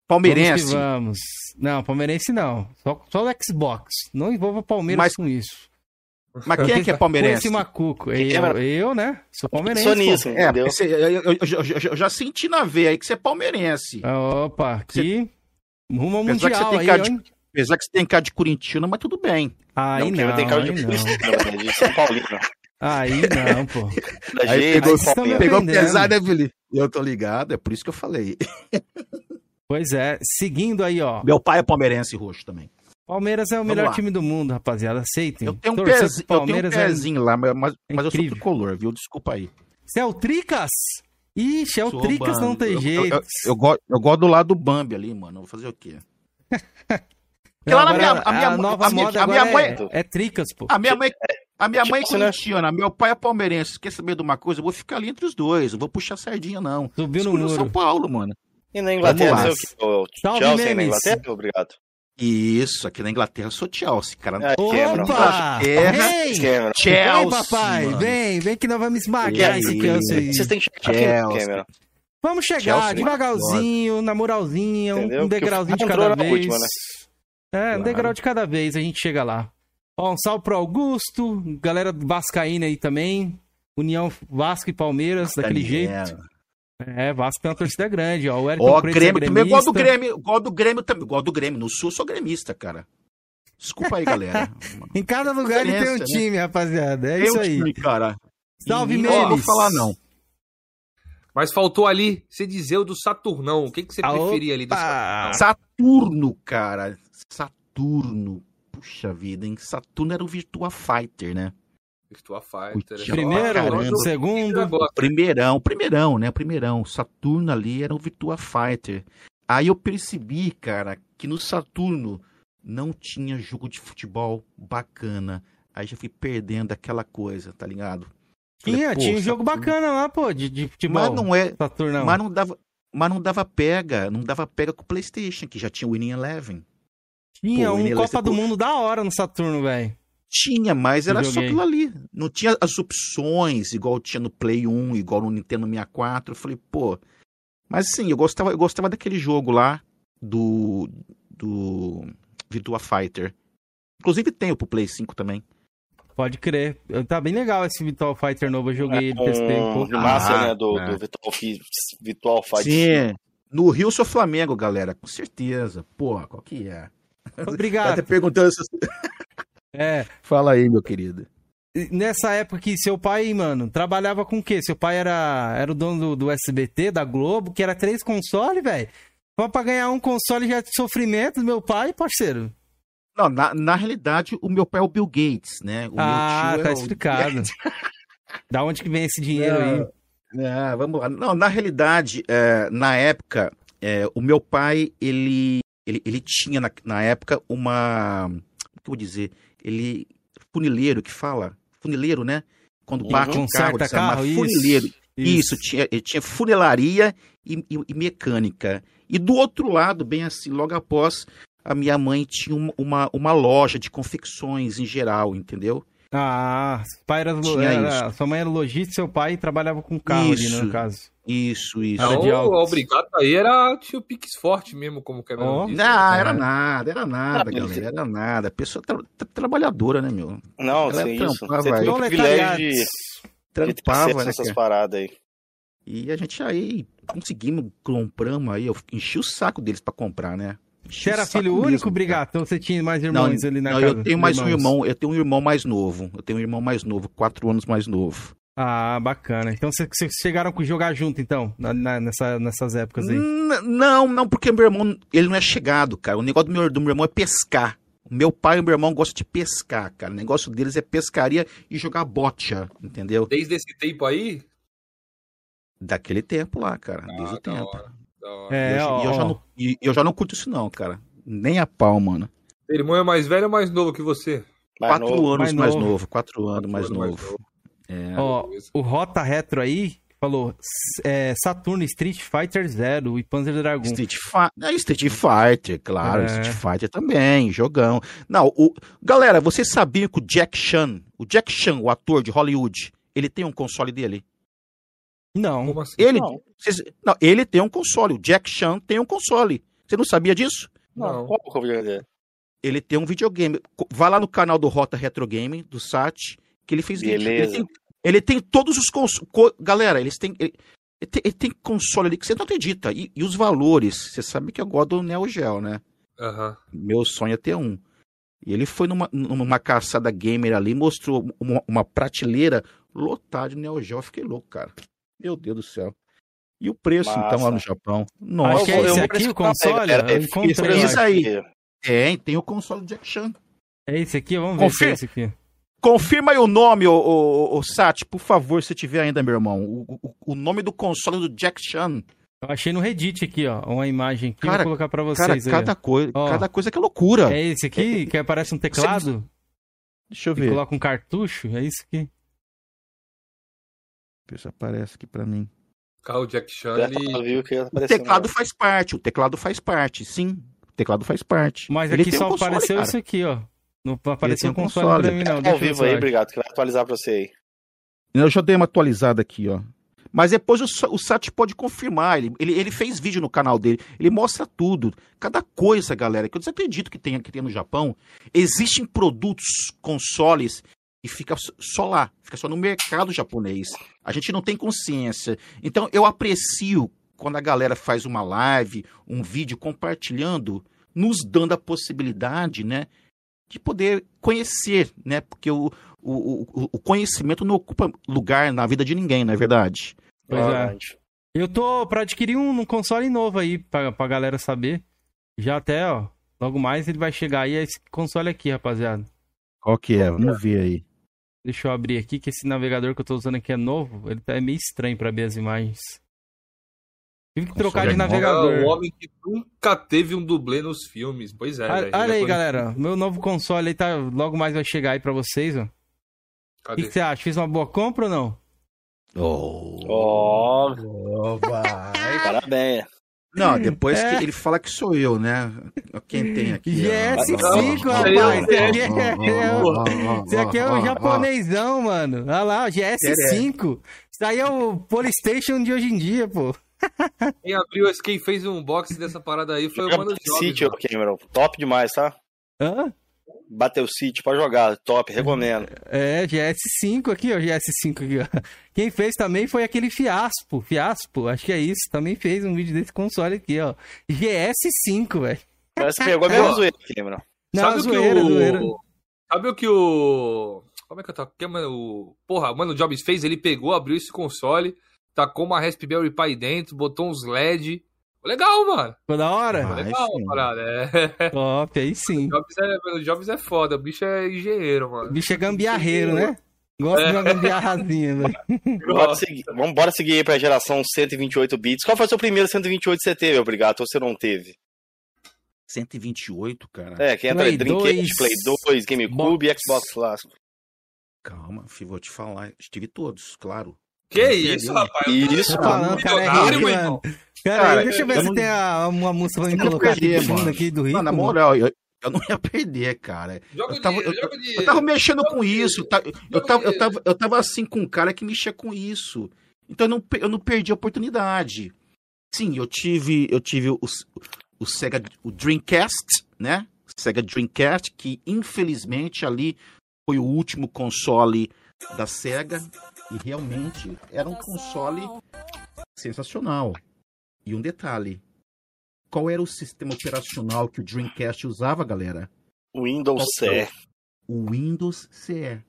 Palmeirense. Vamos que vamos. Não, palmeirense não. Só, só o Xbox. Não envolva Palmeiras Mas com isso. Mas quem é que é palmeirense? esse macuco. Eu, é? eu, né? Sou palmeirense. Sou nisso, É, eu, eu- eu- eu- eu- eu já senti na veia aí que você é palmeirense. Opa, aqui. Rumo ao que Mundial tem aí, cara de-? Apesar que você tem cara de corintiano, mas tudo bem. Aí não, não, tem cara de aí não. na verdade, de São Paulino. Aí não, pô. *laughs* Aí jeito, pegou- Paulino. pegou- Aprendendo. pesado, né, Felipe? Eu tô ligado, é por isso que eu falei. *laughs* Pois é, seguindo aí, ó. Meu pai é palmeirense roxo também. Palmeiras é o Vamos melhor lá. time do mundo, rapaziada. Aceitem. Eu tenho um Torcer pezinho, eu tenho um Palmeiras é- pezinho lá, mas, mas eu sou tricolor, viu? Desculpa aí. Você é o Tricas? Ixi, é o Sou Tricas, não tem Eu- jeito. Eu, eu, eu gosto, eu gosto do lado do Bambi ali, mano. Vou fazer o quê? Não, lá na minha- a minha- nova a minha- moda a minha agora mãe- é, é Tricas, pô. A minha mãe, a minha mãe é tipo, né? corintiana, meu pai é palmeirense. Quer saber de uma coisa? Eu vou ficar ali entre os dois. Eu vou puxar sardinha, não. Subiu no Escolhi o São muro. Paulo, mano. E na Inglaterra, Vamos sei lá. Salve, Chelsea na. Inglaterra? Obrigado. Isso, aqui na Inglaterra eu sou Chelsea, cara. Cameron. Opa! Terra, Vem! Cameron. Chelsea, Vem, papai! mano. Vem, vem que nós vamos esmagar esse Chelsea aí. Vocês têm que chegar aqui Cameron. Vamos chegar Chelsea, devagarzinho, na moralzinha, um- Entendeu? um degrauzinho de cada na vez. última, né? É, um Claro. degrau de cada vez, a gente chega lá. Ó, um salve pro Augusto, galera do Vascaína aí também. União Vasco e Palmeiras, daquele Daniel. jeito. É, Vasco tem uma torcida grande, ó. O Wellington Ó, é Grêmio, também igual do. Grêmio, igual do Grêmio também, igual do Grêmio. No Sul eu sou gremista, cara. Desculpa aí, galera. *laughs* Em cada lugar ele tem um né? time, rapaziada. É Tem isso um aí. time, cara. Salve, E nem vou falar não. Mas faltou ali você dizer o do Saturnão. O que, que você Ah, preferia ali do! Saturnão? Saturno, cara. Saturno. Puxa vida, hein? Saturno era o Virtua Fighter, né? Virtua Fighter. Putz, Primeiro, Caramba. segundo. Primeirão, primeirão, né? Primeirão. Saturno ali era o Virtua Fighter. Aí eu percebi, cara, que no Saturno não tinha jogo de futebol bacana. Aí já fui perdendo aquela coisa, tá ligado? Falei, Tinha, tinha um jogo Saturno- bacana lá, pô, de, de futebol. Mas não é, Saturnão. mas não dava, mas não dava pega, não dava pega com o PlayStation, que já tinha o Winning Eleven. Tinha Pô, um Winning Copa Eleven, do pô. Mundo da hora no Saturno, velho. Tinha, mas era só aquilo ali. Não tinha as opções, igual tinha no Play 1, igual no Nintendo 64. Eu falei, pô. Mas sim, eu gostava, eu gostava daquele jogo lá do. do Virtua Fighter. Inclusive tem o pro Play 5 também. Pode crer. Tá bem legal esse Virtual Fighter novo. Eu joguei, ele, com testei um o pouco. remaster, Ah, né, do, é. do Virtual, Virtual Fight. Sim. No Rio sou Flamengo, galera. Com certeza. Porra, qual que é? Tá Obrigado. até perguntando se... *laughs* É, Fala aí, meu querido. e nessa época que seu pai, mano, trabalhava com o quê? Seu pai era, era o dono do, do SBT, da Globo, que era três consoles, velho. Só pra ganhar um console já de sofrimento, meu pai, parceiro. Não, na, na realidade, o meu pai é o Bill Gates, né? O ah, meu tio tá é explicado. *laughs* da onde que vem esse dinheiro aí? É, vamos lá. Não, na realidade, é, na época, é, o meu pai, ele, ele, ele tinha na, na época uma. Como que eu vou dizer? Ele. Funileiro que fala? Funileiro, né? Quando Uhum. bate um carro, Conserta desarma, carro, funileiro. isso. Isso, tinha, tinha funilaria e, e- e mecânica. E do outro lado, bem assim, logo após, a minha mãe tinha uma, uma, uma loja de confecções em geral, entendeu? Ah, pai era, era- sua mãe era lojista, seu pai trabalhava com carro ali, né, Isso. no caso. Isso, isso. Era Então, de o obrigado aí era tinha o Pix forte mesmo, como que é Ó. mesmo. Não, É. era nada, era nada, galera, era nada. Pessoa tra- tra- trabalhadora, né, meu? Não, Ela sim, é isso. trampava Você tem aí. o privilégio de, Trampava, né, essas paradas aí. E a gente aí conseguimos, compramos aí, eu enchi o saco deles pra comprar, né? Enchi Você era filho mesmo, único, cara. Brigato? Ou você tinha mais Não, irmãos ali na não, casa? eu tenho mais um Irmãos? irmão, eu tenho um irmão mais novo. Eu tenho um irmão mais novo, quatro anos mais novo. Ah, bacana. Então vocês chegaram a jogar junto, então, na- na- nessa, nessas épocas aí. N- Não, não, porque meu irmão, ele não é chegado, cara. O negócio do meu, do meu irmão é pescar. O meu pai e o meu irmão gostam de pescar, cara. O negócio deles é pescaria e jogar bocha, entendeu? Desde esse tempo aí? Daquele tempo lá, cara. Ah, Desde o tempo. hora, da hora. É, e, eu, ó, eu já não, eu já não curto isso, não, cara. Nem a pau, mano. Irmão é mais velho ou mais novo que você? Mais quatro novo. anos mais mais, novo. novo. Quatro anos mais Quatro anos novo. É. Ó, o Rota Retro aí falou é, Saturno Street Fighter Zero e Panzer Dragon. Street, Fi é, Street Fighter, claro. É. Street Fighter também, jogão. Não, o, galera, vocês sabiam que o Jack Chan, o Jack Chan, o ator de Hollywood, ele tem um console dele? Não. Assim? Ele, Não. vocês- não, ele tem um console. O Jack Chan tem um console. Você não sabia disso? Não, qual é o videogame? Ele tem um videogame. Vá lá no canal do Rota Retro Game, do SAT, que ele fez vídeo. Ele Beleza. tem, ele tem todos os consoles. Galera, eles têm. Ele, ele tem, ele tem console ali que você não acredita. E, e os valores. Você sabe que eu gosto do Neo Geo, né? Aham. Meu sonho é ter um. E ele foi numa, numa caçada gamer ali, mostrou uma, uma prateleira lotada de Neo Geo. Eu fiquei louco, cara. Meu Deus do céu. E o preço, Massa. então, lá no Japão? Acho Nossa, que é esse aqui o console? Eu encontrei. Isso lá. aí. tem, tem o console do Jack Chan. É esse aqui? Vamos ver se é esse aqui. Confirma aí o nome, ô, ô, ô, Sat, por favor, se tiver ainda, meu irmão. O, o- o nome do console do Jack Chan. Eu achei no Reddit aqui, ó, uma imagem aqui. Cara, Vou colocar pra vocês Cara, aí. cada, coi Ó. cada coisa que é loucura. É esse aqui que aparece um teclado Deixa eu e ver. coloca um cartucho? É isso aqui? Ver se aparece aqui pra mim. Carro Jack Chan, ele... O teclado faz parte, o teclado faz parte, sim. O teclado faz parte. Mas Ele aqui só um console, apareceu cara. isso aqui, ó. Não apareceu um tem um console, console. pra mim, não. Tá Deixa ao vivo aí, obrigado, que vai atualizar pra você aí. Eu já dei uma atualizada aqui, ó. Mas depois o, o Sat pode confirmar. Ele, ele, ele fez vídeo no canal dele. Ele mostra tudo. Cada coisa, galera, que eu desacredito que tem, que tem no Japão. Existem produtos, consoles, e fica só lá, fica só no mercado japonês. A gente não tem consciência. Então eu aprecio quando a galera faz uma live, um vídeo compartilhando, nos dando a possibilidade, né, de poder conhecer, né, porque o, o, o, conhecimento não ocupa lugar na vida de ninguém, não é verdade? Pois é. Eu tô pra adquirir um, um console novo aí, pra, pra galera saber. Já até, ó, logo mais ele vai chegar aí, esse console aqui, rapaziada. Qual que é? Vamos ver aí. Deixa eu abrir aqui, que esse navegador que eu tô usando aqui é novo. Ele tá meio estranho pra ver as imagens. Tive que trocar de navegador. É o homem que nunca teve um dublê nos filmes. Pois é, Olha, olha aí, galera. Meu novo console aí tá. Logo mais vai chegar aí pra vocês, ó. O que, que, você acha? Fiz uma boa compra ou não? Oh, oh, *laughs* vai. Parabéns. Não, depois é. que ele fala que sou eu, né? Quem tem aqui? GS5, rapaz. Esse aqui é o japonesão, mano. Olha lá, o GS5. Isso aí é o Polystation de hoje em dia, pô. Quem abriu, quem fez um unboxing dessa parada aí foi o Mano Jobs. City, Cameron. Top demais, tá? Hã? Bateu City pra jogar, top, recomendo. É, GS5 aqui, ó, GS5 aqui, ó. Quem fez também foi aquele Fiaspo, Fiaspo, acho que é isso, também fez um vídeo desse console aqui, ó. GS5, velho. Parece que pegou a mesma zoeira aqui, mano. Não, Sabe zoeira, o que o... zoeira. Sabe o que o... Como é que eu tô? Que, mano, o... Porra, mano, o Jobs fez, ele pegou, abriu esse console, tacou uma Raspberry Pi dentro, botou uns LED Legal, mano. Ficou da hora? Ficou legal, parada. É. *laughs* Top, aí sim. O Jobs, é, o Jobs é foda, o bicho é engenheiro, mano. O bicho é gambiarreiro, né? Gosta é. de uma gambiarrazinha, *laughs* velho. Vamos embora seguir aí pra geração 128 bits. Qual foi o seu primeiro 128 que você teve, obrigado, ou você não teve? 128, cara. É, que entra Play Dreamcast, Play 2, GameCube e Xbox clássico. Calma, filho, vou te falar. Estive todos, claro. Que isso, rapaz? Isso, mano. Cara, é rico, mano. Cara, cara deixa eu ver se não... tem a, uma música pra me colocar perder, aqui mano. aqui do Rio. Mano, na moral, eu, eu não ia perder, cara. eu, tava, de, eu, de, eu tava mexendo com isso. Tá, eu, tava, eu, tava, eu tava assim com um cara que mexia com isso. Então eu não, eu não perdi a oportunidade. Sim, eu tive, eu tive o, o Sega, o Dreamcast, né? Sega Dreamcast, que infelizmente ali foi o último console da Sega e realmente era um console sensacional. E um detalhe: qual era o sistema operacional que o Dreamcast usava, galera? Windows CE. O Windows CE.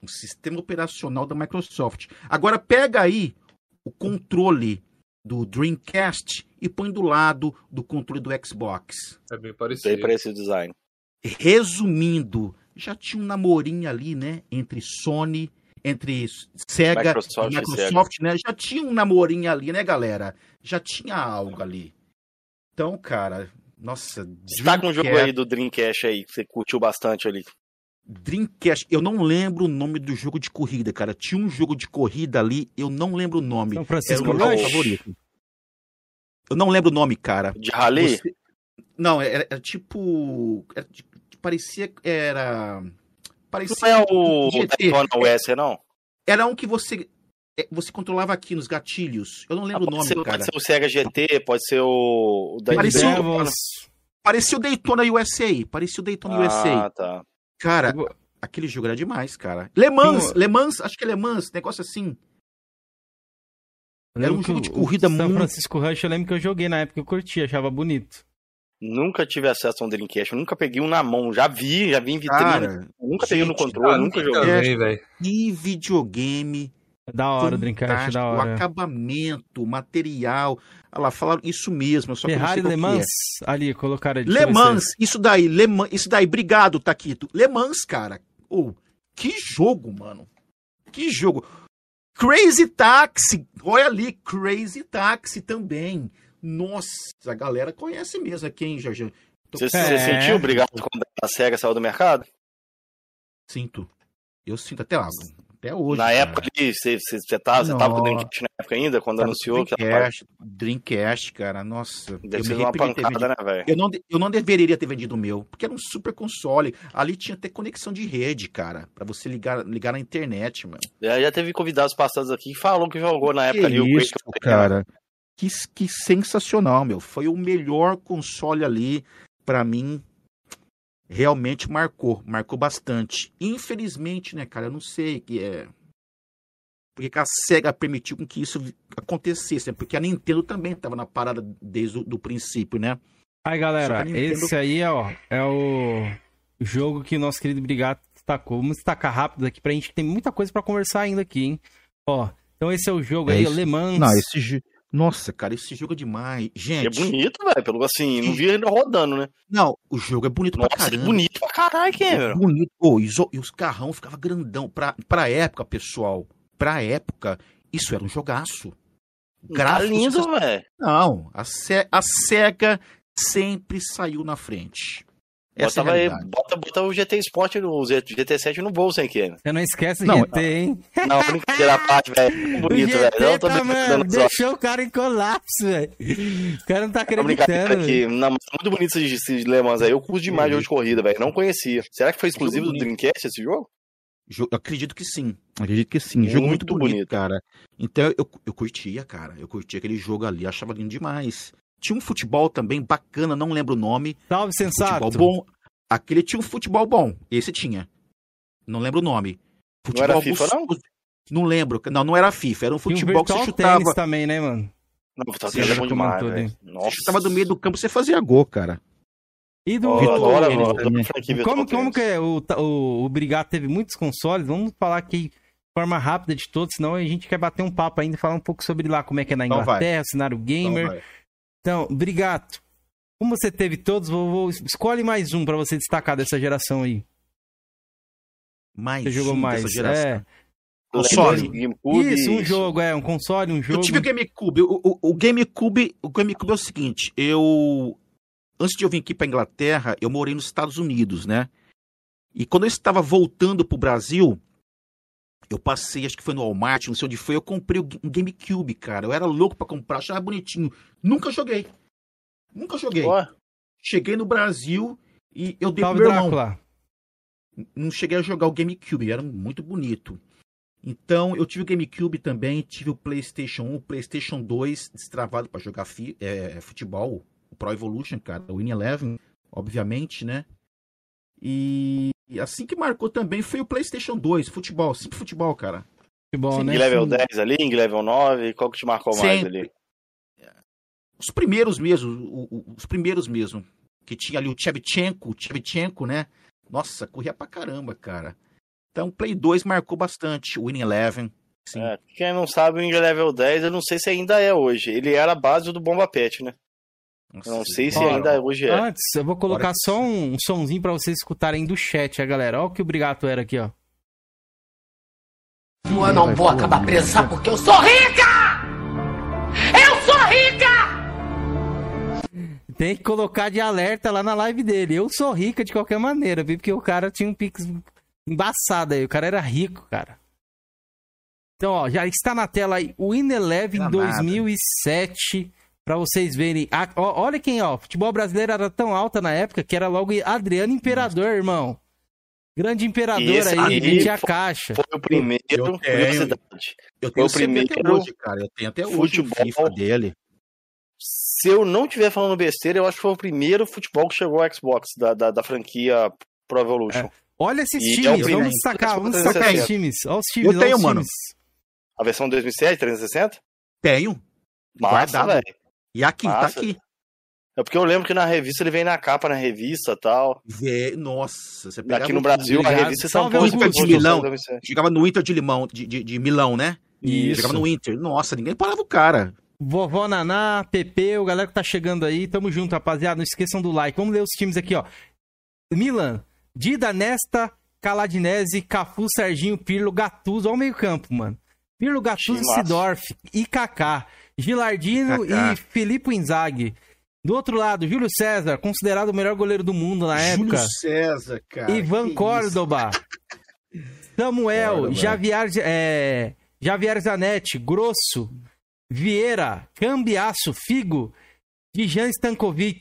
O sistema operacional da Microsoft. Agora pega aí o controle do Dreamcast e põe do lado do controle do Xbox. É bem parecido. Bem parecido design. Resumindo, já tinha um namorinho ali, né, entre Sony entre Sega Microsoft e Microsoft, né? Já tinha um namorinho ali, né, galera? Já tinha algo ali. Então, cara, nossa. Destaca um jogo aí do Dreamcast aí, que você curtiu bastante ali. Dreamcast, eu não lembro o nome do jogo de corrida, cara. Tinha um jogo de corrida ali, eu não lembro o nome. São Francisco Era o meu favorito. Eu não lembro o nome, cara. De Rally? Você... Não, era, era tipo. Era, parecia. Era. Parecia não é o Daytona US, não? Era um que você é, você controlava aqui nos gatilhos. Eu não lembro ah, o nome, ser, cara. Pode ser o Sega GT, pode ser o, o parecia, o, parecia o Daytona USA. Parecia o Daytona ah, USA. Ah, tá. Cara, aquele jogo era demais, cara. Le Mans, Le Mans, acho que é Le Mans, negócio assim. Era um jogo de corrida muito... São Francisco Rush, eu lembro que eu joguei na época, eu curti, achava bonito. Nunca tive acesso a um Dreamcast, nunca peguei um na mão. Já vi, já vi em vitrine. Cara, nunca peguei no controle, nunca joguei. Também, e videogame. Da hora Dreamcast, da hora. O acabamento, material. Olha lá, falaram isso mesmo. Só Ferrari Le Mans, é. ali, colocaram ali. Le Mans, isso daí, Le Mans, isso daí, obrigado, Taquito. Le Mans, cara. Oh, que jogo, mano. Que jogo. Crazy Taxi, olha ali, Crazy Taxi também. Nossa, a galera conhece mesmo aqui, hein, Jorge? Você, é... sentiu obrigado quando a SEGA saiu do mercado? Sinto. Eu sinto até lá. Até hoje. Na cara. época ali, você, você, você, tava, você tava com o Dreamcast na época ainda, quando tava anunciou Dreamcast, que ela... Dreamcast, cara, nossa. Deve ser uma pancada, né, velho? Eu não, eu não deveria ter vendido o meu, porque era um super console. Ali tinha até conexão de rede, cara, pra você ligar, ligar na internet, mano. Já, já teve convidados passados aqui que falaram que jogou na que época ali isso, o cara. Que, que sensacional, meu. Foi o melhor console ali, para mim. realmente marcou, marcou bastante. Infelizmente, né, cara, eu não sei que é porque a SEGA permitiu com que isso acontecesse, né? Porque a Nintendo também estava na parada desde o do princípio, né? Aí, galera, Nintendo... esse aí, ó, é o jogo que o nosso querido Brigato destacou. Vamos destacar rápido aqui pra gente, que tem muita coisa para conversar ainda aqui, hein? Ó, então esse é o jogo é aí, Le Mans. Não, esse jogo... Nossa, cara, esse jogo é demais. Gente. É bonito, velho. Pelo assim, não vi ainda rodando, né? Não, o jogo é bonito Nossa, pra é caramba. É bonito pra caralho, Cameron. É bonito. Oh, e, os, e os carrão ficavam grandão. Pra, pra época, pessoal, pra época, isso era um jogaço. Gráficos. Tá lindo, velho. Não, a, a SEGA sempre saiu na frente. Essa bota, é aí, bota, bota o GT Sport no GT7 no bolso, hein, Ken? Você não esquece o não, GT, hein? *laughs* Não, brincadeira à parte, velho. *laughs* Bonito, velho. Não tô tá, mano, deixou o cara em colapso, velho. O cara não tá acreditando. Aqui. Não, mas muito bonito esse, esse Le Mans aí. Eu curto demais jogo de corrida, velho. Não conhecia. Será que foi exclusivo do Dreamcast esse jogo? Eu acredito que sim. Acredito que sim. Muito jogo muito bonito, bonito, cara. Então eu, eu curtia, cara. Eu curtia aquele jogo ali, achava lindo demais. Tinha um futebol também bacana, não lembro o nome. Salve, sensato. Futebol bom. Aquele tinha um futebol bom. Esse tinha. Não lembro o nome. Futebol não era FIFA, não? Não lembro. Não, não era FIFA. Era um futebol um que você chutava. também, né, mano? Não, tênis é bom demais, Nossa. Você chutava do meio do campo, você fazia gol, cara. E do. Oh, como, como que é? O, o, o Brigado teve muitos consoles? Vamos falar aqui de forma rápida de todos, senão a gente quer bater um papo ainda e falar um pouco sobre lá, como é que é na então Inglaterra, então cenário gamer. Então, Brigato, como você teve todos, vou, vou, escolhe mais um para você destacar dessa geração aí. Mais você jogou um mais. dessa geração. É. Console. Isso, um jogo, é, um console, um jogo. Eu tive o GameCube. O, o, o GameCube, o GameCube é o seguinte, eu antes de eu vir aqui para Inglaterra, eu morei nos Estados Unidos, né? E quando eu estava voltando pro Brasil, eu passei, acho que foi no Walmart, não sei onde foi, eu comprei um GameCube, cara. Eu era louco para comprar, achava bonitinho. Nunca joguei. Nunca joguei. Cheguei no Brasil e eu dei Salve pro meu irmão. Não cheguei a jogar o GameCube, era muito bonito. Então, eu tive o GameCube também, tive o PlayStation 1, o PlayStation 2 destravado para jogar é, futebol, o Pro Evolution, cara, o Win Eleven, obviamente, né? E assim que marcou também foi o PlayStation 2, futebol, sempre futebol, cara. Futebol, né? level 10 ali, em level 9, qual que te marcou sempre. mais ali? Os primeiros mesmo, os primeiros mesmo. Que tinha ali o Chevchenko, Chevchenko, né? Nossa, corria pra caramba, cara. Então, Play 2 marcou bastante, o Winning Eleven. Sim. É, quem não sabe, o Winning Level 10, eu não sei se ainda é hoje. Ele era a base do Bomba Pet, né? Não sei se ainda hoje é. Antes, eu vou colocar só um, um sonzinho pra vocês escutarem do chat, a galera. Olha o que o Brigato era aqui, ó. Eu não vou acabar presa porque eu sou rica! Eu sou rica! Tem que colocar de alerta lá na live dele. Eu sou rica de qualquer maneira, viu? Porque o cara tinha um pix embaçado aí. O cara era rico, cara. Então, ó, já está na tela aí o Ineleven 2007 para vocês verem. Ah, ó, olha quem, ó. Futebol brasileiro era tão alta na época que era logo Adriano Imperador, irmão. Grande imperador aí, metia a caixa. Foi o primeiro, eu tenho, eu tenho o primeiro hoje, cara. Eu tenho até hoje futebol, o FIFA dele se eu não estiver falando besteira, eu acho que foi o primeiro futebol que chegou ao Xbox da, da, da franquia Pro Evolution. É. Olha esses e times, é vamos destacar, vamos destacar os times. Olha os times, eu tenho, mano. Times. A versão 2007, 360? Tenho. Massa, velho. E aqui, tá Massa. tá aqui. É porque eu lembro que na revista ele vem na capa na revista e tal. Vê, nossa, você Aqui no Brasil, a revista São Paulo. Inter de Milão. Chegava no Inter de Limão, de, de, de Milão, né? Isso. Chegava no Inter. Nossa, ninguém parava o cara. Vovó Naná, Pepe, o galera que tá chegando aí, tamo junto, rapaziada. Não esqueçam do like. Vamos ler os times aqui, ó. Milan, Dida, Nesta, Caladinese, Cafu, Serginho, Pirlo, Gattuso. Olha o meio campo, mano. Pirlo, Gattuso, Sidorf e Kaká. Gilardino Kaká. e Filipe Inzaghi. Do outro lado, Júlio César, considerado o melhor goleiro do mundo na Júlio época. Júlio César, cara. Ivan Córdoba. Samuel, Bora, Javier, é, Javier Zanetti, Grosso. Vieira, Cambiaço, Figo, Dijan Stankovic,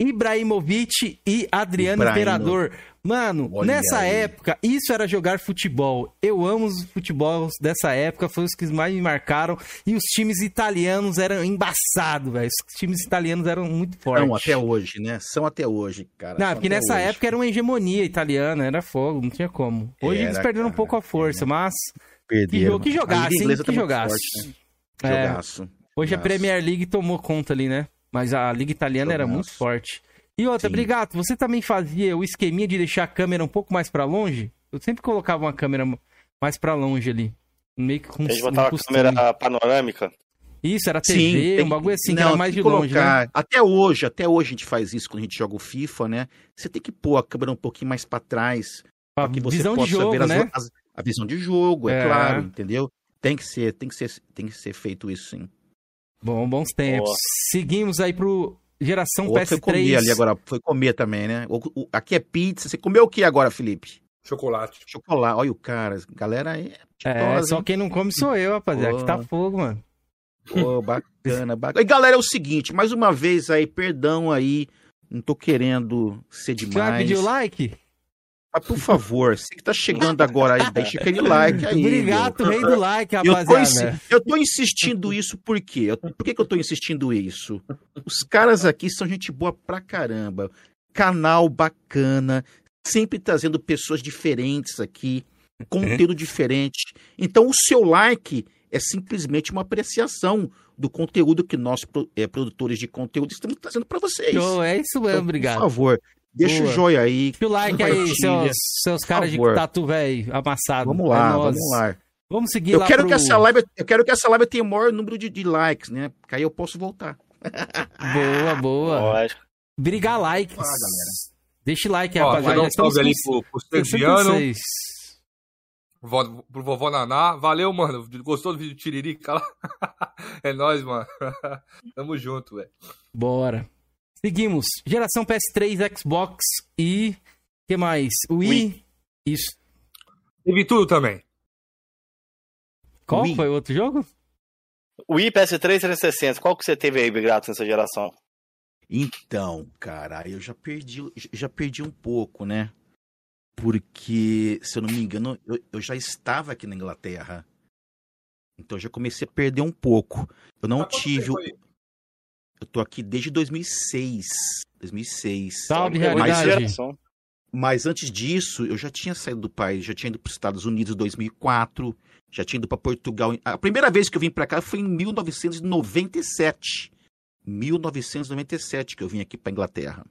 Ibrahimovic e Adriano Ibrahimo. Imperador. Mano, Olha nessa aí. época, isso era jogar futebol. Eu amo os futebols dessa época, foi os que mais me marcaram. E os times italianos eram embaçados, velho. Os times italianos eram muito fortes. São até hoje, né? São até hoje, cara. Não, São porque nessa hoje. época era uma hegemonia italiana, era fogo, não tinha como. Hoje eles Era, perderam um cara, pouco a força, mas Perderam. que A jogasse, hein? Que tá jogasse. forte, né? É, Jogaço. hoje a jogaço. Premier League tomou conta ali, né? Mas a Liga Italiana era Jogaço. muito forte. E outra, Sim. Brigato, você também fazia o esqueminha de deixar a câmera um pouco mais pra longe? Eu sempre colocava uma câmera mais pra longe ali. Meio que com A gente um botava a câmera panorâmica. Isso, era Sim, TV, tem- um bagulho assim, que Não, era mais de que longe, né? colocar- Até hoje, até hoje a gente faz isso quando a gente joga o FIFA, né? Você tem que pôr a câmera um pouquinho mais pra trás, Pra para que você visão de possa jogo, ver as- né? as- a visão de jogo, é, É. claro, entendeu? Tem que ser, tem que ser, tem que ser feito isso sim. Bom, bons tempos. Boa. Seguimos aí pro geração O outro foi PS3. comer ali agora, foi comer também, né? O- o- aqui é pizza. Você comeu o que agora, Felipe? Chocolate. Chocolate. Olha o cara, galera é. É, dose, só hein? quem não come sou eu, rapaziada. Aqui tá fogo, mano. Pô, *laughs* bacana, bacana. E galera, é o seguinte, mais uma vez aí, perdão aí, não tô querendo ser Você vai demais. pedir o like? Mas por favor, você que tá chegando agora aí, deixa aquele like aí. Obrigado, meu. rei do like, Eu tô, rapaziada. eu tô insistindo isso por quê? Por que, que eu tô insistindo isso? Os caras aqui são gente boa pra caramba. Canal bacana, sempre trazendo pessoas diferentes aqui, conteúdo diferente. Então o seu like é simplesmente uma apreciação do conteúdo que nós, eh, produtores de conteúdo, estamos trazendo pra vocês. Show, é isso mesmo, Então, obrigado. Por favor, deixa Boa. o joia aí. Deixa o like aí, seus, seus caras de tatu, velho, amassado. Vamos É lá, nóis. vamos lá. Vamos seguir Eu lá quero, pro... que essa live, eu quero que essa live tenha o maior número de, de likes, né? Porque aí eu posso voltar. Boa, boa. Lógico. Brigar galera. Deixa o like, Ó, rapaziada. um salve ali pro, pro 66. Sergiano, vó- pro vovó Naná. Valeu, mano. Gostou do vídeo do Tiririca lá? *laughs* É nóis, mano. *laughs* Tamo junto, velho. Bora. Seguimos. Geração PS3, Xbox e... que mais? Wii. Wii. Isso. Teve tudo também. Qual Wii. foi o outro jogo? Wii, PS3 360. Qual que você teve aí, Bigrato, nessa geração? Então, cara, eu já perdi, já perdi um pouco, né? Porque, se eu não me engano, eu, eu já estava aqui na Inglaterra. Então eu já comecei a perder um pouco. Eu não Mas tive. aí? Eu tô aqui desde 2006. 2006. Salve, realidade. geração. Mas antes disso, eu já tinha saído do país, já tinha ido para os Estados Unidos em 2004, já tinha ido para Portugal. A primeira vez que eu vim para cá foi em 1997. 1997 que eu vim aqui para Inglaterra.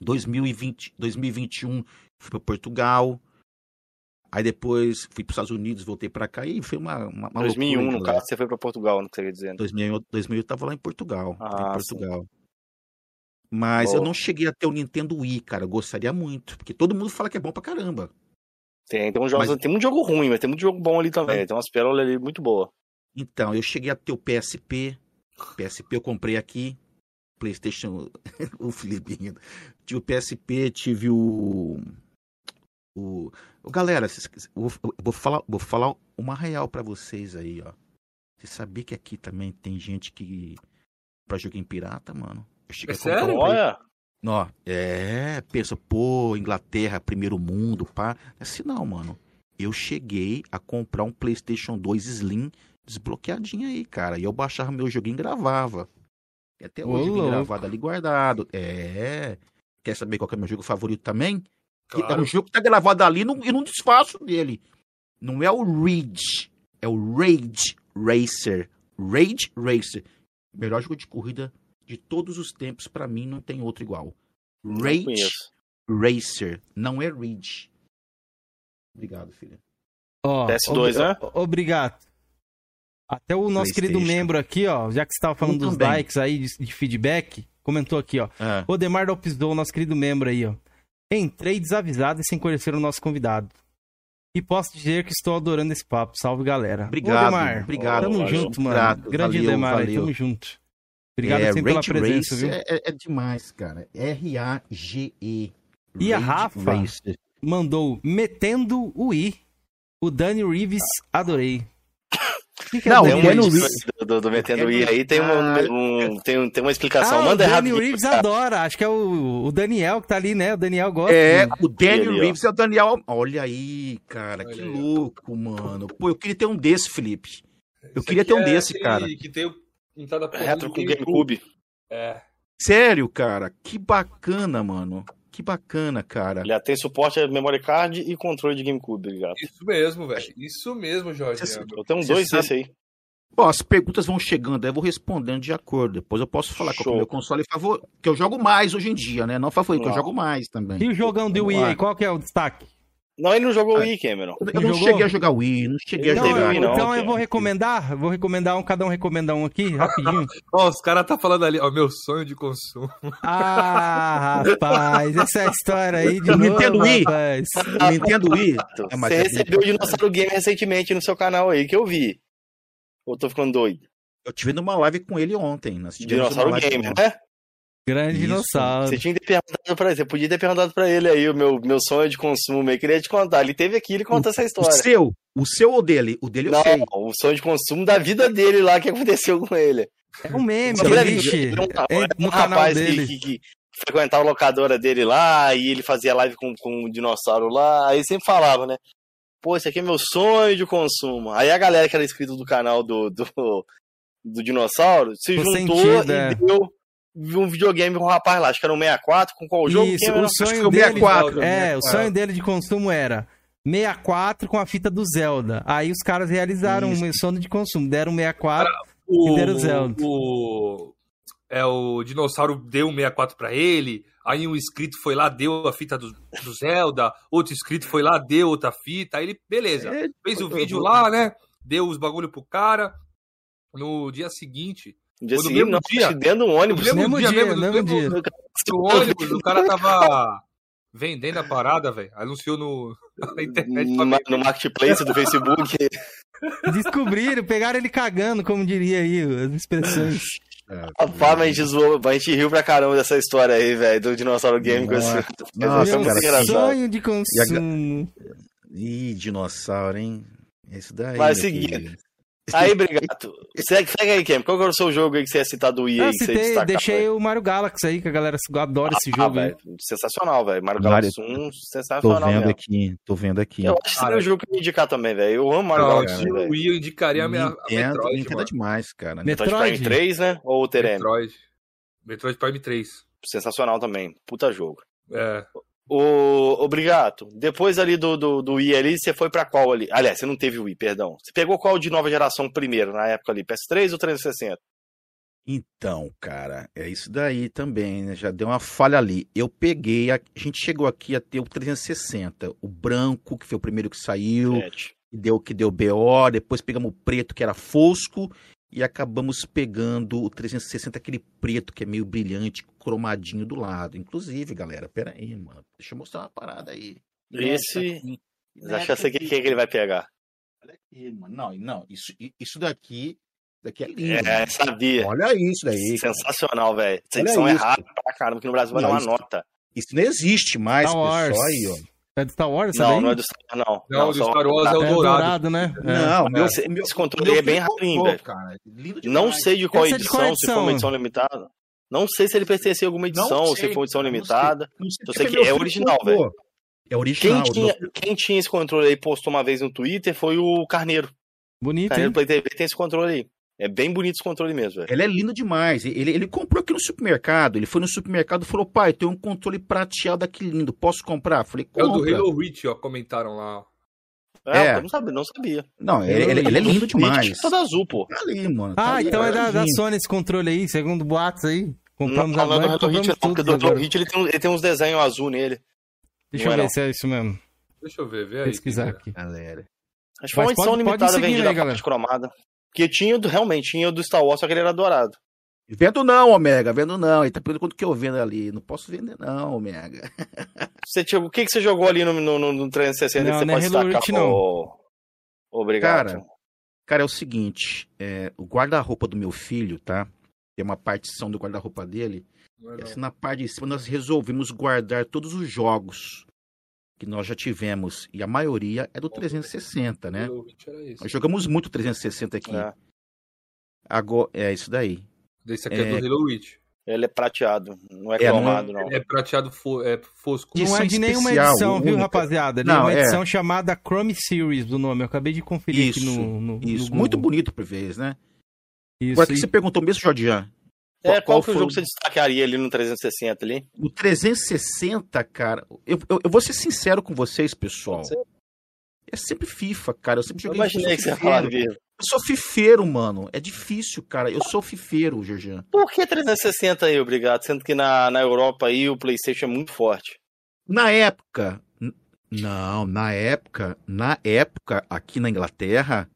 2020, 2021 fui para Portugal. Aí depois fui para os Estados Unidos, voltei para cá e foi uma, uma, uma 2001, loucura, no caso, você foi pra Portugal, no que você quer dizer. 2000, 2000 eu tava lá em Portugal. Ah, em Portugal. Mas eu Boa. não cheguei a ter o Nintendo Wii, cara. Eu gostaria muito. Porque todo mundo fala que é bom pra caramba. Tem, tem, uns jogos, Mas- tem muito jogo ruim, mas tem muito jogo bom ali também. Tem umas pérolas ali muito boas. Então, eu cheguei a ter o PSP. PSP eu comprei aqui. PlayStation. *laughs* o Filipinho. Tive o PSP, tive o. O. o- Galera, eu vou, eu vou falar, vou falar uma real pra vocês aí, ó. Você sabia que aqui também tem gente que. pra jogar em pirata, mano? Eu cheguei É sério? Olha, Ó, é, pensa, pô, Inglaterra, primeiro mundo, pá. É Assim não, mano. Eu cheguei a comprar um PlayStation 2 Slim desbloqueadinho aí, cara. E eu baixava meu joguinho e gravava. E até Ô, hoje joguinho louco. gravado ali guardado. É. Quer saber qual que é meu jogo favorito também? Que É Claro. um jogo que tá gravado ali e não, e não desfaço dele. Não é o Ridge, é o Rage Racer. Rage Racer. Melhor jogo de corrida de todos os tempos, pra mim não tem outro igual. Rage. Racer, não é Ridge. Obrigado, filha. Ó, PS2, ob- né? Obrigado. Até o nosso querido membro aqui, ó, já que você tava falando Eu dos também. likes aí, de, de feedback, comentou aqui, ó. Ah, Odemar Dalpisdou, nosso querido membro aí, ó. Entrei desavisado e sem conhecer o nosso convidado. E posso dizer que estou adorando esse papo. Salve, galera. Obrigado, Odemar, obrigado. Tamo valeu. junto, mano. Grande valeu, Odemar aí, valeu. tamo junto. Obrigado é, sempre pela Rage presença, Racer viu? É, é- demais, cara. R-A-G-E. E a Rafa? Racer. Mandou metendo o I. O Dani Reeves, adorei. Que que é Não, o Tem o Reeves- do, do, do Metendo Keanu I aí, tem, Reeves- um, um- tem, um- tem uma explicação. Ah, o Manda errado. Daniel Reeves adora. Acho que é o, o Daniel que tá ali, né? O Daniel gosta. É, né? o Daniel. Reeves é o Daniel. Olha aí, cara, Olha que aí, louco, mano. Pô, eu queria ter um desse, Felipe. Eu Esse queria ter um é desse, cara. Que tem o pintada porra Retro com GameCube. É. Sério, cara, que bacana, mano. Que bacana, cara. Ele tem suporte a memory card e controle de GameCube, ligado? Isso mesmo, velho. Isso mesmo, Jorge. Você- Eu tenho dois sabe- desse aí. Bom, as perguntas vão chegando, aí eu vou respondendo de acordo. Depois eu posso falar qual que é o Show. meu console favorito, que eu jogo mais hoje em dia, né? Não favorito, que eu Não. jogo mais também. E o jogão do Vamos Wii aí, qual que é o destaque? Não, ele não jogou Ah. Wii, Cameron. Eu Não jogou? cheguei a jogar Wii, não cheguei a Então, jogar. Wii, não, então eu vou recomendar, vou recomendar um, cada um recomendar um aqui, rapidinho. *laughs* Ó, os caras tá falando ali, ó, meu sonho de consumo. Ah, rapaz, essa é a história aí de novo, Nintendo Wii? rapaz. Nintendo Wii. É, mas Você é- recebeu o Dinossauro Game recentemente no seu canal aí, que eu vi. Ou tô ficando doido? Eu tive numa live com ele ontem. Nós Dinossauro Game, né? Grande Isso. dinossauro. Você tinha que ter perguntado pra ele. Você podia ter perguntado pra ele aí o meu, meu sonho de consumo. Eu queria te contar. Ele teve aqui, ele conta essa O história. seu? O seu ou dele? O dele eu Não, sei. o sonho de consumo da vida dele lá, que aconteceu com ele. É um meme, era um, É um rapaz que- dele. Que, que frequentava a locadora dele lá e ele fazia live com, com um dinossauro lá. Aí sempre falava, né? Pô, esse aqui é meu sonho de consumo. Aí a galera que era inscrito do canal do, do, do dinossauro se Com juntou sentido, e é. deu um videogame com o rapaz lá. Acho que era um 64. Com qual jogo? Isso, o sonho que o dele. 64, é, o 64. sonho dele de consumo era 64 com a fita do Zelda. Aí os caras realizaram Isso. um sonho de consumo, deram 64. O, deram Zelda. o, é, o dinossauro deu um 64 pra ele, aí um inscrito foi lá, deu a fita do, do Zelda, outro inscrito foi lá, deu outra fita, aí ele, beleza, É, fez o vídeo lá, né, deu os bagulho pro cara, no dia seguinte, No dia seguinte, mesmo não, dia. dentro do ônibus. No Mesmo dia, mesmo- mesmo mesmo- dia. *laughs* no ônibus, o cara tava vendendo a parada, velho, anunciou no, *laughs* na internet. No, no marketplace do Facebook. *laughs* Descobriram, pegaram ele cagando, como diria aí as expressões. Rapaz, mas a gente zoou, a gente riu pra caramba dessa história aí, velho, do Dinossauro Game com esse. Nossa, é muito engraçado. sonho de consumo. Ih, dinossauro, hein? Esse daí. Mas seguinte, querido. Aí, obrigado. Segue, segue aí, Cam. Qual que é o seu jogo aí que você ia citar do Wii Ah, aí que você citei, deixei o Mario Galaxy aí, que a galera adora esse Ah, jogo aí. velho, sensacional, velho. Mario Galaxy 1, Tô sensacional vendo mesmo. aqui, tô vendo aqui. Eu acho que seria um jogo que eu ia indicar também, velho. Eu amo Mario Não, Galaxy, o. Wii eu indicaria a, minha, a Metroid, Nintendo é demais, cara. Metroid? Metroid Prime 3, né? Ou o Terem. Metroid. Metroid Prime 3. Sensacional também. Puta jogo. É. O Obrigado. Depois ali do, do, do Wii ali, você foi pra qual ali? Aliás, você não teve Wii, perdão. Você pegou qual de nova geração primeiro, na época ali? PS3 ou 360? Então, cara, é isso daí também, né? Já deu uma falha ali. Eu peguei, a, a gente chegou aqui a ter o 360, o branco, que foi o primeiro que saiu, Sete. que deu que deu BO, depois pegamos o preto, que era fosco, e acabamos pegando o 360, aquele preto que é meio brilhante, cromadinho do lado. Inclusive, galera, pera aí, mano. Deixa eu mostrar uma parada aí. Esse- Nessa Acho que eu sei o que, que ele vai pegar. Olha aqui, mano. Não, não, isso, isso daqui, daqui é lindo. É, mano. sabia. Olha isso daí. Sensacional, velho. Essa edição é rara pra caramba, que no Brasil vai Não, dar uma isso- nota. Isso não existe mais, Star Wars. pessoal aí, ó. É do Star Wars Não, não é do Star Wars, não. Não, do Star Wars é o É dourado. né? É. Não, meu, Esse- meu, esse controle meu é bem comprou, velho. Não sei de qual é edição, qual se for uma edição? edição limitada. Não sei se ele pertencia a alguma Não edição, ou sei, se foi uma edição não limitada. Não sei Eu porque sei que é original, comprou. É Quem original. tinha, meu- quem tinha esse controle aí postou uma vez no Twitter foi o Carneiro. Bonito, Carneiro Play TV tem esse controle aí. É bem bonito esse controle mesmo, velho. Ele é lindo demais. Ele, ele comprou aqui no supermercado. Ele foi no supermercado e falou: pai, tem um controle prateado aqui lindo. Posso comprar? Falei: É o do compra. Halo Reach, ó, comentaram lá. É, É. eu não sabia, não sabia. Não, ele, ele- ele é lindo demais. Todo azul, pô. Tá ali, mano. tá Ah, ali, então é da, da. Sony esse controle aí, segundo boatos aí. Não, Compramos não, não é agora, do Hello compramos Hit, não, porque tudo do agora. Hit ele tem, um- ele tem uns desenhos azul nele. Deixa Não eu é ver não. se é isso mesmo. Deixa eu ver, vê aí. Pesquisar aqui. Galera. Acho que foi uma edição limitada vendida aí, a galera. parte cromada. Porque tinha do, realmente, tinha o do Star Wars, só que ele era dourado. Vendo não, Omega, vendo não. Ele tá pedindo quanto que eu vendo ali. Não posso vender, não, Omega. *laughs* Você, tinha- o que, que você jogou ali no, no, no- no 360 Não, que você não é pode destacar? Reach, não. ô- Obrigado. Cara, Cara, é o seguinte: é, o guarda-roupa do meu filho, tá? Tem uma partição do guarda-roupa dele. É E assim, na parte de cima nós resolvemos guardar todos os jogos. que nós já tivemos, e a maioria é do 360, né? Nós jogamos muito 360 aqui. É. Agora, é isso daí. Esse aqui é, É. do Halo Reach. Ele é prateado, não é É, não- cromado, não. É prateado fo- é fosco. Isso Não é é de nenhuma especial, edição, viu, única. rapaziada? Ele Não, é uma é. edição chamada Chrome Series do nome. Eu acabei de conferir Isso, aqui no, no Isso, no muito bonito por vez, né? Isso, Agora, o que você perguntou mesmo, Jordian? É, qual, que é o foi jogo que você destacaria ali no 360 ali? O 360, cara, eu, eu, eu vou ser sincero com vocês, pessoal. Você- É sempre FIFA, cara. Eu sempre Eu joguei imaginei eu que sou você ia falar disso. Eu sou fifeiro, mano. É difícil, cara. Eu sou fifeiro, Jordian. Por que 360 aí, obrigado? Sendo que na, na Europa aí o PlayStation é muito forte. Na época. Não, na época. Na época, aqui na Inglaterra,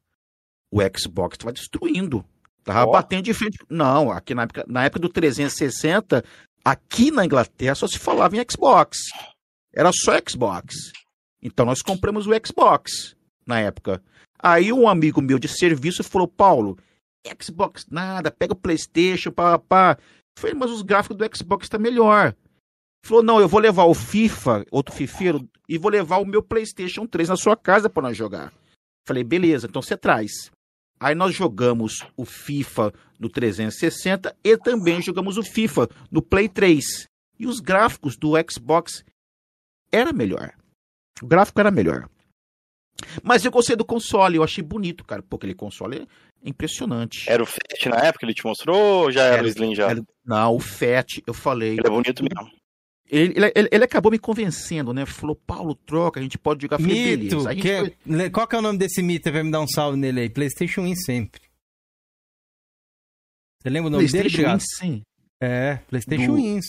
o Xbox tava destruindo. Tava Ó. batendo de frente. Não, aqui na época, na época do 360, aqui na Inglaterra só se falava em Xbox. Era só Xbox. Então nós compramos o Xbox na época. Aí um amigo meu de serviço falou: Paulo, Xbox nada, pega o PlayStation, pá, pá. Eu Falei, mas os gráficos do Xbox tá melhor. Falou, não, eu vou levar o FIFA, outro fifeiro, e vou levar o meu PlayStation 3 na sua casa para nós jogar. Falei, beleza, então você traz. Aí nós jogamos o FIFA no 360 e também jogamos o FIFA no Play 3. E os gráficos do Xbox era melhor. O gráfico era melhor. Mas eu gostei do console, eu achei bonito, cara. Pô, aquele console é impressionante. Era o Fat na época que ele te mostrou ou já era, Era- o Slim já? era- Não, o Fat, eu falei. Ele é bonito mesmo. Ele, ele, ele- acabou me convencendo, né? Falou, Paulo, troca, a gente pode jogar. Falei, Mito, gente que- foi- le- qual que é o nome desse mito? Vai me dar um salve nele aí. PlayStation 1 sempre. Você lembra o nome dele, PlayStation sim. É, PlayStation Do- Wins.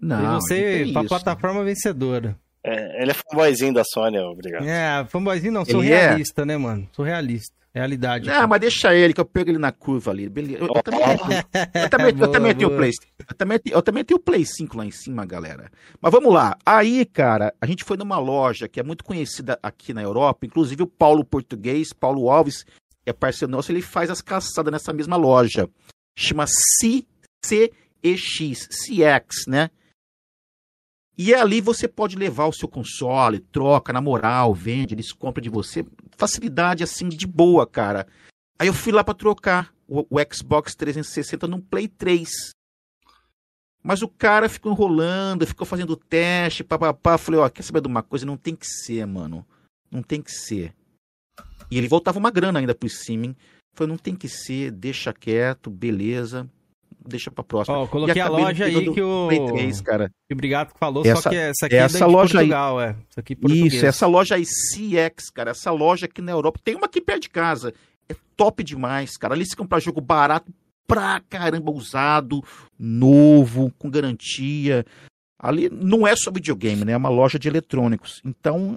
Não, e você, pra isso. plataforma vencedora. É, ele é fanboyzinho da Sony, obrigado. É, fanboyzinho não, sou Ele é? realista, né, mano? Sou realista. Realidade. Não, mas deixa ele, que eu pego ele na curva ali. Beleza. Eu, eu também, eu também, *laughs* eu Boa, também tenho o. Play. Eu também, eu também tenho o Play 5 lá em cima, galera. Mas vamos lá. Aí, cara, a gente foi numa loja que é muito conhecida aqui na Europa. Inclusive o Paulo Português, Paulo Alves, que é parceiro nosso, ele faz as caçadas nessa mesma loja. Chama CCEX, CX, né? E ali você pode levar o seu console, troca na moral, vende, eles compram de você. Facilidade assim de boa, cara. Aí eu fui lá pra trocar o, o Xbox 360 num Play 3. Mas o cara ficou enrolando, ficou fazendo teste, papapá. Falei, ó, quer saber de uma coisa? Não tem que ser, mano. Não tem que ser. E ele voltava uma grana ainda por cima, hein? Falei, não tem que ser, deixa quieto, beleza. Deixa pra próxima. Ó, coloquei E a loja aí que o, Play 3, cara. que o Brigato falou, só Essa- que essa aqui essa é da de loja aí- Portugal, é. Isso aqui português. Isso, essa loja aí, CX, cara, essa loja aqui na Europa, tem uma aqui perto de casa. É top demais, cara. Ali se comprar jogo barato pra caramba, usado, novo, com garantia. Ali não é só videogame, né? É uma loja de eletrônicos. Então,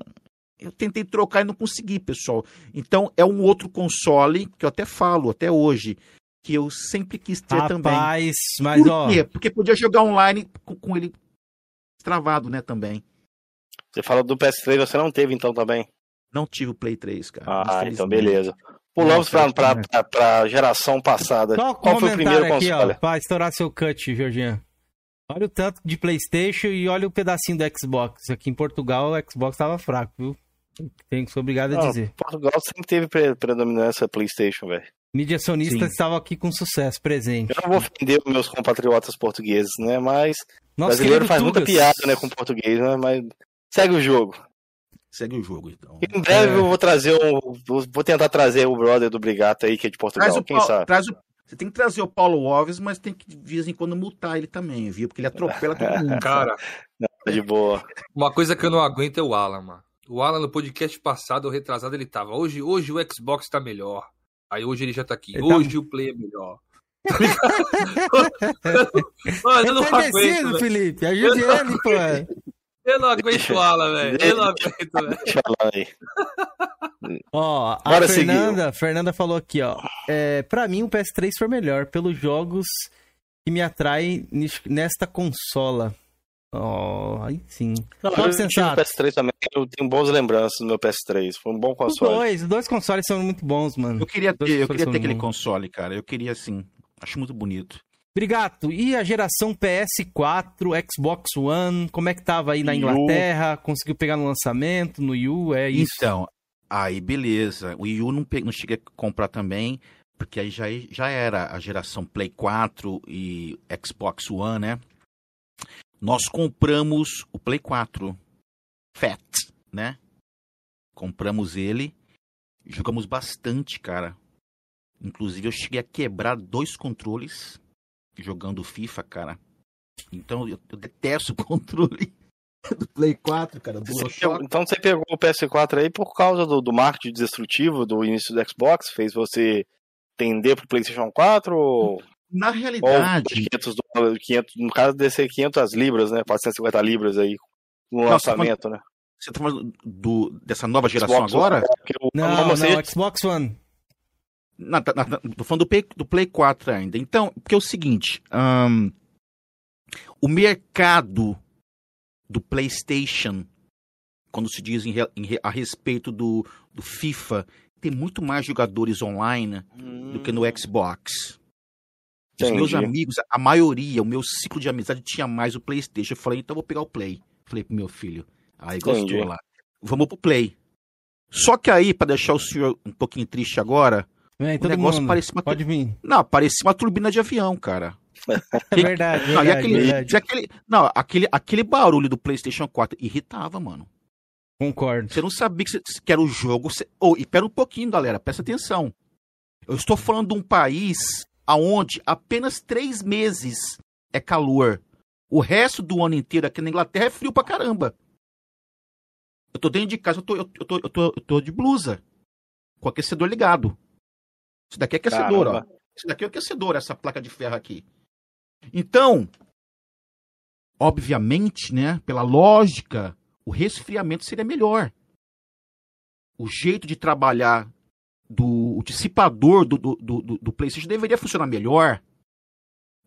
eu tentei trocar e não consegui, pessoal. Então, é um outro console que eu até falo até hoje, que eu sempre quis ter também. Rapaz, mas Por ó, quê? Porque podia jogar online com, com ele travado, né, também. Você falou do PS3, você não teve então também? Não tive o Play 3, cara. Ah, então beleza. Pulamos pra, pra, pra, pra geração passada. só Qual foi o primeiro aqui, console? ó, pra estourar seu cut, Jorginho. Olha o tanto de Playstation e olha o pedacinho do Xbox. Aqui em Portugal o Xbox tava fraco, viu? Tenho que ser obrigado a Não, dizer. Portugal sempre teve pre- predominância PlayStation, velho. Mídia sonista Sim. estava aqui com sucesso presente. Eu não vou ofender os meus compatriotas portugueses, né? Mas o Nosso brasileiro faz muita Tugas. piada, né, com português, né? Mas segue o jogo. Segue o jogo, então. Em breve É. eu vou trazer um. vou- tentar trazer o brother do Brigato aí, que é de Portugal, Traz o quem Paulo- sabe? traz o- Você tem que trazer o Paulo Alves, mas tem que de vez em quando multar ele também, viu? Porque ele atropela todo mundo. *laughs* Cara, Tá de boa. uma coisa que eu não aguento é o Alan, mano. O Alan no podcast passado, ou retrasado, ele tava. Hoje, hoje o Xbox tá melhor. Aí hoje ele já tá aqui. Ele tá- Hoje o Play é melhor. Tá? *laughs* Mano, eu não Tá aguento. Felipe. Ajude ele, pô. Eu não aguento o Alan, velho. Eu não aguento, velho. Deixa falar aí. Ó, a Bora. Fernanda, Fernanda falou aqui, ó. É, pra mim o PS3 foi melhor, pelos jogos que me atraem nis- nesta consola. Ó, aí sim. Não, eu tive o PS3 também, eu tenho boas lembranças do meu PS3. Foi um bom Os console. dois, os dois consoles são muito bons, mano. Eu queria ter, eu queria ter aquele bons. console, cara. Eu queria, assim. Acho muito bonito. Brigato, e a geração PS4, Xbox One, como é que tava aí na. Inglaterra? Conseguiu pegar no lançamento, no Yu, é isso? Então, aí beleza. O Wii U não, pe- não cheguei a comprar também, porque aí já, já era a geração Play 4 e Xbox One, né? Nós compramos o Play 4 Fat, né? Compramos ele, jogamos bastante, cara. Inclusive eu cheguei a quebrar dois controles jogando FIFA, cara. Então eu, eu detesto o *laughs* controle do Play 4, cara, do Você então você pegou o PS4 aí por causa do, do marketing destrutivo do início do Xbox? Fez você tender pro PlayStation 4 ou, Na realidade, 500, dólares, 500, no caso deve ser 500 libras, né? 450 libras aí no Não, você tá lançamento, né? Você tá falando do, dessa nova geração Xbox agora? O- Não, você- não, Xbox One. Na, na, na, tô falando do Play, do Play 4 ainda. Então, porque é o seguinte: ahn, o mercado do PlayStation, quando se diz em em a respeito do, do FIFA, tem muito mais jogadores online do que no Xbox. Os meus Entendi. amigos, a maioria, o meu ciclo de amizade tinha mais o PlayStation. Eu falei, então eu vou pegar o Play. Falei pro meu filho. Aí gostou Entendi. lá. Vamos pro Play. Só que aí, pra deixar o senhor um pouquinho triste agora, Vem, o todo negócio mundo. parecia uma, Pode vir. não, parecia uma turbina de avião, cara. *laughs* É verdade, Não, e verdade, aquele, verdade. e aquele, não, aquele, aquele barulho do PlayStation 4 irritava, mano. Concordo. Você não sabia que, você- que era o jogo. Você... Oh, e pera um pouquinho, galera, presta atenção. Eu estou falando de um país aonde apenas três meses é calor. O resto do ano inteiro aqui na Inglaterra é frio pra caramba. Eu tô dentro de casa, eu tô, eu tô, eu tô, eu tô de blusa. Com aquecedor ligado. Isso daqui é aquecedor, ó. Caramba. Isso daqui é aquecedor, essa placa de ferro aqui. Então, obviamente, né, pela lógica, o resfriamento seria melhor. O jeito de trabalhar do o dissipador do, do, do, do- do PlayStation deveria funcionar melhor.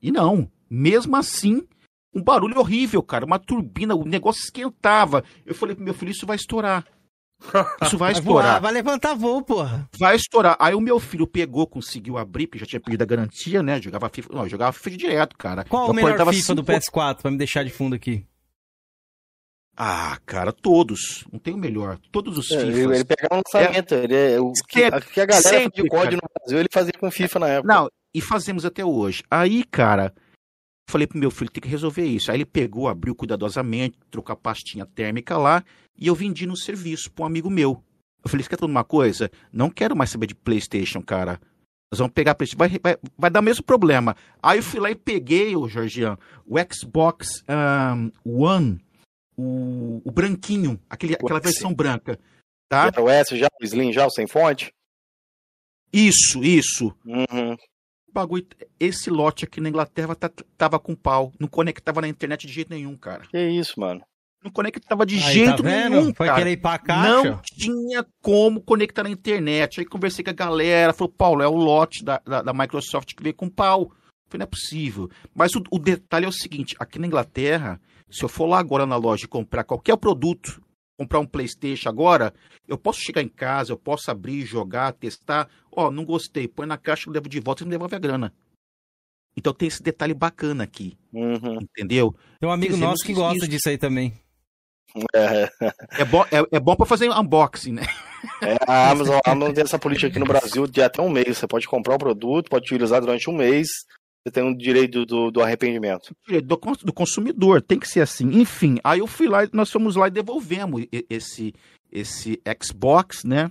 E não. Mesmo assim, um barulho horrível, cara. Uma turbina, o negócio esquentava. Eu falei pro meu filho, isso vai estourar. *laughs* Isso vai Vai voar, estourar. vai levantar voo, porra. Vai estourar. Aí o meu filho pegou, conseguiu abrir, porque já tinha perdido a garantia, né? Jogava FIFA. Não, jogava FIFA direto, cara. Qual Eu o melhor FIFA do cinco- PS4 pra me deixar de fundo aqui? Ah, cara, todos. Não tem o melhor. Todos os É, FIFAs. ele, pegava um lançamento. Ele é, o que, Sempre, a, que a galera sempre, de código no Brasil, ele fazia com FIFA na época. Não, e fazemos até hoje. Aí, cara, falei pro meu filho, tem que resolver isso. Aí ele pegou, abriu cuidadosamente, trocou a pastinha térmica lá, e eu vendi no serviço pra um amigo meu. Eu falei, você quer toda uma coisa? Não quero mais saber de Playstation, cara. Nós vamos pegar Playstation. Vai, vai, vai dar o mesmo problema. Aí eu fui lá e peguei, ô Jorgian, o Xbox ahn, One, o, o branquinho, aquele, aquela versão branca. Tá? Era o S já, o Slim já, o sem fonte. Isso, isso. Uhum. O bagulho, esse lote aqui na Inglaterra tá- tava com pau. Não conectava na internet de jeito nenhum, cara. Que isso, mano. Não conectava de Aí, jeito tá nenhum, Foi cara. querer ir pra caixa. Não tinha como conectar na internet. Aí conversei com a galera, falou, Paulo, é o lote da, da, da Microsoft que veio com pau. Falei, não é possível. Mas o, o detalhe é o seguinte, aqui na Inglaterra, se eu for lá agora na loja e comprar qualquer produto, comprar um Playstation agora, eu posso chegar em casa, eu posso abrir, jogar, testar. Ó, não gostei, põe na caixa, eu levo de volta e me devolve a grana. Então tem esse detalhe bacana aqui, Uhum. entendeu? Tem um amigo nosso que isso. gosta disso aí também. É, É bom, é, é bom para fazer unboxing, né? é, a Amazon, a Amazon tem essa política aqui no Brasil de até um mês. Você pode comprar o produto, pode utilizar durante um mês. Você tem o direito do, do arrependimento. do, do consumidor, tem que ser assim. Enfim, aí eu fui lá, e nós fomos lá e devolvemos esse, esse Xbox, né?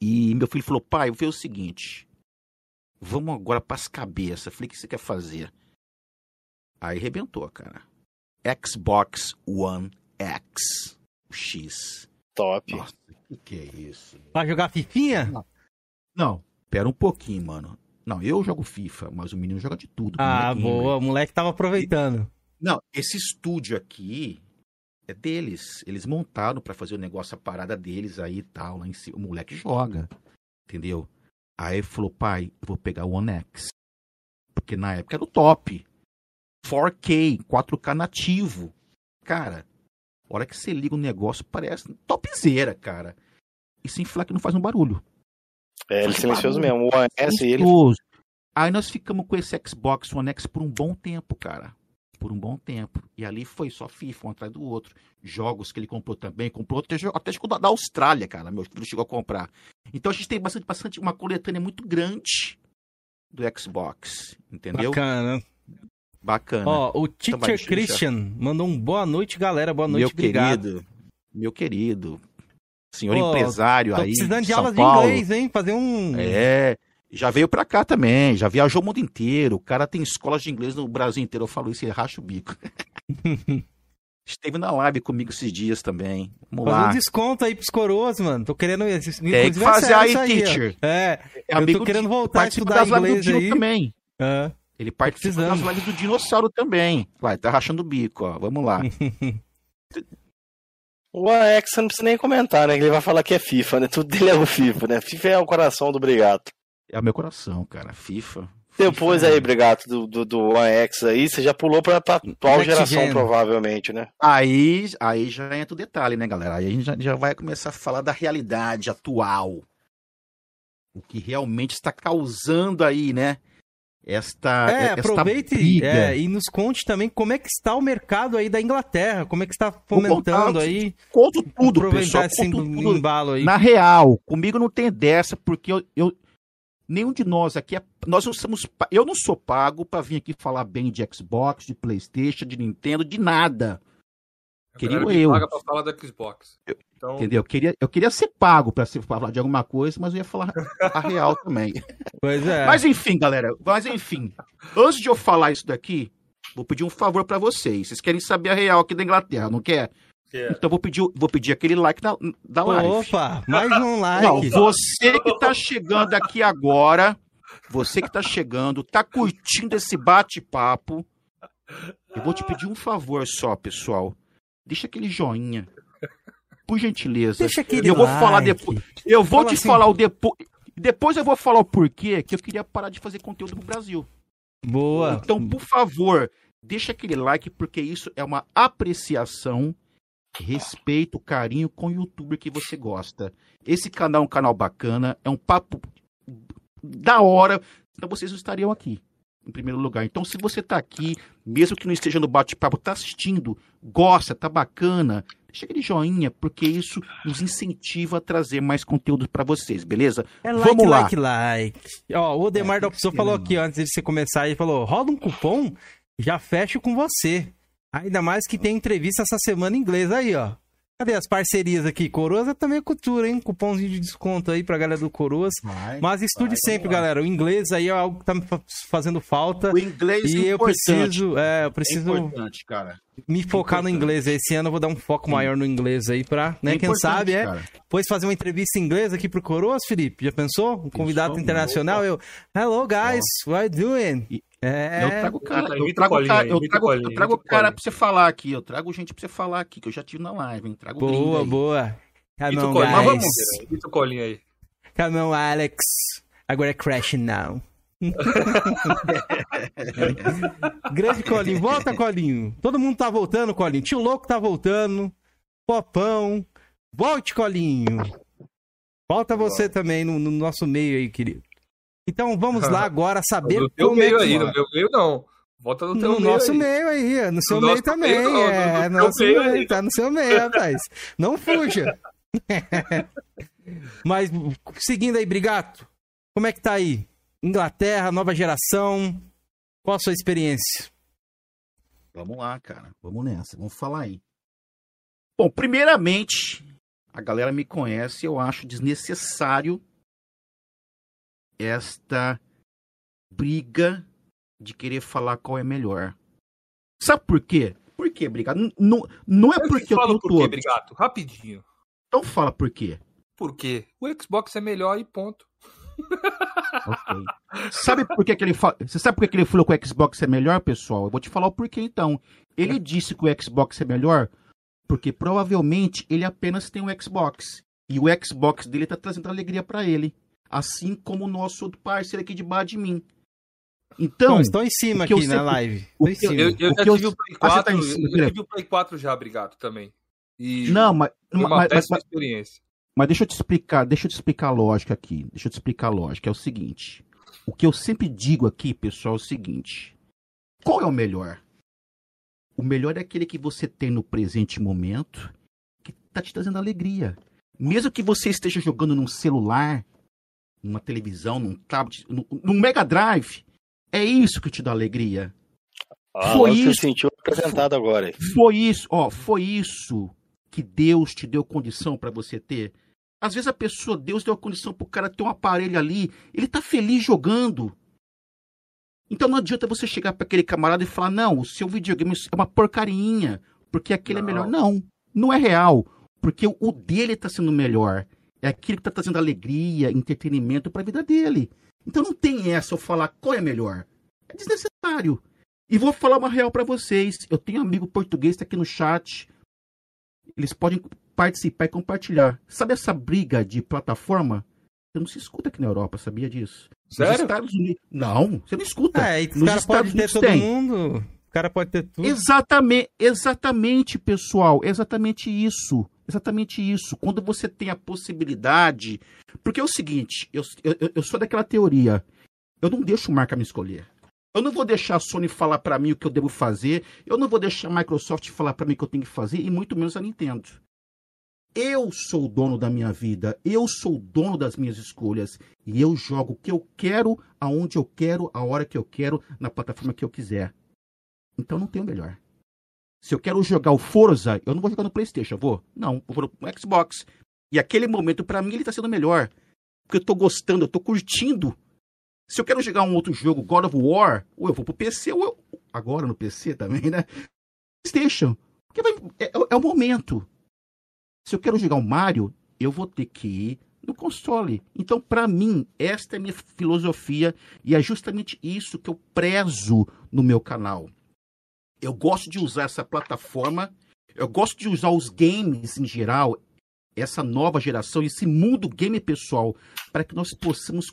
E meu filho falou, pai, ver o seguinte, vamos agora pras cabeças. Falei, o que você quer fazer? Aí arrebentou, cara. Xbox One X. O X. Top. Nossa, o que, que é isso? Pra jogar fifinha? Não, pera um pouquinho, mano. Não, eu jogo FIFA, mas o menino joga de tudo. Ah, moleque gamer. boa. O moleque tava aproveitando. Não, esse estúdio aqui é deles. Eles montaram pra fazer o negócio, a parada deles aí e tal, lá em cima. O moleque joga, entendeu? Aí falou, pai, eu vou pegar o One X. Porque na época era o top. 4K, 4K nativo. Cara, a hora que você liga o negócio, parece topzera, cara. E sem falar que não faz um barulho. É, ele é silencioso mesmo. O One S, ele. Silencioso. Aí nós ficamos com esse Xbox One X por um bom tempo, cara. Por um bom tempo. E ali foi só FIFA, um atrás do outro. Jogos que ele comprou também. Comprou até, até que da, da Austrália, cara. Meu filho chegou a comprar. Então a gente tem bastante, bastante uma coletânea muito grande do Xbox. Entendeu? Bacana. Bacana. Ó, o Então vai, Teacher Xuxa. Christian mandou um boa noite, galera. Boa noite, meu obrigado. querido. Meu querido. Senhor Pô, empresário Tô aí. precisando de São aulas Paulo. de inglês, hein? Fazer um. É, já veio pra cá também, já viajou o mundo inteiro. O cara tem escolas de inglês no Brasil inteiro. Eu falo isso e racha o bico. *laughs* Esteve na live comigo esses dias também. Vamos um lá. desconto aí pros coroas, mano. Tô querendo. Tem que fazer aí, ó. teacher. É. É eu tô querendo voltar a estudar das lives inglês do Dino também. é. Ele participa das lives do dinossauro também. Vai, tá rachando o bico, ó. Vamos lá. *laughs* O AX não precisa nem comentar, né? que Ele vai falar que é FIFA, né? Tudo dele é o FIFA, né? FIFA é o coração do Brigato. É o meu coração, cara. FIFA. Depois FIFA é- aí, Brigato, do, do, do aí, você já pulou pra, pra atual Next geração, gen. provavelmente, né? Aí, aí já entra o detalhe, né, galera? Aí a gente já, já vai começar a falar da realidade atual. O que realmente está causando aí, né? Esta, É, esta aproveite briga. é, e nos conte também como é que está o mercado aí da Inglaterra, como é que está fomentando contar, aí, Conto tudo, aproveitar pessoal. esse tudo. embalo aí. Na real, comigo não tem dessa, porque eu, eu- nenhum de nós aqui é, nós não somos, eu não sou pago para vir aqui falar bem de Xbox, de PlayStation, de Nintendo, de nada. Queria eu. paga pra falar do Xbox. Então, Entendeu? Eu queria, eu queria ser pago para falar de alguma coisa, mas eu ia falar a real *laughs* também. Pois é. Mas enfim, galera, mas enfim. Antes de eu falar isso daqui, vou pedir um favor pra vocês. Vocês querem saber a real aqui da Inglaterra, não quer? Então vou pedir, vou pedir aquele like da, da live. Opa, mais um Não, like. você que tá chegando aqui agora, você que tá chegando, tá curtindo esse bate-papo, eu vou te pedir um favor só, pessoal. Deixa aquele joinha. Por gentileza. Deixa aquele eu vou like. falar depois. Eu vou Fala te assim. falar o depois. Depois eu vou falar o porquê que eu queria parar de fazer conteúdo no Brasil. Boa. Então, por favor, deixa aquele like, porque isso é uma apreciação, respeito, carinho com o youtuber que você gosta. Esse canal é um canal bacana, é um papo da hora, então vocês não estariam aqui, em primeiro lugar. Então, se você tá aqui, mesmo que não esteja no bate-papo, tá assistindo, gosta, tá bacana, deixa aquele joinha, porque isso nos incentiva a trazer mais conteúdo para vocês, beleza? É like, Vamos lá. like, like. Ó, o Odemar É, da Opção falou aqui, ó, antes de você começar, ele falou, roda um cupom, já fecho com você. Ainda mais que tem entrevista essa semana em inglês aí, ó. Cadê as parcerias aqui? Coroas é também cultura, hein? Cupomzinho de desconto aí pra galera do Coroas. Mas estude vai, sempre, galera. O inglês aí é algo que tá me fa- fazendo falta. O inglês E é eu preciso, é, eu É preciso importante, cara. me focar no inglês. Esse ano eu vou dar um foco maior no inglês aí pra, né? É Quem sabe, é. cara. Depois fazer uma entrevista em inglês aqui pro Coroas, Felipe. Já pensou? Um convidado Pensou, internacional. Eu, hello guys, what you doing? E- É, Eu trago o cara, eu trago, o Colinha cara, aí, eu trago, Colinha, eu trago cara pra você falar aqui, eu trago gente pra você falar aqui, que eu já tive na live, hein? Trago boa, boa. Come Imita o on, Colinha. Mas vamos, imita o Colinha aí. Come on, Alex. Agora é Crash now. *laughs* Grande Colinho, volta, Colinho. Todo mundo tá voltando, Colinho. Tio Louco tá voltando. Popão. Volte, Colinho. Volta você também no, no nosso meio aí, querido. Então vamos lá *laughs* agora saber No como é meio que... aí, no meu meio não. Volta no teu No meio nosso aí. meio aí, no seu No meio também. meio, não, é, no- no nosso meio meio, tá no seu meio, rapaz. Não fuja. *laughs* Mas, seguindo aí, Brigato, como é que tá aí? Inglaterra, nova geração, qual a sua experiência? Vamos lá, cara. Vamos nessa, vamos falar aí. Bom, primeiramente, a galera me conhece, eu acho desnecessário esta briga de querer falar qual é melhor. Sabe por quê? Por quê, briga? Não, não, é porque eu tenho por quê. Brigato? Rapidinho. Então fala por quê. Por quê? O Xbox é melhor e ponto. Ok. Sabe por que, que ele fa... Você sabe por que, que ele falou que o Xbox é melhor, pessoal? Eu vou te falar o porquê então. Ele disse que o Xbox é melhor porque provavelmente ele apenas tem um Xbox. E o Xbox dele tá trazendo alegria pra ele. Assim como o nosso outro parceiro aqui debaixo de mim. Então, estou em cima eu aqui na live. o que eu- cima. Eu, eu O já eu- tive o Play Ah, você 4, tá eu cima, já peraí. tive o Play 4 já, Brigato, também. E não, mas, uma mas, mas, péssima experiência. mas deixa eu te explicar, deixa eu te explicar a lógica aqui. Deixa eu te explicar a lógica. É o seguinte. O que eu sempre digo aqui, pessoal, é o seguinte: qual é o melhor? O melhor é aquele que você tem no presente momento, que está te trazendo alegria. Mesmo que você esteja jogando num celular, numa televisão, num tablet, num, num Mega Drive, é isso que te dá alegria. Ah, Foi você isso. se sentiu apresentado agora. Foi isso, ó, foi isso que Deus te deu condição para você ter. Às vezes a pessoa, Deus deu a condição pro cara ter um aparelho ali, ele tá feliz jogando. Então não adianta você chegar para aquele camarada e falar: "Não, o seu videogame é uma porcaria, porque aquele Não. é melhor". Não, não é real, porque o dele tá sendo melhor. É aquilo que tá trazendo alegria, entretenimento para a vida dele. Então não tem essa eu falar qual é melhor. É desnecessário. E vou falar uma real para vocês. Eu tenho um amigo português tá aqui no chat. Eles podem participar e compartilhar. Sabe essa briga de plataforma? Você não se escuta aqui na Europa, sabia disso? Nos Sério? Estados Unidos. Não, você não escuta. É, e os Nos caras podem Estados ter Unidos todo tem. mundo. O cara pode ter tudo. Exatamente, exatamente, pessoal. Exatamente isso. Exatamente isso. Quando você tem a possibilidade. Porque é o seguinte, eu, eu, eu sou daquela teoria. Eu não deixo marca me escolher. Eu não vou deixar a Sony falar pra mim o que eu devo fazer. Eu não vou deixar a Microsoft falar pra mim o que eu tenho que fazer. E muito menos a Nintendo. Eu sou o dono da minha vida. Eu sou o dono das minhas escolhas. E eu jogo o que eu quero, aonde eu quero, a hora que eu quero, na plataforma que eu quiser. Então não tem o melhor. Se eu quero jogar o Forza, eu não vou jogar no PlayStation, vou? Não, vou no Xbox. E aquele momento, pra mim, ele tá sendo melhor. Porque eu tô gostando, eu tô curtindo. Se eu quero jogar um outro jogo, God of War, ou eu vou pro PC, ou eu... agora no PC também, né? PlayStation. Porque vai- é, é- é o momento. Se eu quero jogar um Mario, eu vou ter que ir no console. Então, pra mim, esta é a minha filosofia e é justamente isso que eu prezo no meu canal. Eu gosto de usar essa plataforma, eu gosto de usar os games em geral, essa nova geração, esse mundo game pessoal, para que nós possamos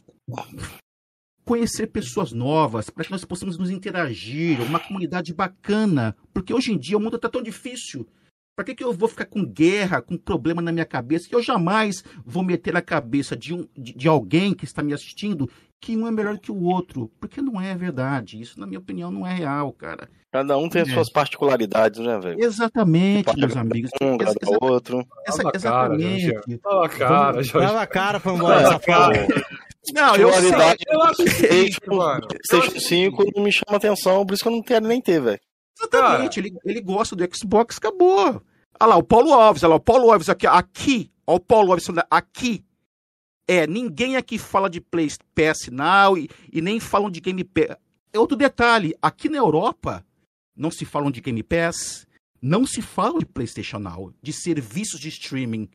conhecer pessoas novas, para que nós possamos nos interagir, uma comunidade bacana, porque hoje em dia o mundo está tão difícil. Para que, que eu vou ficar com guerra, com problema na minha cabeça? Que eu jamais vou meter na cabeça de, um, de, de alguém que está me assistindo que um é melhor que o outro. Porque não é verdade. Isso, na minha opinião, não é real, cara. Cada um tem É. suas particularidades, né, velho? Exatamente, meus amigos. Um, Exa- agrada o outro. exa- Fala a cara, exatamente. Fala, cara, Jorge. Fala a cara, fanboy, Fala cara. Não, eu sei. Eu acho o seguinte, PlayStation- mano. Eu PlayStation acho o 5 seguinte. não me chama atenção, por isso que eu não quero nem ter, velho. Exatamente, ele, ele gosta do Xbox, acabou. Olha lá, o Paulo Alves, olha lá, o Paulo Alves aqui, aqui, ó, o Paulo Alves aqui. É, ninguém aqui fala de Play, PS Now e, e nem falam de Game Pass. É outro detalhe, aqui na Europa não se falam de Game Pass, não se fala de PlayStation Now, de serviços de streaming.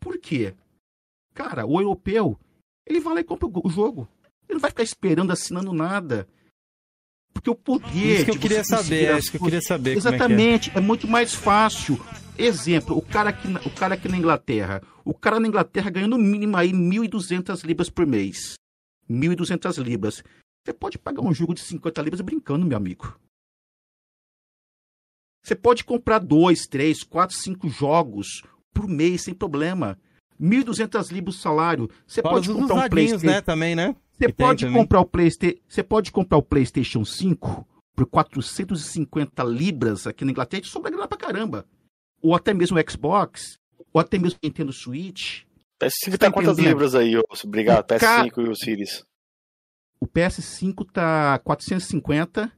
Por quê? Cara, o europeu, ele vai lá e compra o jogo. Ele não vai ficar esperando, assinando nada. Porque o poder Isso que eu queria saber, isso que eu queria saber. como é que é. Exatamente, é, muito mais fácil. Exemplo, o cara, aqui, na- o cara aqui na Inglaterra. O cara na Inglaterra ganha no mínimo aí 1.200 libras por mês. 1.200 libras. Você pode pagar um jogo de 50 libras brincando, meu amigo. Você pode comprar dois, três, quatro, cinco jogos por mês sem problema. 1.200 libras salário. Você pode comprar um usadinhos, PlayStation. né, também, né? Você pode também. comprar o PlayStation, você pode comprar o PlayStation 5 por 450 libras aqui na Inglaterra, e sobra grana pra caramba. Ou até mesmo o Xbox, ou até mesmo o Nintendo Switch. PS5 Você tá tá quantas libras aí, ô? Obrigado, O ca- PS5 e o Series. O PS5 tá 450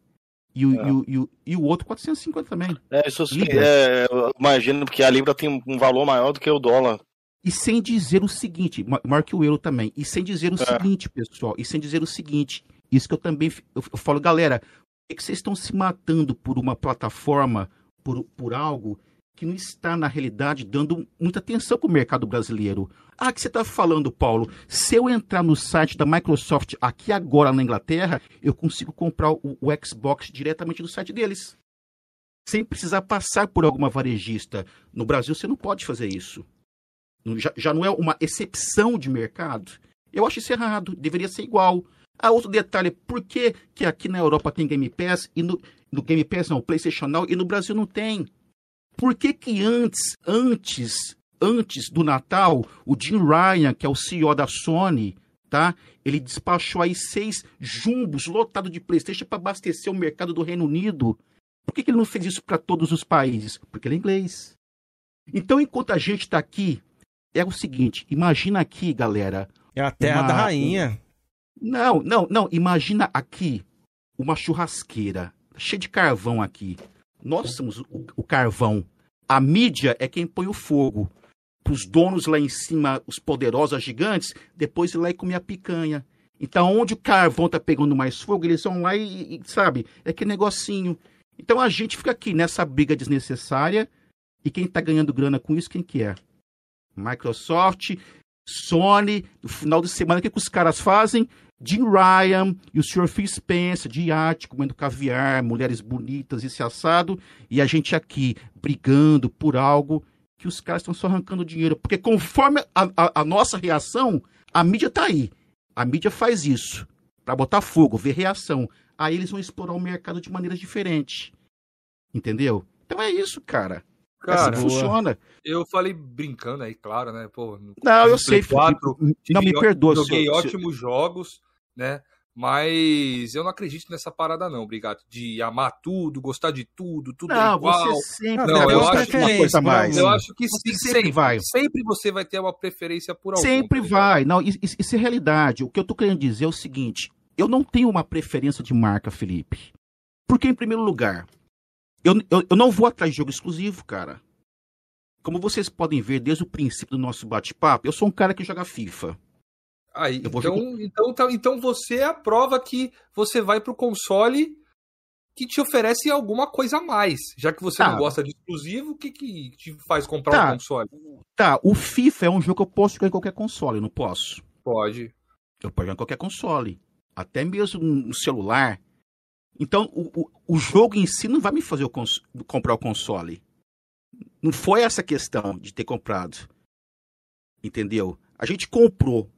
e o, É. e o, e o, e o outro 450 também. É, isso, é, eu imagino porque a libra tem um valor maior do que o dólar. E sem dizer o seguinte, ma- maior que o euro também. E sem dizer o É. seguinte, pessoal. E sem dizer o seguinte. Isso que eu também eu, eu falo, galera. Por que que vocês estão se matando por uma plataforma, por, por algo que não está, na realidade, dando muita atenção para o mercado brasileiro? Ah, que você está falando, Paulo? Se eu entrar no site da Microsoft aqui agora na Inglaterra, eu consigo comprar o, o Xbox diretamente do site deles. Sem precisar passar por alguma varejista. No Brasil, você não pode fazer isso já, já não é uma exceção de mercado? Eu acho isso errado, deveria ser igual. Ah, outro detalhe, por que, que aqui na Europa tem Game Pass e no, no Game Pass não, PlayStation Now e no Brasil não tem? Por que que antes, antes, antes do Natal, o Jim Ryan, que é o CEO da Sony, tá? Ele despachou aí seis jumbos lotados de PlayStation para abastecer o mercado do Reino Unido. Por que, que ele não fez isso para todos os países? Porque ele é inglês. Então, enquanto a gente está aqui, é o seguinte: imagina aqui, galera. É a terra uma- da rainha. Não, não, não. Imagina aqui uma churrasqueira cheia de carvão aqui. Nós somos o, o carvão. A mídia é quem põe o fogo. Para os donos lá em cima, os poderosos, os gigantes, depois ir lá e comer a picanha. Então, onde o carvão tá pegando mais fogo, eles vão lá e, e, sabe, é aquele negocinho. Então a gente fica aqui nessa briga desnecessária. E quem tá ganhando grana com isso, quem que é? Microsoft, Sony, no final de semana, o que, que os caras fazem? Jim Ryan e o Sr. Phil Spencer, de arte, comendo caviar, mulheres bonitas, esse assado, e a gente aqui brigando por algo que os caras estão só arrancando dinheiro. Porque conforme a, a- a nossa reação, a mídia tá aí. A mídia faz isso para botar fogo, ver reação. Aí eles vão explorar o mercado de maneiras diferentes. Entendeu? Então é isso, cara. É assim Cara, que funciona. eu falei brincando aí, claro, né? Pô, Não, eu sei, Play 4, Felipe. Não me perdoa. Joguei se eu- se- ótimos jogos, né? Mas eu não acredito nessa parada, não, obrigado. De amar tudo, gostar de tudo, tudo é Não, igual. você sempre Não, eu acho que- coisa mais. Eu acho que sim, sempre sempre, vai. sempre você vai ter uma preferência por algum. Sempre tá vai. Não, isso é realidade. O que eu tô querendo dizer é o seguinte: eu não tenho uma preferência de marca, Felipe. Porque, em primeiro lugar, eu, eu, eu não vou atrás de jogo exclusivo, cara. Como vocês podem ver desde o princípio do nosso bate-papo, eu sou um cara que joga FIFA. Aí, Eu vou então, então, tá- então você é a prova que você vai pro console que te oferece alguma coisa a mais. Já que você Tá. não gosta de exclusivo, o que, que te faz comprar Tá. um console? Tá, o FIFA é um jogo que eu posso jogar em qualquer console, não posso? Pode. Eu posso jogar em qualquer console. Até mesmo no celular. Então, o, o, o jogo em si não vai me fazer cons- comprar o console. Não foi essa questão de ter comprado. Entendeu? A gente comprou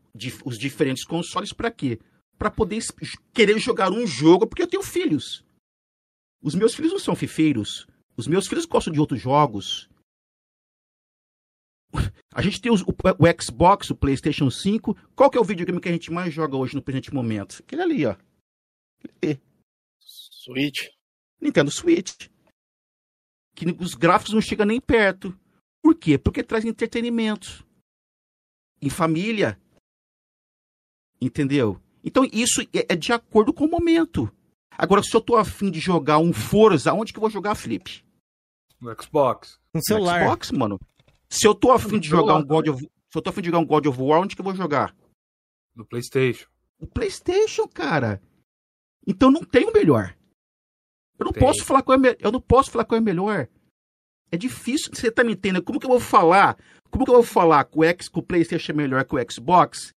os diferentes consoles para quê? Para poder querer jogar um jogo, porque eu tenho filhos. Os meus filhos não são fifeiros. Os meus filhos gostam de outros jogos. *laughs* A gente tem os- o, o Xbox, o PlayStation 5. Qual que é o videogame que a gente mais joga hoje no presente momento? Aquele ali, ó. Switch. Nintendo Switch. Que os gráficos não chegam nem perto. Por quê? Porque traz entretenimento. Em família. Entendeu? Então isso é é de acordo com o momento. Agora, se eu tô afim de jogar um Forza, onde que eu vou jogar, Felipe? No Xbox. No No celular. Xbox, mano. Se eu tô afim de No jogar um God of... Se eu tô afim de jogar um God of War, onde que eu vou jogar? No PlayStation. O PlayStation, cara. Então não tem o melhor. Eu não Tem. posso falar qual é me... eu não posso falar qual é melhor. É difícil, você tá me entendendo? Como que eu vou falar? Como que eu vou falar que o X que o PlayStation é melhor que o Xbox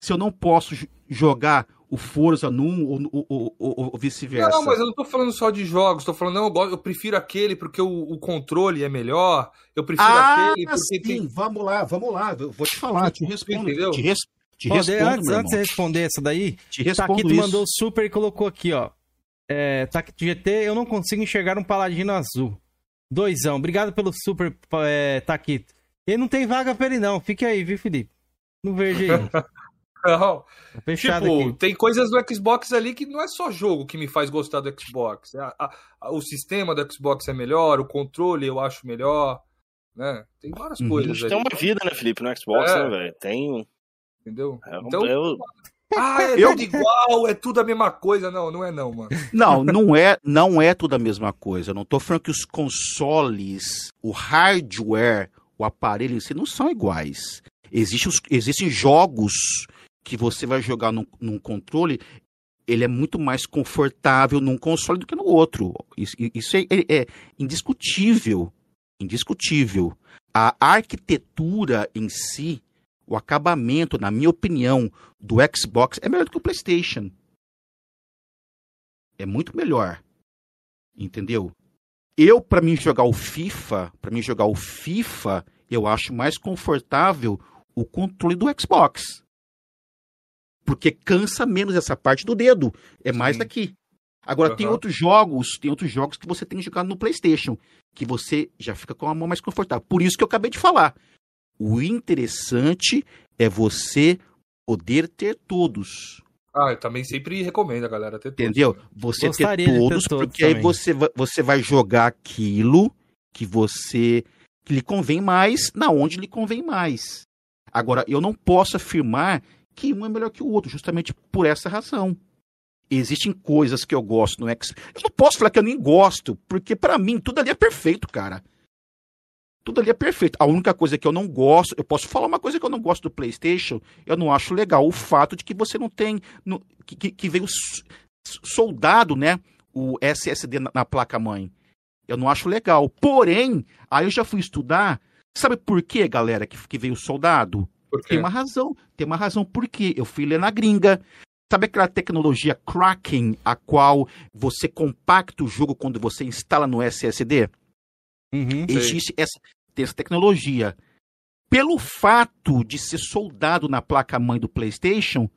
se eu não posso jogar o Forza num ou, ou- ou- ou- vice-versa? Não, mas eu não tô falando só de jogos, tô falando, não, eu, gosto- eu prefiro aquele porque o, o controle é melhor, eu prefiro Ah, aquele porque sim, tem. vamos lá, vamos lá. Eu vou te falar, te *laughs* respondo. Entendeu? Te, res... te Ó, de- respondo, antes, antes de responder essa daí, Te Taquito isso. mandou super e colocou aqui, ó. É, Taquito GT, eu não consigo enxergar um paladino azul. Doisão. Obrigado pelo super, é, Taquito. Ele não tem vaga pra ele, não. Fique aí, viu, Felipe? Não vejo aí. *laughs* Não, Tá tipo, aqui. tem coisas do Xbox ali que não é só jogo que me faz gostar do Xbox. A- a- a- o sistema do Xbox é melhor, o controle eu acho melhor, né? Tem várias Uhum. A coisas tem uma vida, né, Felipe, no Xbox, É. né, velho? Tem um. entendeu? É, Então, é o- ah, é *laughs* Eu- tudo igual, é tudo a mesma coisa. Não, não é não, mano. Não, não é, não é tudo a mesma coisa. Eu não tô falando que os consoles, o hardware, o aparelho em si não são iguais. Existem, os- existem jogos que você vai jogar num, num controle, ele é muito mais confortável num console do que no outro. Isso, isso é, é- é indiscutível. Indiscutível. A arquitetura em si, o acabamento, na minha opinião, do Xbox é melhor do que o PlayStation é muito melhor. Entendeu? Eu, pra mim jogar o FIFA, para mim jogar o FIFA, eu acho mais confortável o controle do Xbox. Porque cansa menos essa parte do dedo. É mais Sim. daqui. Agora tem Aham. outros jogos, tem outros jogos que você tem que jogar no PlayStation, que você já fica com a mão mais confortável. Por isso que eu acabei de falar. O interessante é você poder ter todos. Ah, eu também sempre recomendo a galera ter todos. Entendeu? Você Gostaria ter de ter todos, todos porque aí também. você, va- você vai jogar aquilo que você que lhe convém mais, na onde lhe convém mais. Agora, eu não posso afirmar que um é melhor que o outro, justamente por essa razão. Existem coisas que eu gosto no X. Eu não posso falar que eu nem gosto, porque pra mim tudo ali é perfeito, cara. Tudo ali é perfeito. A única coisa que eu não gosto, eu posso falar uma coisa que eu não gosto do PlayStation, eu não acho legal o fato de que você não tem no- que, que- que veio soldado, né, o SSD na, na placa mãe. Eu não acho legal. Porém, aí eu já fui estudar. Sabe por quê, galera, que, que veio soldado? Tem uma razão. Tem uma razão por quê. Eu fui ler na gringa. Sabe aquela tecnologia Kraken, a qual você compacta o jogo quando você instala no SSD? Uhum. Existe essa, essa tecnologia. Pelo fato de ser soldado na placa-mãe do PlayStation,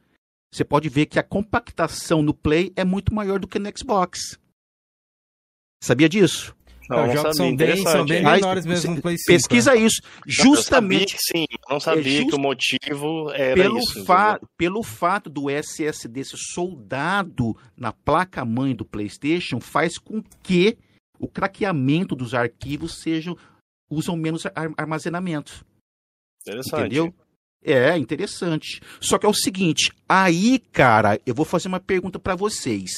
você pode ver que a compactação no Play é muito maior do que no Xbox. Sabia disso? Não, Os não jogos sabia, são bem, são bem menores mesmo no Play 5. Pesquisa isso. Eu sabia Justamente que sim, não sabia just- que o motivo era pelo, isso. fa pelo fato do SSD ser soldado na placa-mãe do PlayStation, faz com que o craqueamento dos arquivos sejam usam menos ar- armazenamento. Interessante. Entendeu? É, interessante. Só que é o seguinte, aí, cara, eu vou fazer uma pergunta pra vocês.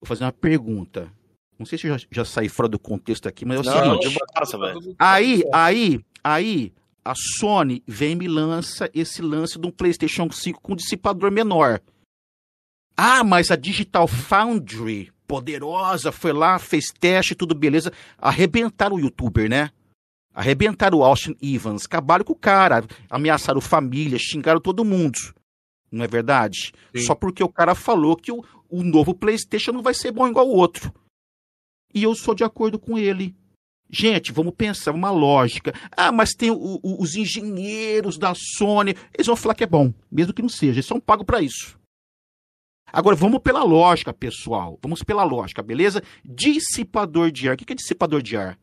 Vou fazer uma pergunta. Não sei se eu já, já saí fora do contexto aqui, mas é o Não, seguinte. velho. Aí, aí, aí, a Sony vem e me lança esse lance de um PlayStation 5 com dissipador menor. Ah, mas a Digital Foundry, poderosa, foi lá, fez teste, tudo beleza. Arrebentaram o youtuber, né? Arrebentaram o Austin Evans, acabaram com o cara, ameaçaram família, xingaram todo mundo. Não é verdade? Sim. Só porque o cara falou que o, o novo PlayStation não vai ser bom igual o outro. E eu sou de acordo com ele. Gente, vamos pensar uma lógica. Ah, mas tem o- o- os engenheiros da Sony. Eles vão falar que é bom, mesmo que não seja. Eles são pagos para isso. Agora, vamos pela lógica, pessoal. Vamos pela lógica, beleza? Dissipador de ar. O que é dissipador de ar?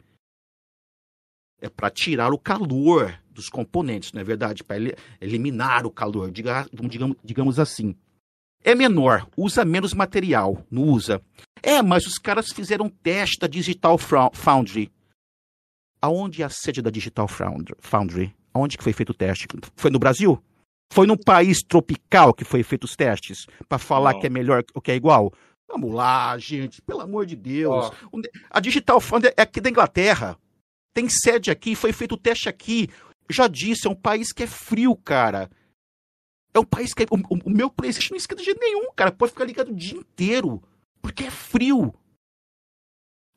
É para tirar o calor dos componentes, não é verdade? Para eliminar o calor, diga- digamos, digamos assim. É menor, usa menos material, não usa. É, mas os caras fizeram teste da Digital Foundry. Aonde é a sede da Digital Found- Foundry? Aonde que foi feito o teste? Foi no Brasil? Foi num país tropical que foi feito os testes? Para falar Não. que é melhor ou que é igual? Vamos lá, gente, pelo amor de Deus. Onde- A Digital Foundry é aqui da Inglaterra. Tem sede aqui, foi feito o teste aqui. Já disse, é um país que é frio, cara. É um país que. O, o- o meu PlayStation não esquenta de jeito nenhum, cara. Pode ficar ligado o dia inteiro. Porque é frio.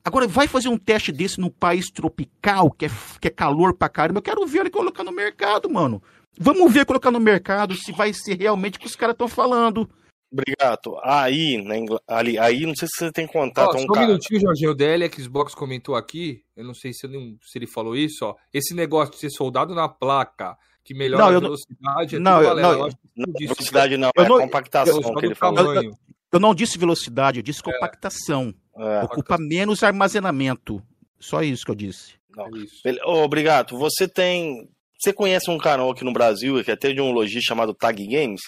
Agora, vai fazer um teste desse num país tropical, que é, que é calor pra caramba. Eu quero ver ele colocar no mercado, mano. Vamos ver colocar no mercado se vai ser realmente o que os caras estão falando. Obrigado. Aí, na Ingl... ali, aí, não sei se você tem contato Ó, com só um um cara. minutinho, Jorginho. O DL Xbox comentou aqui. Eu não sei se ele, se ele falou isso, ó. Esse negócio de ser soldado na placa, que melhora Não, a eu não- velocidade, é não, tudo eu- balela. não, Eu Não, velocidade não, Eu é não- compactação só que ele falou. tamanho. Eu não disse velocidade, eu disse compactação. É, Ocupa menos armazenamento. Só isso que eu disse. não. É obrigado. Você tem. Você conhece um canal aqui no Brasil, que é até de um lojista chamado Tag Games?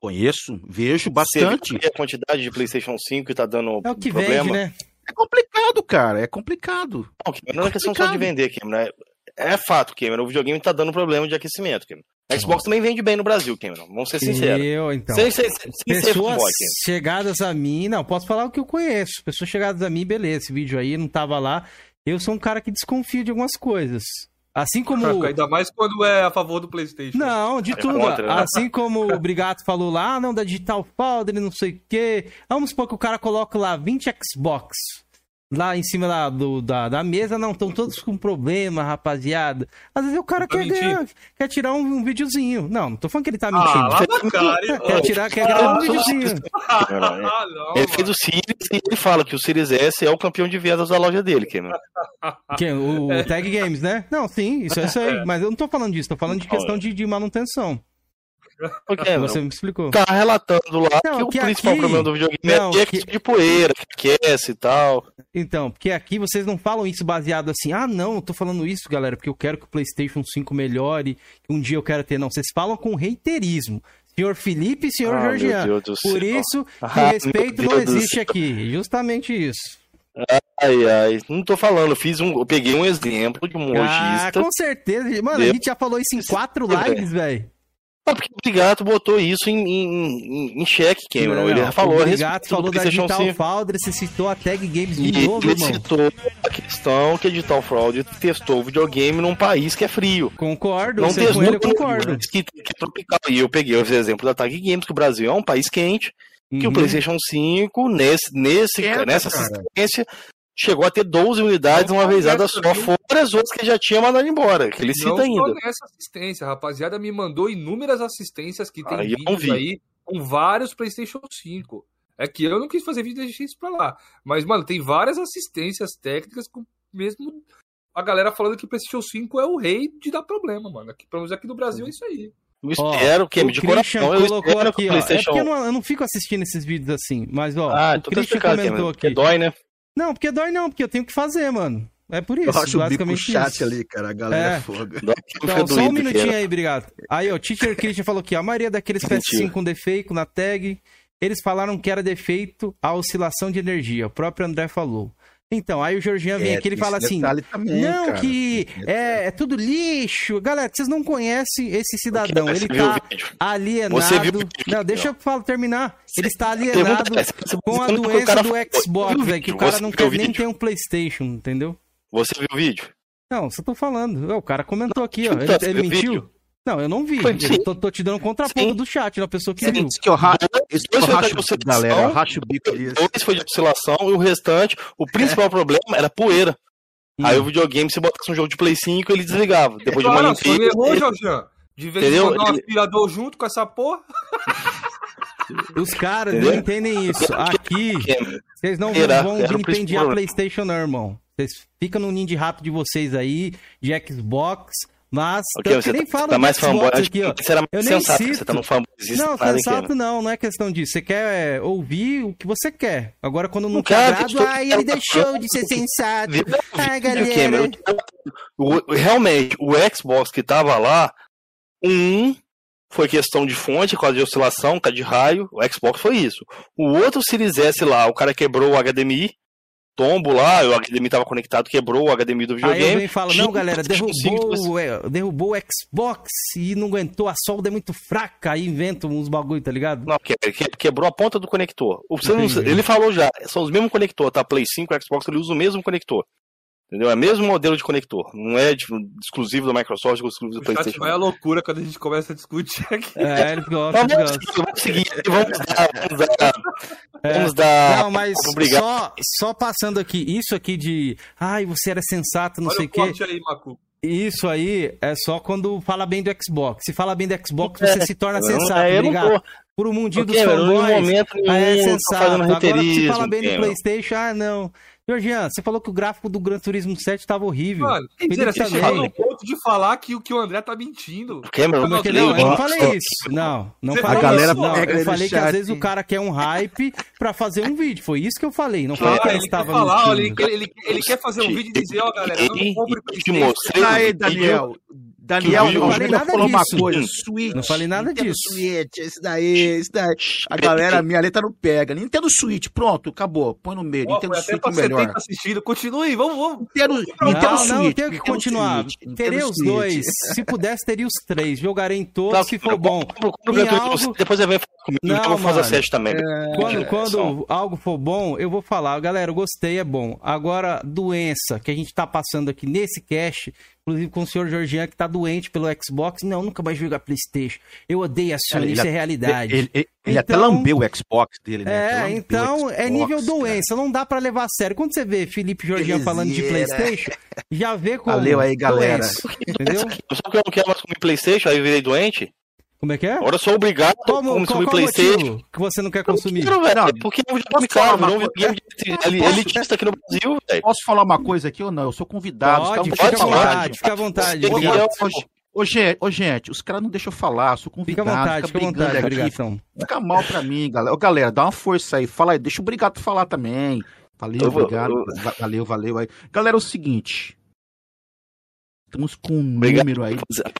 Conheço, vejo Você bastante. aí a quantidade de PlayStation 5 que tá dando É o que problema? vende, né? É complicado, cara. É complicado. Não, não é questão só de vender, Cameron. É, é fato, Cameron. O videogame tá dando problema de aquecimento, Cameron. A Xbox também vende bem no Brasil, Cameron. Vamos ser sinceros. Eu, então. Sem, sem, sem, Pessoas chegadas a mim, não, posso falar o que eu conheço. Pessoas chegadas a mim, beleza, esse vídeo aí não tava lá. Eu sou um cara que desconfia de algumas coisas. Assim como. *laughs* Ainda mais quando é a favor do PlayStation. Não, de É tudo. contra, né? Assim como o Brigato falou lá, ah, não, da Digital Foundry, não sei o quê. Vamos supor que o cara coloca lá 20 Xbox lá em cima da, do- da, da mesa, não, estão todos com problema, rapaziada. Às vezes o cara Tá quer, ganhar, quer tirar um, um videozinho. Não, não tô falando que ele tá Ah, mentindo. lá na cara, *laughs* quer tirar, quer gravar um videozinho. É. Ah, não, Ele fez o Series e ele fala que o Series S é o campeão de vendas da loja dele, Cameron. *laughs* Quem? O, o Tag Games, né? Não, sim, isso eu sei. Mas eu não tô falando disso, tô falando de questão de, de manutenção. Você me explicou. tá relatando lá Não, que o que principal aqui- problema do videogame Não, é que- de poeira, que aquece e tal. Então, porque aqui vocês não falam isso baseado assim, ah, não, eu tô falando isso, galera, porque eu quero que o PlayStation 5 melhore, que um dia eu quero ter. Não, vocês falam com reiterismo. Senhor Felipe e senhor Ah, meu Georgian. Deus do Por céu. isso que Ah, respeito não existe céu. aqui. Justamente isso. Ai, ai, não tô falando, eu fiz um, eu peguei um exemplo de um Ah, lojista. com certeza. Mano, a Entendeu? gente já falou isso em quatro *laughs* É. lives, velho. Ah, porque o Brigato botou isso em, em, em, em xeque, Cameron. Ele falou o a Brigato respeito falou da PlayStation Digital 5. Foundry, você citou a Tag Games E de novo, ele irmão. citou a questão que a Digital Fraud testou o videogame num país que é frio. Concordo, Não você testou com ele, eu concordo. que, que é tropical. E eu peguei os exemplos da Tag Games, que o Brasil é um país quente, que Uhum. o PlayStation 5, nesse, nesse, nessa cara. assistência, chegou a ter 12 unidades Não uma vezada só, fora as outras que já tinha mandado embora, que ele cita não ainda. só nessa assistência, a rapaziada me mandou inúmeras assistências que tem vídeos vi. aí com vários PlayStation 5. É que eu não quis fazer vídeo de X pra lá. Mas, mano, tem várias assistências técnicas com mesmo a galera falando que o PlayStation 5 é o rei de dar problema, mano. Aqui, pelo menos aqui no Brasil é isso aí. Eu Ó, espero que o de Christian coração, eu colocou espero aqui, que o ó. É PlayStation... porque eu não, eu não fico assistindo esses vídeos assim, mas ó, Ah, o então tá Christian comentou Cameron, aqui. porque dói, né? Não, porque dói não, porque eu tenho que fazer, mano. É por isso, Eu acho o bico basicamente chat isso. ali, cara. A galera É. é foga. Que Então, só um minutinho aí, obrigado. Aí, ó, Teacher Christian falou aqui, a maioria daqueles Mentira. PS5 com defeito na tag, eles falaram que era defeito a oscilação de energia. O próprio André falou. Então, aí o Georgian vem É, aqui e fala assim: também, não, cara. que é, é tudo lixo. Galera, vocês não conhecem esse cidadão. Ele tá alienado. Não, deixa eu falar, terminar. Ele está alienado é, com a doença do Xbox, velho, que o cara não quer nem ter um PlayStation, entendeu? Você viu o vídeo? Não, só tô falando. O cara comentou aqui, ó. Ele, ele mentiu? Não, eu não vi. Eu tô, tô te dando um contraponto Sim. do chat, da pessoa que Sim. viu. Que eu, ra... Isso que eu Dois racho bico, galera. Eu racho o bico disso. Dois foi de oscilação e o restante, o principal problema era poeira. Aí o videogame, se botasse um jogo de Play 5, ele desligava. Depois de uma Olha, limpeza. errou, Jorjan. De vez em quando um Ele- aspirador junto com essa porra. *laughs* Os caras Entendeu? não entendem isso. Aqui, vocês não Era- vão principal. PlayStation, não, irmão. Vocês ficam no ninho de rato de vocês aí, de Xbox, mas Ok, tanto você que nem tá, você tá mais fanboy. aqui, ó. Era mais Eu nem sensato, cito. você tá no fanboy. Não, sensato não, não é questão disso. Você quer é, ouvir o que você quer. Agora, quando não quero, agrada, estou- ai, ele deixou de ser sensato. Ai, galera. Realmente, o Xbox que tava lá, um foi questão de fonte, causa de oscilação, causa de raio. O Xbox foi isso. O outro Series S lá, o cara quebrou o HDMI, tombo lá, o HDMI tava conectado, quebrou o HDMI do Aí videogame. e falo, Tinha não, galera, PlayStation 5 que você- derrubou, é, derrubou o Xbox e não aguentou, a solda é muito fraca, aí inventam uns bagulho, tá ligado? Não, que- que- quebrou a ponta do conector. O- não- ele falou já, são os mesmos conectores, tá? Play 5 e Xbox, ele usa o mesmo conector. Entendeu? É o mesmo modelo de conector. Não é tipo, exclusivo da Microsoft ou exclusivo do O chat PlayStation. vai a loucura quando a gente começa a discutir aqui. É, ele gosta, ele vamos, vamos seguir, vamos dar, vamos dar, É. vamos dar Não, mas obrigado. só, só passando aqui, isso aqui de, ai, você era sensato, não Olha sei o quê. aí, Macu. Isso aí é só quando fala bem do Xbox. Se fala bem do Xbox, você se torna Não, sensato, é, obrigado. Por um mundinho Ok, dos fanboys, momento nenhum, ah, é sensato. Agora, se fala bem do. Playstation, ah, não. Georgian, você falou que o gráfico do Gran Turismo 7 tava horrível. Mano, quem Felipe dizer, você chegou no ponto de falar que, o- que o André tá mentindo. É que Não, não? Eu não falei isso. Não, não Você falei falou isso. isso, Não, eu falei que às vezes o cara quer um hype pra fazer um vídeo. Foi isso que eu falei. Não falei Ah, que ele ele quer estava falar, olha, ele, mentindo. quer- ele, ele quer fazer um vídeo e dizer, ó, galera, eu não E- compro e te mostrei Aí. Daniel. Daniel, Eu eu não falei nada falar uma disso. coisa. Switch. Não falei nada Nintendo disso. Switch, esse daí, esse daí. A galera, minha letra não pega. Nintendo Switch, pronto, acabou. Põe no meio. Ó, Nintendo foi até Switch é o melhor. 70 assistindo. Continue, vamos, vamos. Nintendo, Não, Nintendo não, Switch. tenho que Nintendo continuar. Switch, Terei os Switch. dois. Se pudesse, teria os três. Jogarei em todos, Tá, se for bom. algo- Depois você vem falar comigo, Não, eu vou fazer. 7 também. Quando, É, quando só. algo for bom, eu vou falar. Galera, eu gostei, é bom. Agora, doença que a gente tá passando aqui nesse cast, inclusive com o senhor Georgian que tá doente pelo Xbox. Não, nunca mais jogar Playstation. Eu odeio a Sony, Ele- isso é realidade. Ele, ele- ele até Então- lambeu o Xbox dele, né? Até É, então é Xbox, nível cara. doença, não dá pra levar a sério. Quando você vê Felipe Georgian falando de. Playstation, já vê como Valeu aí, galera. doença, entendeu? Só que eu não quero mais comer Playstation, aí eu virei doente. Como é que é? Agora eu sou obrigado a Como, qual, consumir qual Playstation. motivo que você não quer Eu não consumir? quero, velho, Não, porque é um videogame falar caro, virou um videogame elitista aqui no Brasil, velho. Posso falar uma coisa aqui ou não? Eu sou convidado. os Pode, caras fica à não podem falar. vontade, fica à vontade. Obrigado. é Ô, gente, ô, gente, os caras não deixam eu falar, sou Fica à convidado. vontade, fica à brigando vontade, aqui, obrigação. Fica mal pra mim, galera. Ô, galera, dá uma força aí. Fala aí, deixa o Brigato falar também. Valeu, Eu obrigado. eu- Va- Valeu, valeu aí. Galera, é o seguinte. Estamos com um Obrigado. número aí.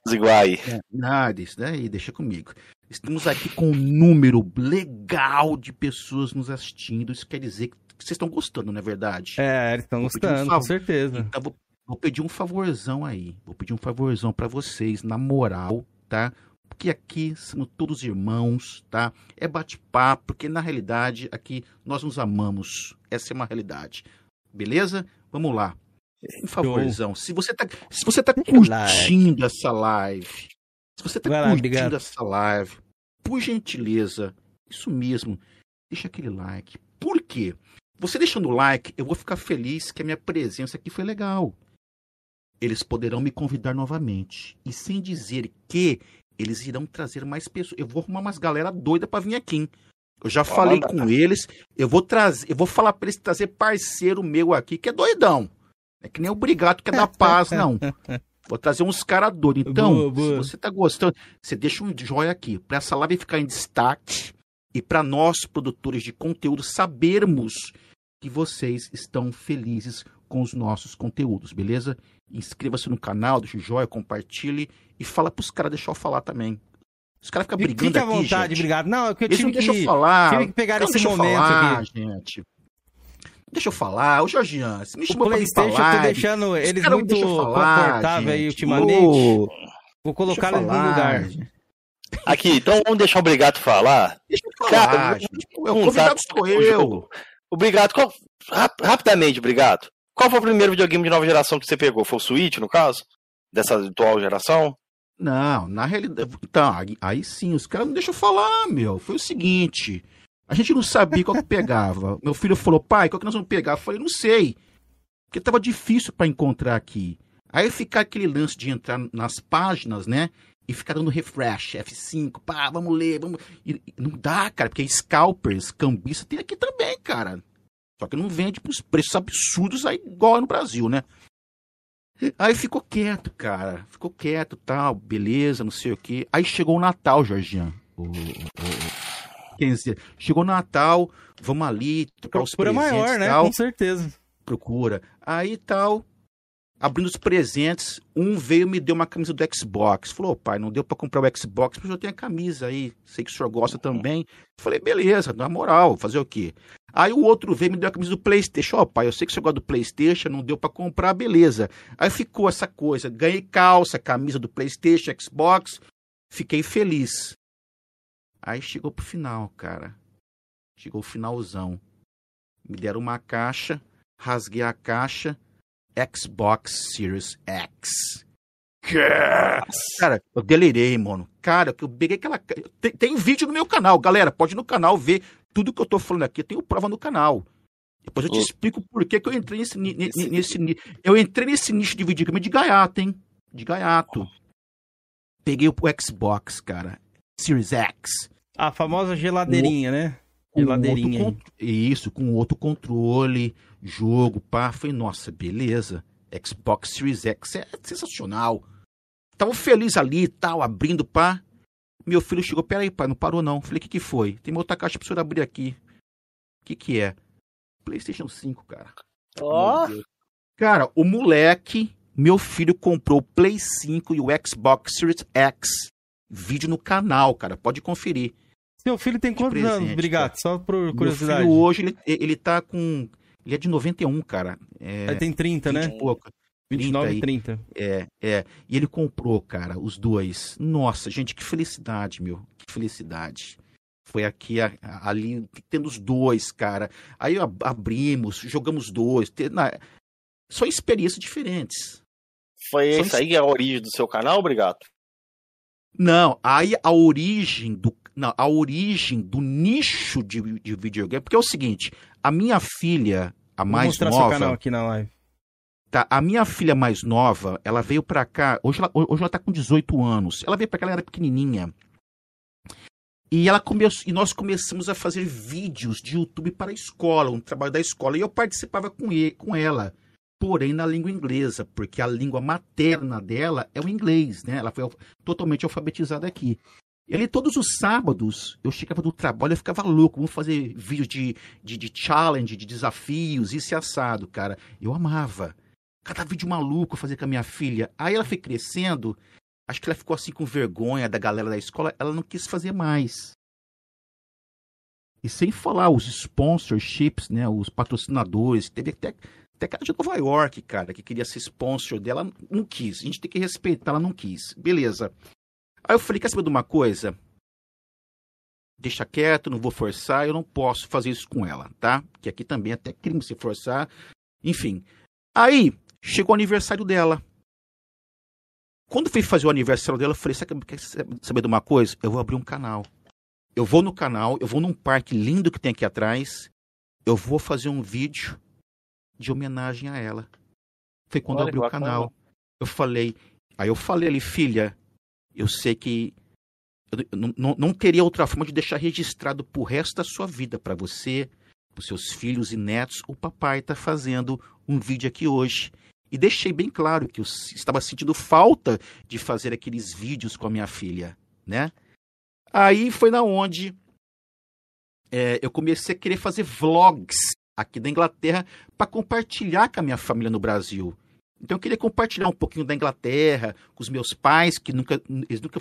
Igual aí. É, Nada, isso daí, deixa comigo. Estamos aqui com um número legal de pessoas nos assistindo. Isso quer dizer que vocês estão gostando, não é verdade? É, eles estão pedir um gostando, com certeza. Então, vou, vou pedir um favorzão aí. Vou pedir um favorzão pra vocês, na moral, tá? Porque aqui somos todos irmãos, tá? É bate-papo, porque na realidade aqui nós nos amamos. Essa é uma realidade. Beleza? Vamos lá. Um favorzão. Se você tá, se você tá curtindo essa live, se você tá lá, curtindo obrigado. essa live, por gentileza, isso mesmo, deixa aquele like. Por quê? Você deixando o like, eu vou ficar feliz que a minha presença aqui foi legal. Eles poderão me convidar novamente. E sem dizer que eles irão trazer mais pessoas. Eu vou arrumar umas galera doida pra vir aqui. hein? Eu já falei com eles. Eu vou trazer, eu vou falar pra eles trazer parceiro meu aqui que é doidão. É que nem o Brigato que é da *laughs* paz, não. Vou trazer uns caras doidos. Então, Boa, boa. se você tá gostando, você deixa um joia aqui pra essa live ficar em destaque e pra nós produtores de conteúdo sabermos que vocês estão felizes com os nossos conteúdos, beleza? Inscreva-se no canal, deixa o joia, compartilhe e fala pros caras deixar eu falar também. Os caras ficam brigando Fica à vontade, gente. obrigado. Não, é que eu Eles tive não deixam eu que, falar. tive que pegar esse momento falar, aqui. gente. Deixa eu falar. Ô, Jorgian, você me O chamou pra me Playstation, eu falar. tô deixando eles caras não muito confortáveis aí ultimamente. Ô, Vou colocar eles no lugar. gente. Aqui, então vamos deixar o Obrigado falar. Deixa eu Cara, falar, eu- gente. eu- O convidado sou eu- eu. Obrigado. Qual... rap- Rapidamente, obrigado. Qual foi o primeiro videogame de nova geração que você pegou? Foi o Switch, no caso? Dessa atual geração? Não, na realidade. Tá, aí, aí sim, os caras não deixam eu falar, meu. Foi o seguinte. A gente não sabia qual que pegava. Meu filho falou, pai, qual que nós vamos pegar? Eu falei, não sei. Porque tava difícil pra encontrar aqui. Aí ficar aquele lance de entrar nas páginas, né? E ficar dando refresh, F5, pá, vamos ler, vamos. E, não dá, cara, porque scalpers, cambista tem aqui também, cara. Só que não vende pros preços absurdos aí, igual no Brasil, né? Aí ficou quieto, cara. Ficou quieto tal, beleza, não sei o quê. Aí chegou o Natal, Jorginho. O, o- quer dizer, chegou o Natal, vamos ali, trocar os Procura presentes maior, né? tal. Com certeza. Procura. Aí tal, abrindo os presentes, um veio e me deu uma camisa do Xbox. Falou, pai, não deu pra comprar o Xbox, mas eu tenho a camisa aí. Sei que o senhor gosta também. Falei, beleza, na moral, fazer o quê? Aí o outro veio e me deu a camisa do Playstation. Ó, pai, eu sei que você gosta do Playstation, não deu pra comprar, beleza. Aí ficou essa coisa, ganhei calça, camisa do Playstation, Xbox, fiquei feliz. Aí chegou pro final, cara. Chegou o finalzão. Me deram uma caixa, rasguei a caixa, Xbox Series X. Cara, eu delirei, mano. Cara, que eu peguei aquela. Tem, tem vídeo no meu canal, galera. Pode ir no canal ver tudo que eu tô falando aqui. Eu tenho prova no canal. Depois eu te Ô. explico por que, que eu entrei nesse, nesse, ni- Eu entrei nesse nicho de videogame de gaiato, hein? De gaiato. Peguei o Xbox, cara. Series X. A famosa geladeirinha, né? com Geladeirinha. outro con- Isso, com outro controle, jogo, pá. Falei, nossa, beleza. Xbox Series X é sensacional. Tava feliz ali e tal, abrindo, pá. Meu filho chegou, peraí, pai, não parou não. Falei, o que que foi? Tem uma outra caixa pra senhor abrir aqui. O que que é? PlayStation 5, cara. Ó. Deus. Cara, o moleque, meu filho comprou o Play 5 e o Xbox Series X. Vídeo no canal, cara. Pode conferir. Seu filho tem quantos presente, anos, Brigato? Só por Meu curiosidade. filho hoje, ele, ele tá com. Ele é de 91, cara. É, Aí tem 30, 20 né? e pouco. 29 aí. e 30. É, é. E ele comprou, cara, os dois. Nossa, gente, que felicidade, meu. Que felicidade. Foi aqui, a- a- ali, tendo os dois, cara. Aí ab- abrimos, jogamos dois. te- na- São experiências diferentes. Foi essa aí a origem do seu canal, obrigado? Não, aí a origem do. Não, a origem do nicho de, de videogame. Porque é o seguinte, a minha filha, a Vou mais mostrar seu nova. canal aqui na live. Tá, a minha filha mais nova, ela veio pra cá, hoje ela, hoje ela tá com 18 anos. Ela veio pra cá, ela era pequenininha. E ela começou, e nós começamos a fazer vídeos de YouTube para a escola, um trabalho da escola, e eu participava com, ele, com ela. porém na língua inglesa, porque a língua materna dela é o inglês, né? Ela foi al- totalmente alfabetizada aqui. E ali todos os sábados eu chegava do trabalho e ficava louco, vamos fazer vídeos de, de, de challenge, de desafios, isso e assado, cara. Eu amava. Cada vídeo maluco eu fazia com a minha filha. Aí ela foi crescendo, acho que ela ficou assim com vergonha da galera da escola, ela não quis fazer mais. E sem falar os sponsorships, né, os patrocinadores, teve até, até cara de Nova York, cara, que queria ser sponsor dela, não quis. A gente tem que respeitar, ela não quis. Beleza. Aí eu falei, quer saber de uma coisa? Deixa quieto, não vou forçar, eu não posso fazer isso com ela, tá? Que aqui também é até crime se forçar. Enfim. Aí, chegou o aniversário dela. Quando fui fazer o aniversário dela, eu falei, sabe, quer saber de uma coisa? Eu vou abrir um canal. Eu vou no canal, eu vou num parque lindo que tem aqui atrás, eu vou fazer um vídeo de homenagem a ela. Foi quando eu Olha abri que o bacana. canal. Eu falei, aí eu falei ali, filha, eu sei que eu não- não, não teria outra forma de deixar registrado pro resto da sua vida, para você, pros seus filhos e netos, o papai tá fazendo um vídeo aqui hoje. E deixei bem claro que eu estava sentindo falta de fazer aqueles vídeos com a minha filha, né? Aí foi na onde é, eu comecei a querer fazer vlogs aqui da Inglaterra para compartilhar com a minha família no Brasil. Então eu queria compartilhar um pouquinho da Inglaterra com os meus pais que nunca eles nunca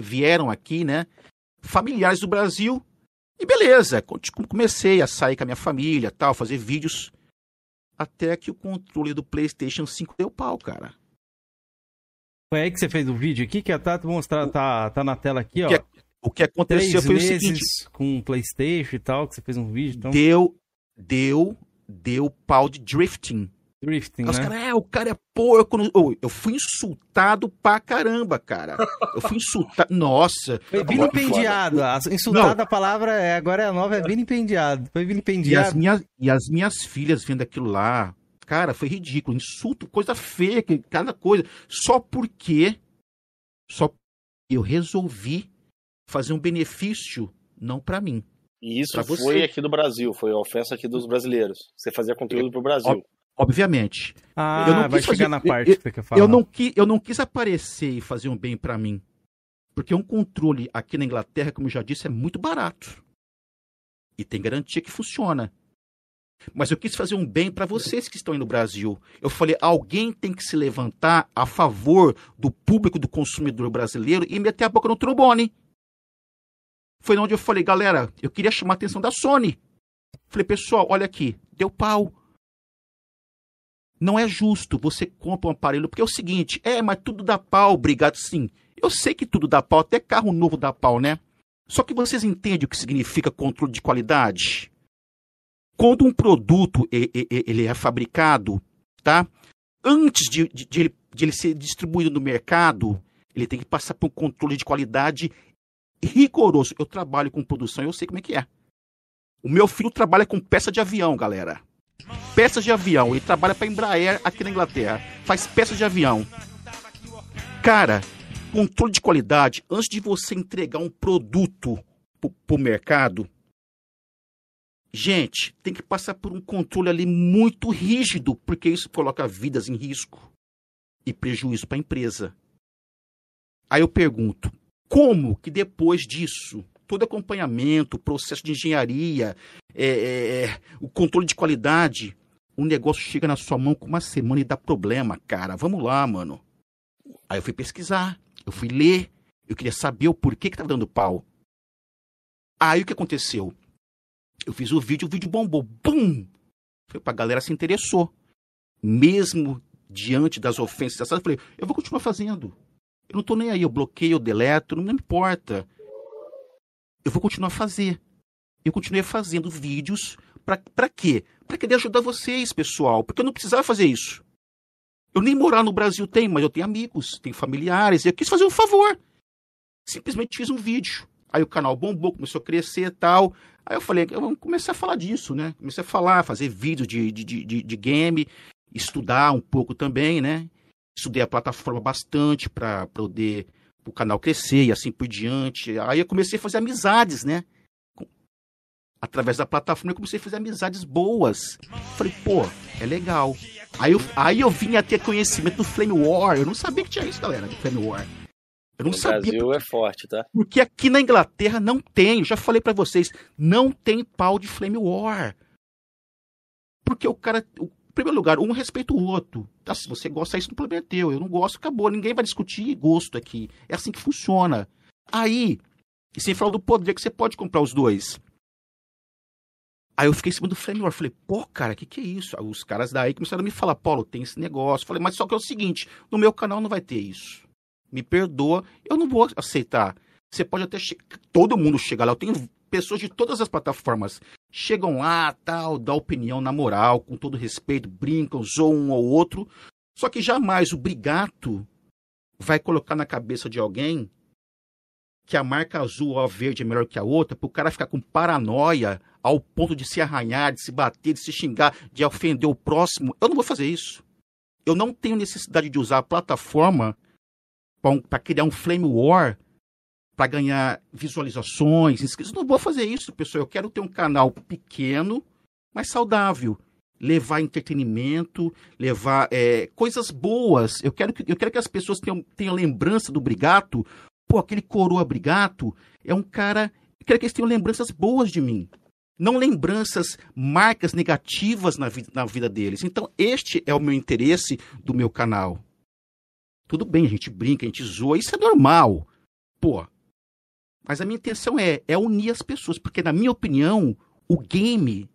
vieram aqui, né? Familiares do Brasil. E beleza, conti- comecei a sair com a minha família, tal, fazer vídeos até que o controle do PlayStation 5 deu pau, cara. Foi aí que você fez o vídeo aqui, que a Tati mostrar, tá, tá na tela aqui, ó. Que é- O que aconteceu Três foi o seguinte, com o Playstation e tal, que você fez um vídeo, então... deu deu deu pau de drifting. Drifting, Os né? caras, é, o cara é porco. Ô, eu fui insultado pra caramba, cara. Eu fui insultado. Nossa. Foi vilipendiado. A insultada a palavra é, agora é a nova, é vilipendiado. Foi E as, vilipendiado. minhas, e as minhas filhas vendo aquilo lá, cara, foi ridículo. Insulto, coisa feia, que- cada coisa. Só porque. Só porque eu resolvi fazer um benefício, não pra mim. E isso Pra você. foi aqui do Brasil, foi a ofensa aqui dos brasileiros. Você fazia conteúdo pro Brasil. Obviamente. Ah, eu não vai quis chegar na parte eu- que você quer falar. Eu não, qui, eu não quis aparecer e fazer um bem pra mim. Porque um controle aqui na Inglaterra, como eu já disse, é muito barato. E tem garantia que funciona. Mas eu quis fazer um bem pra vocês que estão aí no Brasil. Eu falei, alguém tem que se levantar a favor do público, do consumidor brasileiro e meter a boca no trombone. Foi onde eu falei, galera, eu queria chamar a atenção da Sony. Falei, pessoal, olha aqui, deu pau. Não é justo você compra um aparelho, porque é o seguinte, é, mas tudo dá pau, obrigado sim. Eu sei que tudo dá pau, até carro novo dá pau, né? Só que vocês entendem o que significa controle de qualidade? Quando um produto ele é fabricado, tá? Antes de, de- de ele, de ele ser distribuído no mercado, ele tem que passar por um controle de qualidade rigoroso. Eu trabalho com produção, eu sei como é que é. O meu filho trabalha com peça de avião, galera peças de avião. Ele trabalha para Embraer aqui na Inglaterra. Faz peças de avião. Cara, controle de qualidade, antes de você entregar um produto pro, pro mercado, gente, tem que passar por um controle ali muito rígido, porque isso coloca vidas em risco e prejuízo para a empresa. Aí eu pergunto, como que depois disso, todo acompanhamento, processo de engenharia, é, é, é, o controle de qualidade, o negócio chega na sua mão com uma semana e dá problema, cara. Vamos lá, mano. Aí eu fui pesquisar, eu fui ler, eu queria saber o porquê que tava dando pau. Aí o que aconteceu? Eu fiz o vídeo, o vídeo bombou. Bum! Foi pra galera se interessou. Mesmo diante das ofensas, eu falei, eu vou continuar fazendo. Eu não tô nem aí, eu bloqueio, eu deleto, não me importa. Eu vou continuar a fazer. Eu continuei fazendo vídeos pra quê? Pra querer ajudar vocês, pessoal. Porque eu não precisava fazer isso. Eu nem morar no Brasil tenho, mas eu tenho amigos, tenho familiares. Eu quis fazer um favor. Simplesmente fiz um vídeo. Aí o canal bombou, começou a crescer e tal. Aí eu falei, vou começar a falar disso, né? Comecei a falar, fazer vídeo de, de, de, de- de game, estudar um pouco também, né? Estudei a plataforma bastante para poder o canal crescer e assim por diante. Aí eu comecei a fazer amizades, né? Através da plataforma, eu comecei a fazer amizades boas. Falei, pô, é legal. Aí eu, aí eu vim a ter conhecimento do Flame War. Eu não sabia que tinha isso, galera, do Flame War. Eu não No sabia. Brasil é forte, tá? Porque aqui na Inglaterra não tem, eu já falei pra vocês, não tem pau de Flame War. Porque o cara, o- em primeiro lugar, um respeita o outro. Tá, se você gosta isso, não é teu. Eu não gosto, acabou. Ninguém vai discutir gosto aqui. É assim que funciona. Aí, e sem falar do poder que você pode comprar os dois. Aí eu fiquei em cima do Flame War. Falei, pô, cara, o que, que é isso? Aí os caras daí começaram a me falar, Paulo, tem esse negócio. Falei, mas só que é o seguinte, no meu canal não vai ter isso. Me perdoa, eu não vou aceitar. Você pode até. Todo mundo chega lá. Eu tenho pessoas de todas as plataformas. Chegam lá, tal, dá opinião na moral, com todo respeito, brincam, zoam um ao outro. Só que jamais o brigato vai colocar na cabeça de alguém que a marca azul ou a verde é melhor que a outra, para o cara ficar com paranoia ao ponto de se arranhar, de se bater, de se xingar, de ofender o próximo. Eu não vou fazer isso. Eu não tenho necessidade de usar a plataforma para criar um flame war para ganhar visualizações, inscritos. Não vou fazer isso, pessoal. Eu quero ter um canal pequeno, mas saudável. Levar entretenimento, levar é, coisas boas. Eu quero, que, eu quero que as pessoas tenham, tenham lembrança do Brigato. Pô, aquele coroa Brigato é um cara. Eu quero que eles tenham lembranças boas de mim. Não lembranças, marcas negativas na, vi na vida deles. Então, este é o meu interesse do meu canal. Tudo bem, a gente brinca, a gente zoa, isso é normal. Pô. Mas a minha intenção é, é unir as pessoas, porque na minha opinião, o game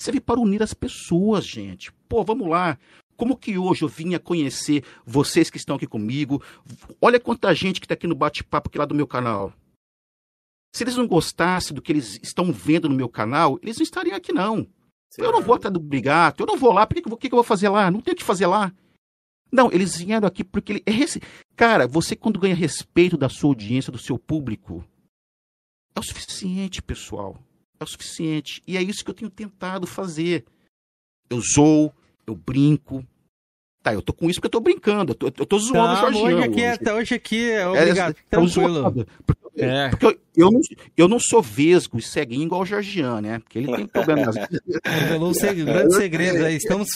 serve para unir as pessoas, gente. Pô, vamos lá. Como que hoje eu vinha conhecer vocês que estão aqui comigo? Olha quanta gente que está aqui no bate-papo aqui lá do meu canal. Se eles não gostassem do que eles estão vendo no meu canal, eles não estariam aqui, não. Eu não vou atrás do brigato, eu não vou lá, por que, que, eu vou- que eu vou fazer lá? Não tenho o que fazer lá. Não, eles vieram aqui porque ele. é Cara, você quando ganha respeito da sua audiência, do seu público, é o suficiente, pessoal. É o suficiente. E é isso que eu tenho tentado fazer. Eu zoo, eu brinco. Tá, eu tô com isso porque eu tô brincando. Eu tô, eu tô zoando o Tá, Jorginho. hoje aqui, é, hoje. tá, hoje aqui é É, obrigado. tô tranquilo. Porque, É. porque eu, eu não, eu não sou vesgo e ceguinho igual o Georgian, né? Porque ele tem problemas. *laughs* Revelou um seg- grandes segredos aí. Estamos,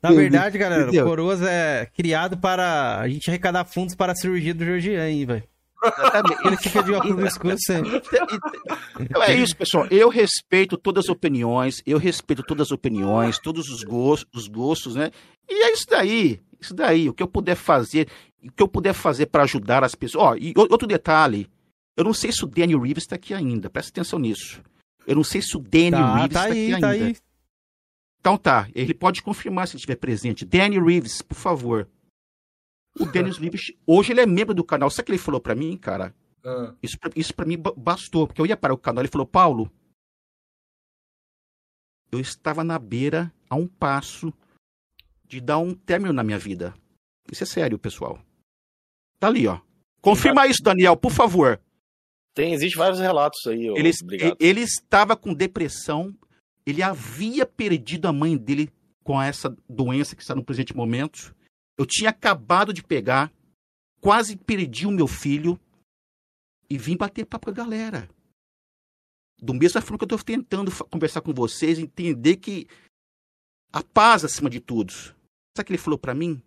na verdade, galera, o? Coroas é criado para a gente arrecadar fundos para a cirurgia do Georgian aí, velho. Exatamente. Ele fica de óculos escuros sempre. Então é isso, pessoal. Eu respeito todas as opiniões, eu respeito todas as opiniões, todos os gostos, os gostos, né? E é isso daí. Isso daí. O que eu puder fazer, o que eu puder fazer para ajudar as pessoas. Ó, e o- outro detalhe. Eu não sei se o Daniel Reeves está aqui ainda. Presta atenção nisso. Eu não sei se o Daniel Tá, Reeves tá está aí, aqui tá ainda. aí. Então tá, ele pode confirmar se ele estiver presente. Danny Reeves, por favor. O Danny Reeves, hoje ele é membro do canal. Sabe o que ele falou pra mim, cara? Ah, Isso pra, isso pra mim ba- bastou, porque eu ia para o canal. Ele falou, Paulo, eu estava na beira, a um passo, de dar um término na minha vida. Isso é sério, pessoal. Tá ali, ó. Confirma isso, Daniel, por favor. Tem, existe vários relatos aí, ô, Ele, ele estava com depressão, ele havia perdido a mãe dele com essa doença que está no presente momento. Eu tinha acabado de pegar, quase perdi o meu filho e vim bater papo com a galera. Do mesmo forma que eu estou tentando conversar com vocês, entender que a paz acima de tudo. Sabe o que ele falou para mim?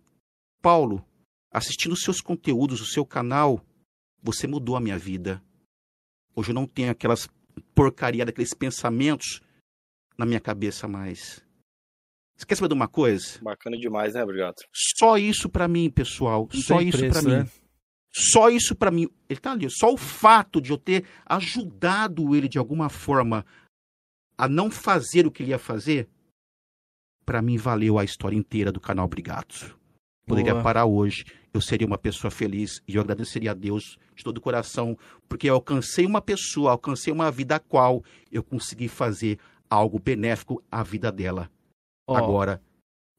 Paulo, assistindo os seus conteúdos, o seu canal, você mudou a minha vida. Hoje eu não tenho aquelas porcaria daqueles pensamentos na minha cabeça mais. Você quer saber de uma coisa? Bacana demais, né, obrigado? Só isso pra mim, pessoal. Não Só isso pra mim. né? Só isso pra mim. Ele tá ali. Só o fato de eu ter ajudado ele de alguma forma a não fazer o que ele ia fazer, pra mim valeu a história inteira do canal Obrigado. Poderia Boa. parar hoje, eu seria uma pessoa feliz e eu agradeceria a Deus de todo o coração, porque eu alcancei uma pessoa, alcancei uma vida a qual eu consegui fazer algo benéfico à vida dela. Ó, Agora,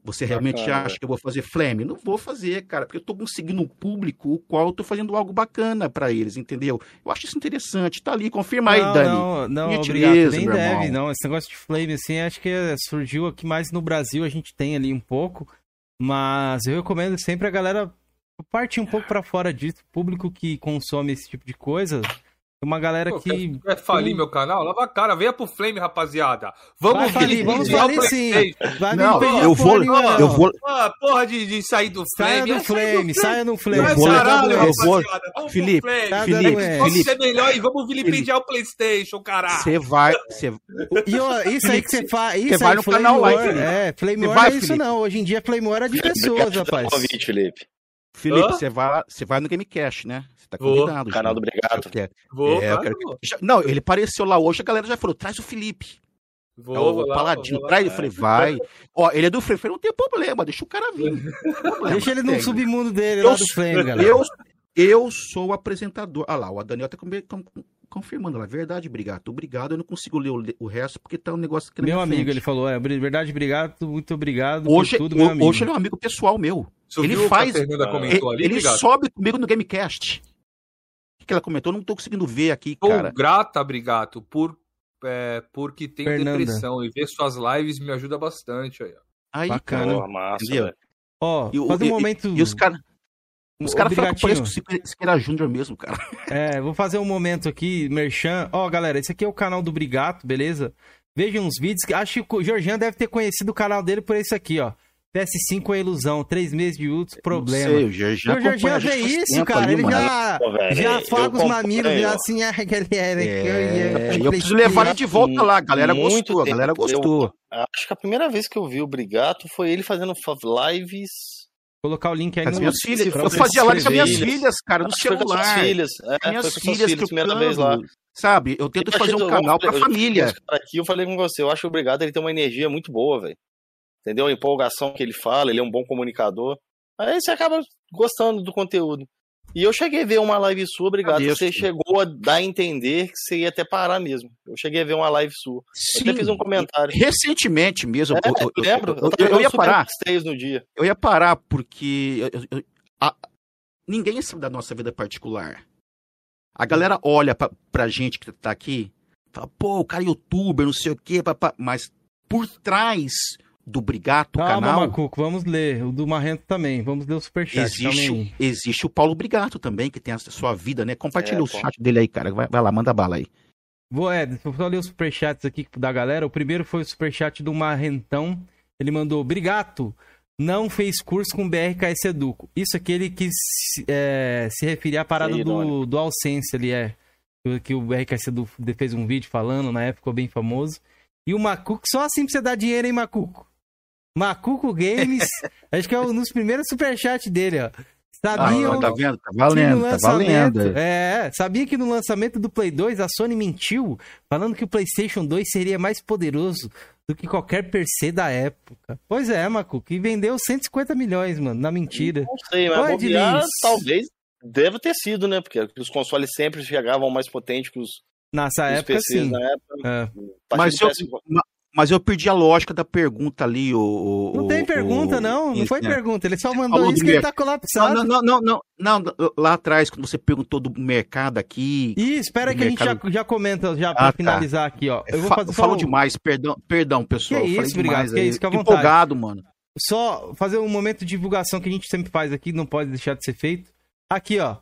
você realmente Bacana, acha que eu vou fazer flame? Não vou fazer, cara, porque eu tô conseguindo um público o qual eu tô fazendo algo bacana pra eles, entendeu? Eu acho isso interessante. Tá ali, confirma aí, não, Dani. Não, não, Gentileza, obrigado. Nem deve, irmão. não. Esse negócio de flame, assim, acho que surgiu aqui mais no Brasil, a gente tem ali um pouco. Mas eu recomendo sempre a galera partir um pouco pra fora disso. Público que consome esse tipo de coisa, Uma galera Pô, que. quer, quer falir meu canal? Lava a cara, venha pro Flame, rapaziada. Vamos Vai falir, vamos falir sim. Vai Não, eu vou- nenhuma, eu vou- Ah, porra de, de sair do Flame. Saia do É, Flame, saia do Flame. Vai, vou- caralho, eu vou- rapaziada. Vamos Felipe, pro Flame. Tá Felipe, dando é. Vamos Felipe, ser melhor e vamos vilipendiar o PlayStation, caralho. você vai, você E ó, isso aí que você faz. Isso Você vai no Flame canal lá, War, Felipe. É, Flame War vai, é isso Felipe. não. Hoje em dia Flame War é de pessoas, rapaz. convite, Felipe. Felipe, você vai, você vai no Gamecast, né? Tá Vou. convidado. já. Canal do Obrigado. Vou, É, eu claro, quero- vou. já- não, ele apareceu lá hoje, a galera já falou, traz o Felipe. Vou, É o vou lá, Paladino, vou lá. traz. Eu falei, vai. *laughs* Ó, ele é do falei, não tem problema, deixa o cara vir. Deixa ele no tem. submundo dele Eu lá do Flame, galera. Eu, eu sou o apresentador. Ah lá, o Daniel tá com- com- confirmando lá. Verdade, obrigado. Obrigado, eu não consigo ler o, o resto porque tá um negócio aqui na Meu amigo, frente. ele falou, é, verdade, obrigado, muito obrigado Hoje, por tudo, amigo. hoje ele é um amigo pessoal meu. Você Ele o que faz- comentou Ele, ali, ele sobe comigo no Gamecast. O que ela comentou? Eu não tô conseguindo ver aqui, Tô cara. grata, Brigato, por, é, porque tenho Fernanda. depressão e ver suas lives me ajuda bastante. Aí. ó. Aí, Bacana. cara. Massa, Entendeu? Ó, E, o- faz um e- momento... e os caras. Os caras falam que pareço o Siqueira- Júnior mesmo, cara. É, vou fazer um momento aqui, Merchan. Ó, galera, esse aqui é o canal do Brigato, beleza? Vejam os vídeos. que- Acho que o Georgian deve ter conhecido o canal dele por esse aqui, ó. PS5 é ilusão, três meses de uso, problema. Não sei, o Georgian o Georgian acompanha a gente vê faz isso, tempo cara. ali, ele mano. já, Pô, velho, já eu afaga os mamilos, já assim, ah, que ele era. É, eu preciso levar ele de volta lá. A galera Muito gostou, a galera gostou. Acho que a primeira vez que eu vi o Brigato foi ele fazendo fa- lives. Colocar o link aí As no minhas filhas, eu fazia live com as minhas filhas, cara, no celular. filhas. É, minhas com suas filhas filhas, primeira vez lá. Sabe? Eu tento Eu fazer um eu canal pra eu- família. Aqui eu falei com você, eu acho que o Brigado ele tem uma energia muito boa, velho. Entendeu? A empolgação que ele fala, ele é um bom comunicador. Aí você acaba gostando do conteúdo. E eu cheguei a ver uma live sua, obrigado. Você chegou a dar a entender que você ia até parar mesmo. Eu cheguei a ver uma live sua. Eu Sim, até fiz um comentário. recentemente mesmo, É, eu, eu- eu lembro. eu- Eu, eu- eu ia parar, no dia. eu ia parar porque eu- eu- a- ninguém sabe da nossa vida particular. A galera olha pra, pra gente que tá aqui, fala, pô, o cara é youtuber, não sei o quê, papá. mas por trás do Brigato Calma, canal, Macuco, vamos ler. O do Marrento também. Vamos ler o superchat. existe, aí. existe o Paulo Brigato também, que tem a sua vida, né? Compartilha É, o pô. chat dele aí, cara. Vai, vai lá, manda bala aí. Vou, é, vou só ler os superchats aqui da galera. O primeiro foi o superchat do Marrentão. Ele mandou: Brigato, não fez curso com BRKS Educo. Isso aqui ele quis é, se referir à parada do, do Alcense ali, é. Que- Que o BRKS Educo fez um vídeo falando, na época ficou bem famoso. E o Macuco, só assim pra você dar dinheiro, hein, Macuco? Macuco Games, *laughs* acho que é um dos primeiros superchats dele, ó. Sabiam, Ah, tá vendo? Tá valendo, tá valendo. É, sabia que no lançamento do Play 2 a Sony mentiu, falando que o PlayStation 2 seria mais poderoso do que qualquer PC da época. Pois é, Macu, que vendeu 150 milhões, mano, na mentira. Não sei, mas Oi, bobear, talvez deve ter sido, né? Porque os consoles sempre chegavam mais potentes que os, Nessa época, PCs sim. na época. É. Mas do eu, PS4. ma- mas eu perdi a lógica da pergunta ali, o. o- Não tem pergunta, o- não. Não foi né? pergunta. Ele só mandou falou isso que ele tá colapsado. Não, não, não, não, não, lá atrás, quando você perguntou do mercado aqui. Ih, espera que a gente já, mercado- já comenta já pra Ah, tá. finalizar aqui, ó. Eu vou fa- fazer falou um- demais, perdão, perdão, pessoal. Que isso, obrigado, demais que aí. isso, fica à vontade. empolgado, mano. só fazer um momento de divulgação que a gente sempre faz aqui, não pode deixar de ser feito. Aqui, ó.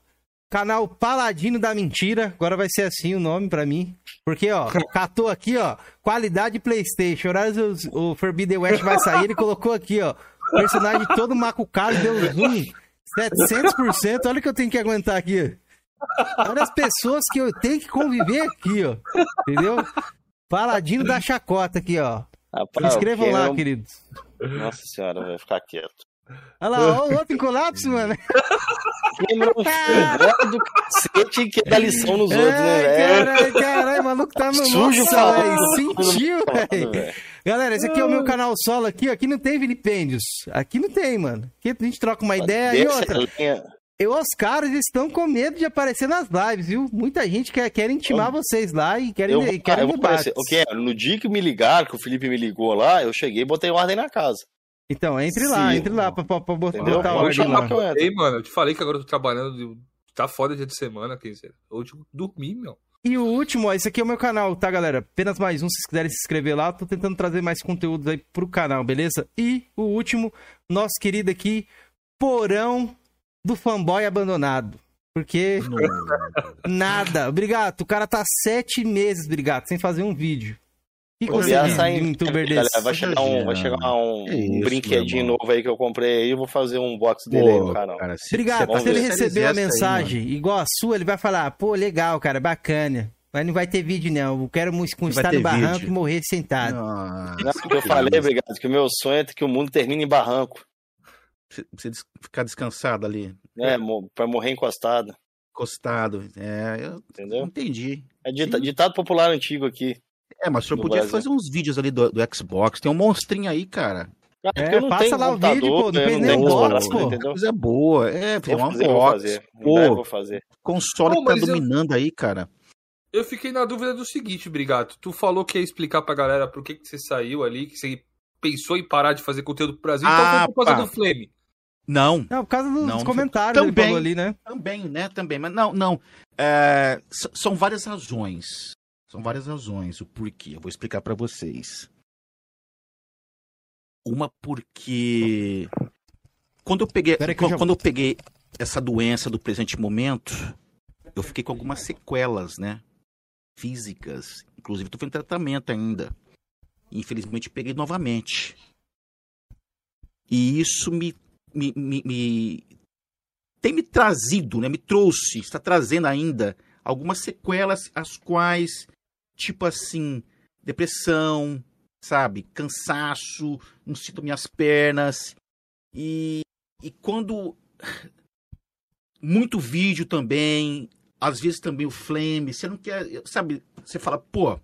Canal Paladino da Mentira. Agora vai ser assim o nome pra mim. Porque, ó, *laughs* catou aqui, ó. Qualidade PlayStation. Horários o Forbidden West vai sair. Ele colocou aqui, ó. Personagem todo macucado, deu zoom. 700%. Olha o que eu tenho que aguentar aqui. Olha as pessoas que eu tenho que conviver aqui, ó. Entendeu? Paladino da chacota aqui, ó. Se Rapaz, inscrevam o lá, queridos. Nossa senhora, vai ficar quieto. Olha lá, o outro em colapso, mano. Cameron folgado do cacete que dá lição nos outros, né, caralho, caralho, o maluco tá no Sujo falando. velho, Sentiu, velho. Galera, esse aqui é o meu canal solo aqui, ó. Aqui não tem vilipêndios. Aqui não tem, mano. Aqui a gente troca uma ideia e outra. linha. Eu, os caras estão com medo de aparecer nas lives, viu? Muita gente quer, quer intimar vocês lá e querem, Eu, vou- querem eu debates. aparecer. O que é? No dia que me ligaram, que o Felipe me ligou lá, eu cheguei e botei ordem na casa. Então, entre lá, Sim. entre lá pra, pra, pra botar Entendeu? Vamos ordem chamar lá. que eu. Ei, mano, eu te falei que agora eu tô trabalhando. Tá foda dia de semana, quer dizer. Hoje eu dormi, meu. E o último, ó, esse aqui é o meu canal, tá, galera? Apenas mais um, se vocês quiserem se inscrever lá, tô tentando trazer mais conteúdos aí pro canal, beleza? E o último, nosso querido aqui, Porão do Fanboy Abandonado. Porque nada. Obrigado. O cara tá sete meses, obrigado, sem fazer um vídeo. Conseguiu virar de um youtuber Galera, desse? vai chegar um, vai chegar um, um isso, brinquedinho novo aí que eu comprei aí, eu vou fazer um box dele aí no canal. cara, se, Obrigado. vamos Se ele receber a Essa aí, mensagem igual a sua, ele vai falar, pô, legal, cara, bacana. Mas não vai ter vídeo, não. Eu quero estar no barranco vídeo. e morrer sentado. Não, porque eu falei, obrigado, que o meu sonho é que o mundo termine em barranco, Você você ficar descansado ali, mo- Pra morrer encostado, encostado. É, eu entendeu? entendi. É dita- Sim. ditado popular antigo aqui. É, mas o senhor podia Brasil. fazer uns vídeos ali do, do Xbox. Tem um monstrinho aí, cara. Cara, É, eu não passa lá o vídeo, pô, não fez não nem um box, pô. Coisa boa. É, tem Vou um fazer, vou unbox. fazer. Em breve Pô, fazer. console Pô, que tá eu- dominando aí, cara. Eu fiquei na dúvida do seguinte, Brigato. Tu falou que ia explicar pra galera por que, que você saiu ali, que você pensou em parar de fazer conteúdo pro Brasil, então Ah, foi por causa pá. do Flame. Não, Não, por causa dos Não, comentários também. ali, né? Também, né? Também, mas não, não. É, são várias razões. São várias razões o porquê. Eu vou explicar pra vocês. Uma porque quando eu peguei, quando, já- quando eu peguei essa doença do presente momento, eu fiquei com algumas sequelas, né? Físicas, inclusive estou fazendo tratamento ainda. Infelizmente peguei novamente. E isso me, me, me, me- tem me trazido, né? Me trouxe, está trazendo ainda algumas sequelas, as quais, tipo assim, depressão, sabe? Cansaço, não sinto minhas pernas. E, e quando. Muito vídeo também, às vezes também o flame, você não quer. Sabe? Você fala, pô,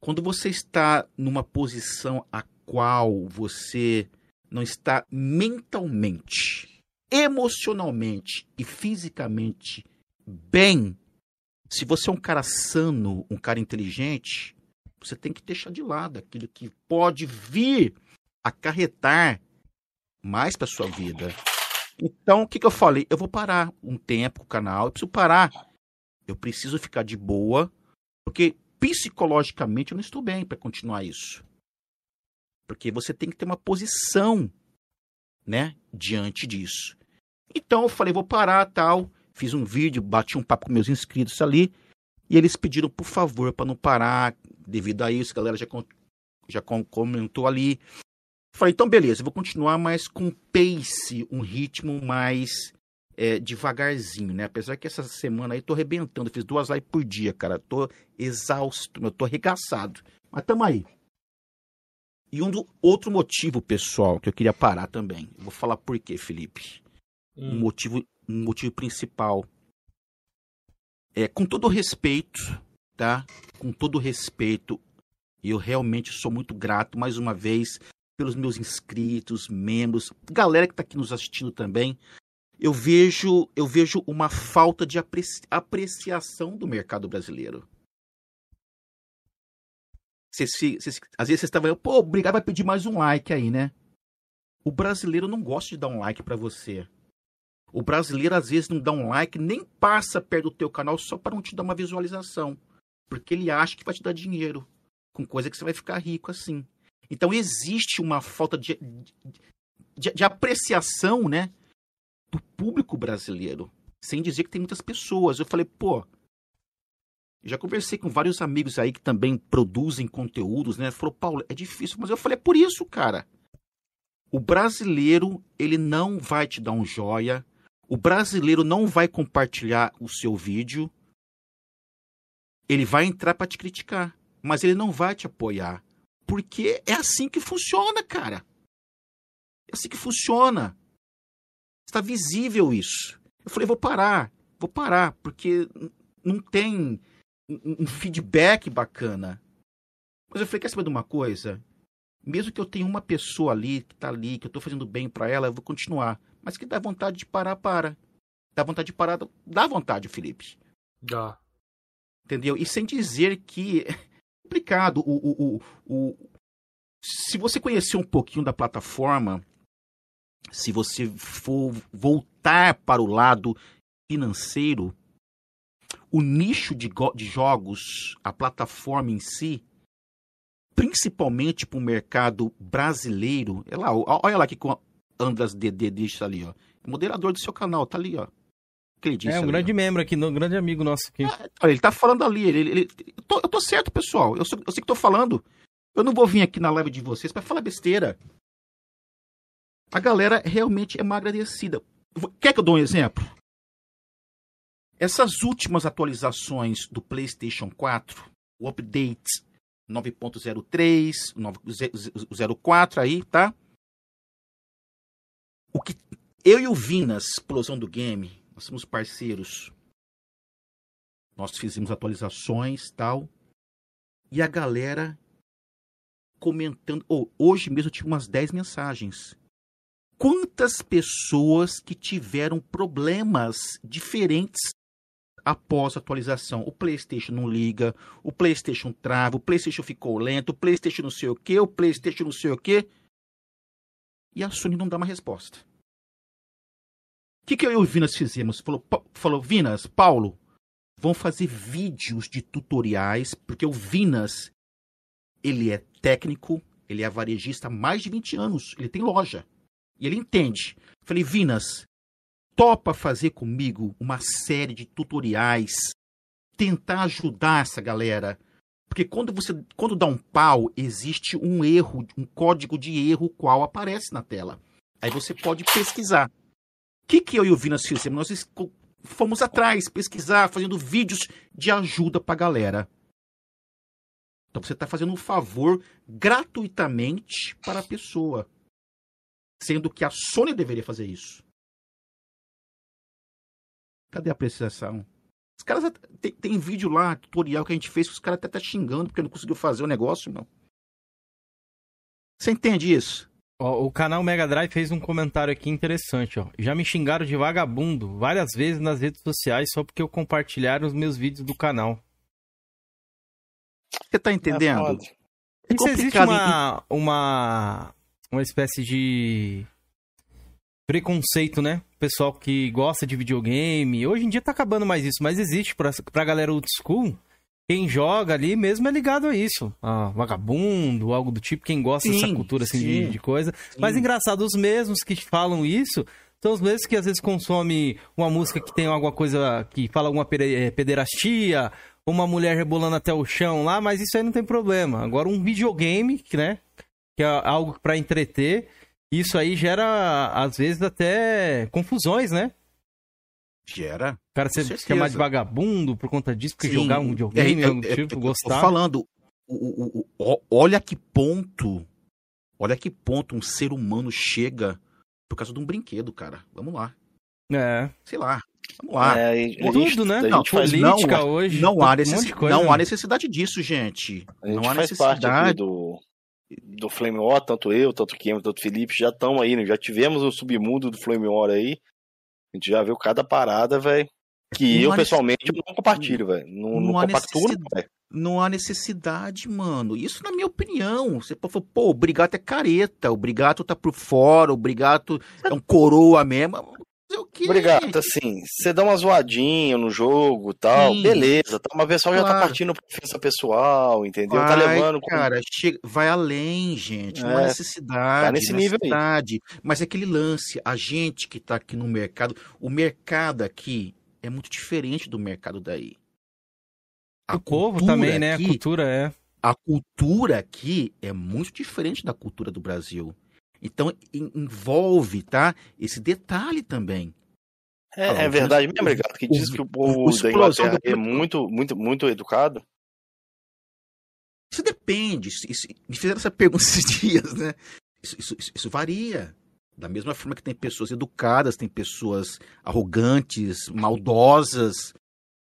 quando você está numa posição a qual você não está mentalmente, emocionalmente e fisicamente bem, se você é um cara sano, um cara inteligente, você tem que deixar de lado aquilo que pode vir acarretar mais para sua vida. Então, o que, que eu falei? Eu vou parar um tempo com o canal, eu preciso parar. Eu preciso ficar de boa, porque psicologicamente eu não estou bem para continuar isso. Porque você tem que ter uma posição, né, diante disso. Então eu falei, vou parar, tal. Fiz um vídeo, bati um papo com meus inscritos ali, e eles pediram, por favor, para não parar, devido a isso, a galera já, já com- comentou ali. Falei, então beleza, eu vou continuar, mas com pace, um ritmo mais é, devagarzinho, né? Apesar que essa semana aí tô arrebentando, fiz duas lives por dia, cara. Tô exausto, eu tô arregaçado. Mas tamo aí. E um do, outro motivo, pessoal, que eu queria parar também. Eu vou falar por quê, Felipe. Um motivo, um motivo principal. É, com todo respeito, tá? Com todo respeito, eu realmente sou muito grato, mais uma vez, pelos meus inscritos, membros, galera que tá aqui nos assistindo também. Eu vejo, eu vejo uma falta de apreci- apreciação do mercado brasileiro. Fi- vocês- às vezes vocês estavam, pô, obrigado, vai pedir mais um like aí, né? O brasileiro não gosta de dar um like pra você. O brasileiro às vezes não dá um like, nem passa perto do teu canal só para não te dar uma visualização, porque ele acha que vai te dar dinheiro com coisa que você vai ficar rico assim. Então existe uma falta de, de, de apreciação, né, do público brasileiro, sem dizer que tem muitas pessoas. Eu falei, pô, já conversei com vários amigos aí que também produzem conteúdos, né? Falou, Paulo, é difícil, mas eu falei, é por isso, cara. O brasileiro, ele não vai te dar um joia. O brasileiro não vai compartilhar o seu vídeo. Ele vai entrar para te criticar, mas ele não vai te apoiar, porque é assim que funciona, cara. É assim que funciona. Está visível isso. Eu falei, vou parar, vou parar, porque não tem um feedback bacana. Mas eu falei, quer saber de uma coisa? Mesmo que eu tenha uma pessoa ali, que tá ali, que eu tô fazendo bem para ela, eu vou continuar. Mas que dá vontade de parar, para. Dá vontade de parar, dá vontade, Felipe. Dá. Entendeu? E sem dizer que é complicado. O, o, o, o- se você conhecer um pouquinho da plataforma, se você for voltar para o lado financeiro, o nicho de, de jogos, a plataforma em si, principalmente para o mercado brasileiro, é lá, olha lá que Andras DD deixa ali, ó. Moderador do seu canal, tá ali, ó. disse? É um ali? grande membro aqui, um grande amigo nosso aqui. Olha, ele tá falando ali. Ele, ele- eu, tô, eu tô certo, pessoal. Eu, sou- eu sei que tô falando. Eu não vou vir aqui na live de vocês pra falar besteira. A galera realmente é mal agradecida. Quer que eu dou um exemplo? Essas últimas atualizações do PlayStation 4, o update 9.03, 9.04 aí, tá? O que eu e o Vinas, explosão do game, nós somos parceiros. Nós fizemos atualizações tal. E a galera comentando. Oh, hoje mesmo eu tive umas 10 mensagens. Quantas pessoas que tiveram problemas diferentes após a atualização? O PlayStation não liga, o PlayStation trava, o PlayStation ficou lento, o PlayStation não sei o que, o PlayStation não sei o que. E a Sony não dá uma resposta. O que, que eu e o Vinas fizemos? Falou, falou Vinas, Paulo, vão fazer vídeos de tutoriais, porque o Vinas, ele é técnico, ele é varejista há mais de 20 anos, ele tem loja, e ele entende. Falei, Vinas, topa fazer comigo uma série de tutoriais, tentar ajudar essa galera, porque quando você, quando dá um pau, existe um erro, um código de erro qual aparece na tela. Aí você pode pesquisar. O que, que eu e o Vinas fizemos? Nós fomos atrás, pesquisar, fazendo vídeos de ajuda pra galera. Então você está fazendo um favor gratuitamente para a pessoa. Sendo que a Sony deveria fazer isso. Cadê a apreciação? Os caras tem, tem vídeo lá, tutorial que a gente fez, que os caras até tá xingando porque não conseguiu fazer o negócio, não. Você entende isso? Ó, o canal Mega Drive fez um comentário aqui interessante, ó. Já me xingaram de vagabundo várias vezes nas redes sociais só porque eu compartilharam os meus vídeos do canal. Você tá É entendendo? É Isso existe uma, uma, uma espécie de preconceito, né? Pessoal que gosta de videogame. Hoje em dia tá acabando mais isso, mas existe pra, pra galera old school. Quem joga ali mesmo é ligado a isso. A vagabundo, algo do tipo. Quem gosta Sim, dessa cultura assim de, sim. de coisa. Mas engraçado, os mesmos que falam isso são os mesmos que às vezes consomem uma música que tem alguma coisa que fala alguma eh, pederastia, uma mulher rebolando até o chão lá, mas isso aí não tem problema. Agora, um videogame, que, né? Que é algo pra entreter, isso aí gera, às vezes, até confusões, né? Gera. O cara ser certeza. chamar de vagabundo por conta disso, porque Sim. jogar um videogame, É, é, algo do é, tipo, eu tô gostar. falando, o, o- o- olha que ponto, olha que ponto um ser humano chega por causa de um brinquedo, cara. Vamos lá. É. Sei lá. Vamos lá. É, gente- Tudo, né? Não, faz, política não, hoje. não, há um coisa. não há necessidade disso, gente. a gente não há faz parte aqui necessidade. do, do Flame War, tanto eu, tanto o Kim, tanto o Felipe, já estamos aí, né? já tivemos o submundo do Flame War aí. A gente já viu cada parada, velho. Que Não eu, pessoalmente, não compartilho, velho. Não, não não há compactuo, não, necessidade. Não há necessidade, mano. Isso na minha opinião. Você pode falar, pô, o Brigato é careta, o Brigato tá por fora, o Brigato é um coroa mesmo. O quê, Obrigado, assim, você dá uma zoadinha no jogo e tal, Sim. beleza, tá, mas o pessoal já tá Claro. partindo pra ofensa pessoal, entendeu? tá Vai, levando com- cara, chega, vai além, gente. Não há É, necessidade. tá nesse há nível aí. necessidade. Mas é aquele lance, a gente que tá aqui no mercado, o mercado aqui é muito diferente do mercado daí. A O povo cultura também, né? A aqui- cultura é. a cultura aqui é muito diferente da cultura do Brasil. Então en- envolve, tá? Esse detalhe também. É, Ah, é o- verdade o- mesmo, Brigato, que o- diz que o o povo da Inglaterra do- é muito, muito, muito educado. Isso depende. Isso, isso- me fizeram essa pergunta *laughs* esses dias, né? Isso, isso- isso- isso varia. Da mesma forma que tem pessoas educadas, tem pessoas arrogantes, maldosas.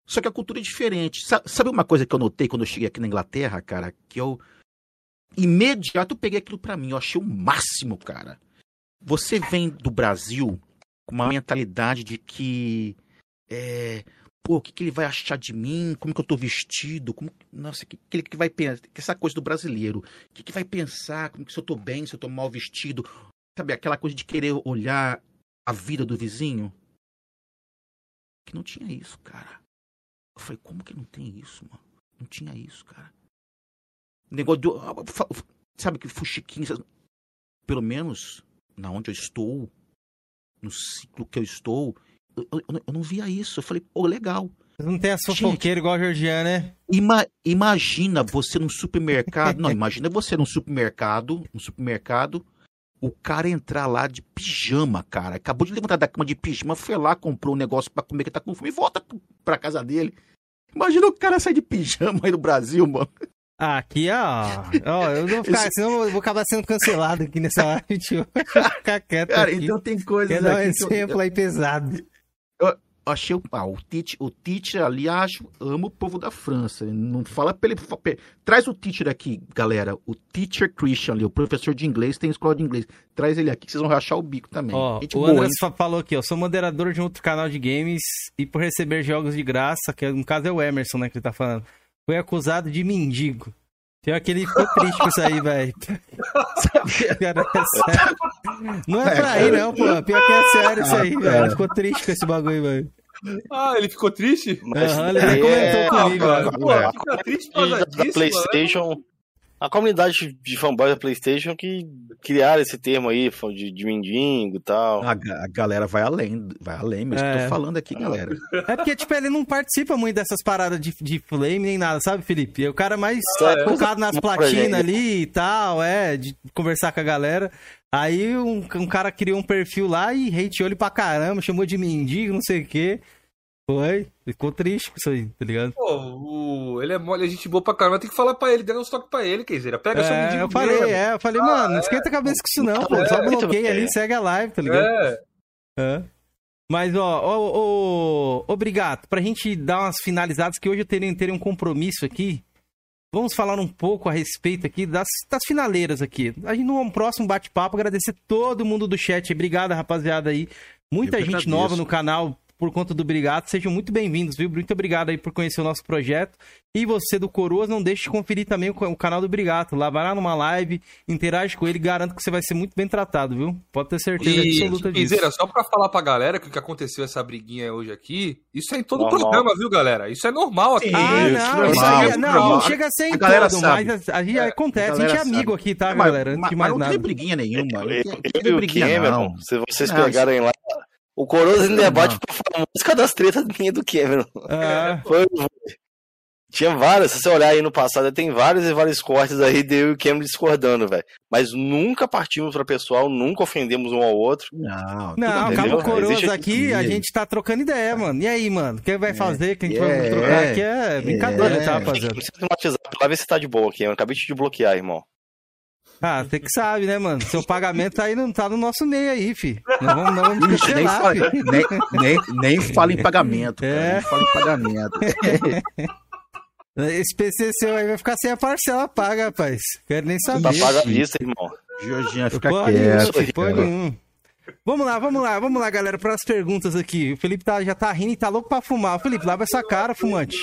Só que a cultura é diferente. Sa- Sabe uma coisa que eu notei quando eu cheguei aqui na Inglaterra, cara? Que eu imediato eu peguei aquilo pra mim. Eu achei o máximo, cara. Você vem do Brasil com uma mentalidade de que é, pô, o que, que ele vai achar de mim? Como que eu tô vestido? Como, nossa, o que, que ele que vai pensar? Essa coisa do brasileiro. O que, que vai pensar? Como que se eu tô bem, se eu tô mal vestido? Sabe, aquela coisa de querer olhar a vida do vizinho? Que não tinha isso, cara. Eu falei, como que não tem isso, mano? Não tinha isso, cara. Negócio de. ah, Sabe que fuxiquinho. Pelo menos na onde eu estou, no ciclo que eu estou, eu, eu- eu não via isso. Eu falei, pô, legal. Não tem a fofoqueira igual a Georgiana, né? Ima- imagina você num supermercado. não, imagina você num supermercado. Um supermercado. O cara entrar lá de pijama, cara. Acabou de levantar da cama de pijama, foi lá, comprou um negócio pra comer que tá com fome e volta pra casa dele. Imagina o cara sair de pijama aí no Brasil, mano. Ah, aqui, ó. ó eu vou ficar, *laughs* senão eu vou acabar sendo cancelado aqui nessa live, tio. Vou ficar quieto Cara, aqui. então tem coisas Quer dar um aqui que eu- exemplo aí pesado. Eu achei o, ah, o Tite, o Tite ali acho, ama o povo da França. Não fala pra ele, traz o teacher aqui, galera. O teacher Christian ali, o professor de inglês, tem escola de inglês. Traz ele aqui, que vocês vão rachar o bico também. Ó, Gente o boa, André hein? fa- falou aqui, ó. Sou moderador de um outro canal de games e por receber jogos de graça, que no caso é o Emerson, né, que ele tá falando, foi acusado de mendigo. Pior que ele ficou triste com isso aí, velho. *laughs* Cara, é sério. Não é pra ir, não, pô. Pior que é sério isso aí, velho. Ele ficou triste com esse bagulho, velho. Ah, ele ficou triste? Aham, ele é- até comentou comigo, ó. pô, É. fica triste por causa da disso, mano. A comunidade de fanboys da PlayStation que criaram esse termo aí, de, de mendigo e tal. A, a galera vai além, vai além, mas É. tô falando aqui, galera. É porque, tipo, ele não participa muito dessas paradas de, de flame nem nada, sabe, Felipe? É o cara mais é. focado nas platinas ali e tal, é, de conversar com a galera. Aí um, um cara criou um perfil lá e hateou ele pra caramba, chamou de mendigo, não sei o quê. Foi, ficou triste com isso aí, tá ligado? Pô, o- ele é mole, a gente boa pra caramba. Tem que falar pra ele, dando uns toques pra ele, quer dizer, pega seu É, mendigo eu falei, mesmo. é, eu falei, mano, não esquenta a cabeça com isso não, pô. Só É, bloqueia bem. ali, segue a live, tá ligado? É. É. Mas, ó, ó, ó, obrigado. Pra gente dar umas finalizadas, que hoje eu terei, terei um compromisso aqui. Vamos falar um pouco a respeito aqui das, das finaleiras aqui. A gente, num próximo bate-papo, agradecer todo mundo do chat. Obrigado, rapaziada aí. Muita Eu gente nova no canal por conta do Obrigado. Sejam muito bem-vindos, viu? Muito obrigado aí por conhecer o nosso projeto. E você do Coroas, não deixe de conferir também o, o canal do Obrigado. Lá, vai lá numa live, interage com ele, garanto que você vai ser muito bem tratado, viu? Pode ter certeza E, absoluta disso. Piseira, só pra falar pra galera que o que aconteceu essa briguinha hoje aqui, isso é em todo Normal. programa, viu, galera? Isso é normal aqui. Ah, Isso, não, normal, isso aí, é- não, não normal. chega a ser em A galera todo, sabe. mas a, a gente acontece, a, A gente é amigo sabe. aqui, tá, mas, galera? Antes mas- de mas mais não tem nada. briguinha nenhuma. Não Eu, tem, eu tem e o briguinha, Cameron, não. se vocês Não, pegarem lá, o Coroas em Não, debate não. por falar música das tretas minha do Cameron. Ah, *laughs* Foi- Tinha várias, se você olhar aí no passado, tem vários e vários cortes aí de eu e o Cameron discordando, velho. Mas nunca partimos pra pessoal, nunca ofendemos um ao outro. Não, não, Entendeu? Coroas aqui, a gente tá trocando ideia, mano. E aí, mano? O que vai fazer? Que a gente vai É, trocar aqui é brincadeira, é. tá, rapaziada? Você no WhatsApp lá, vê se tá de boa, Cameron. Acabei de te bloquear, irmão. Ah, você que sabe, né, mano? Seu pagamento aí não tá no nosso meio aí, fi. Não vamos, não vamos Ixi, nem, cancelar, fala, fi. nem, nem, nem fala em pagamento, cara. É. Nem fala em pagamento. Esse PC seu aí vai ficar sem a parcela paga, rapaz. Quero nem saber. Tá paga vista, irmão. Georginha, fica Pô quieto. fi, pô nenhum. Vamos lá, vamos lá, vamos lá, galera, para as perguntas aqui. O Felipe tá- já tá rindo e tá louco pra fumar. O Felipe, lava essa cara, fumante.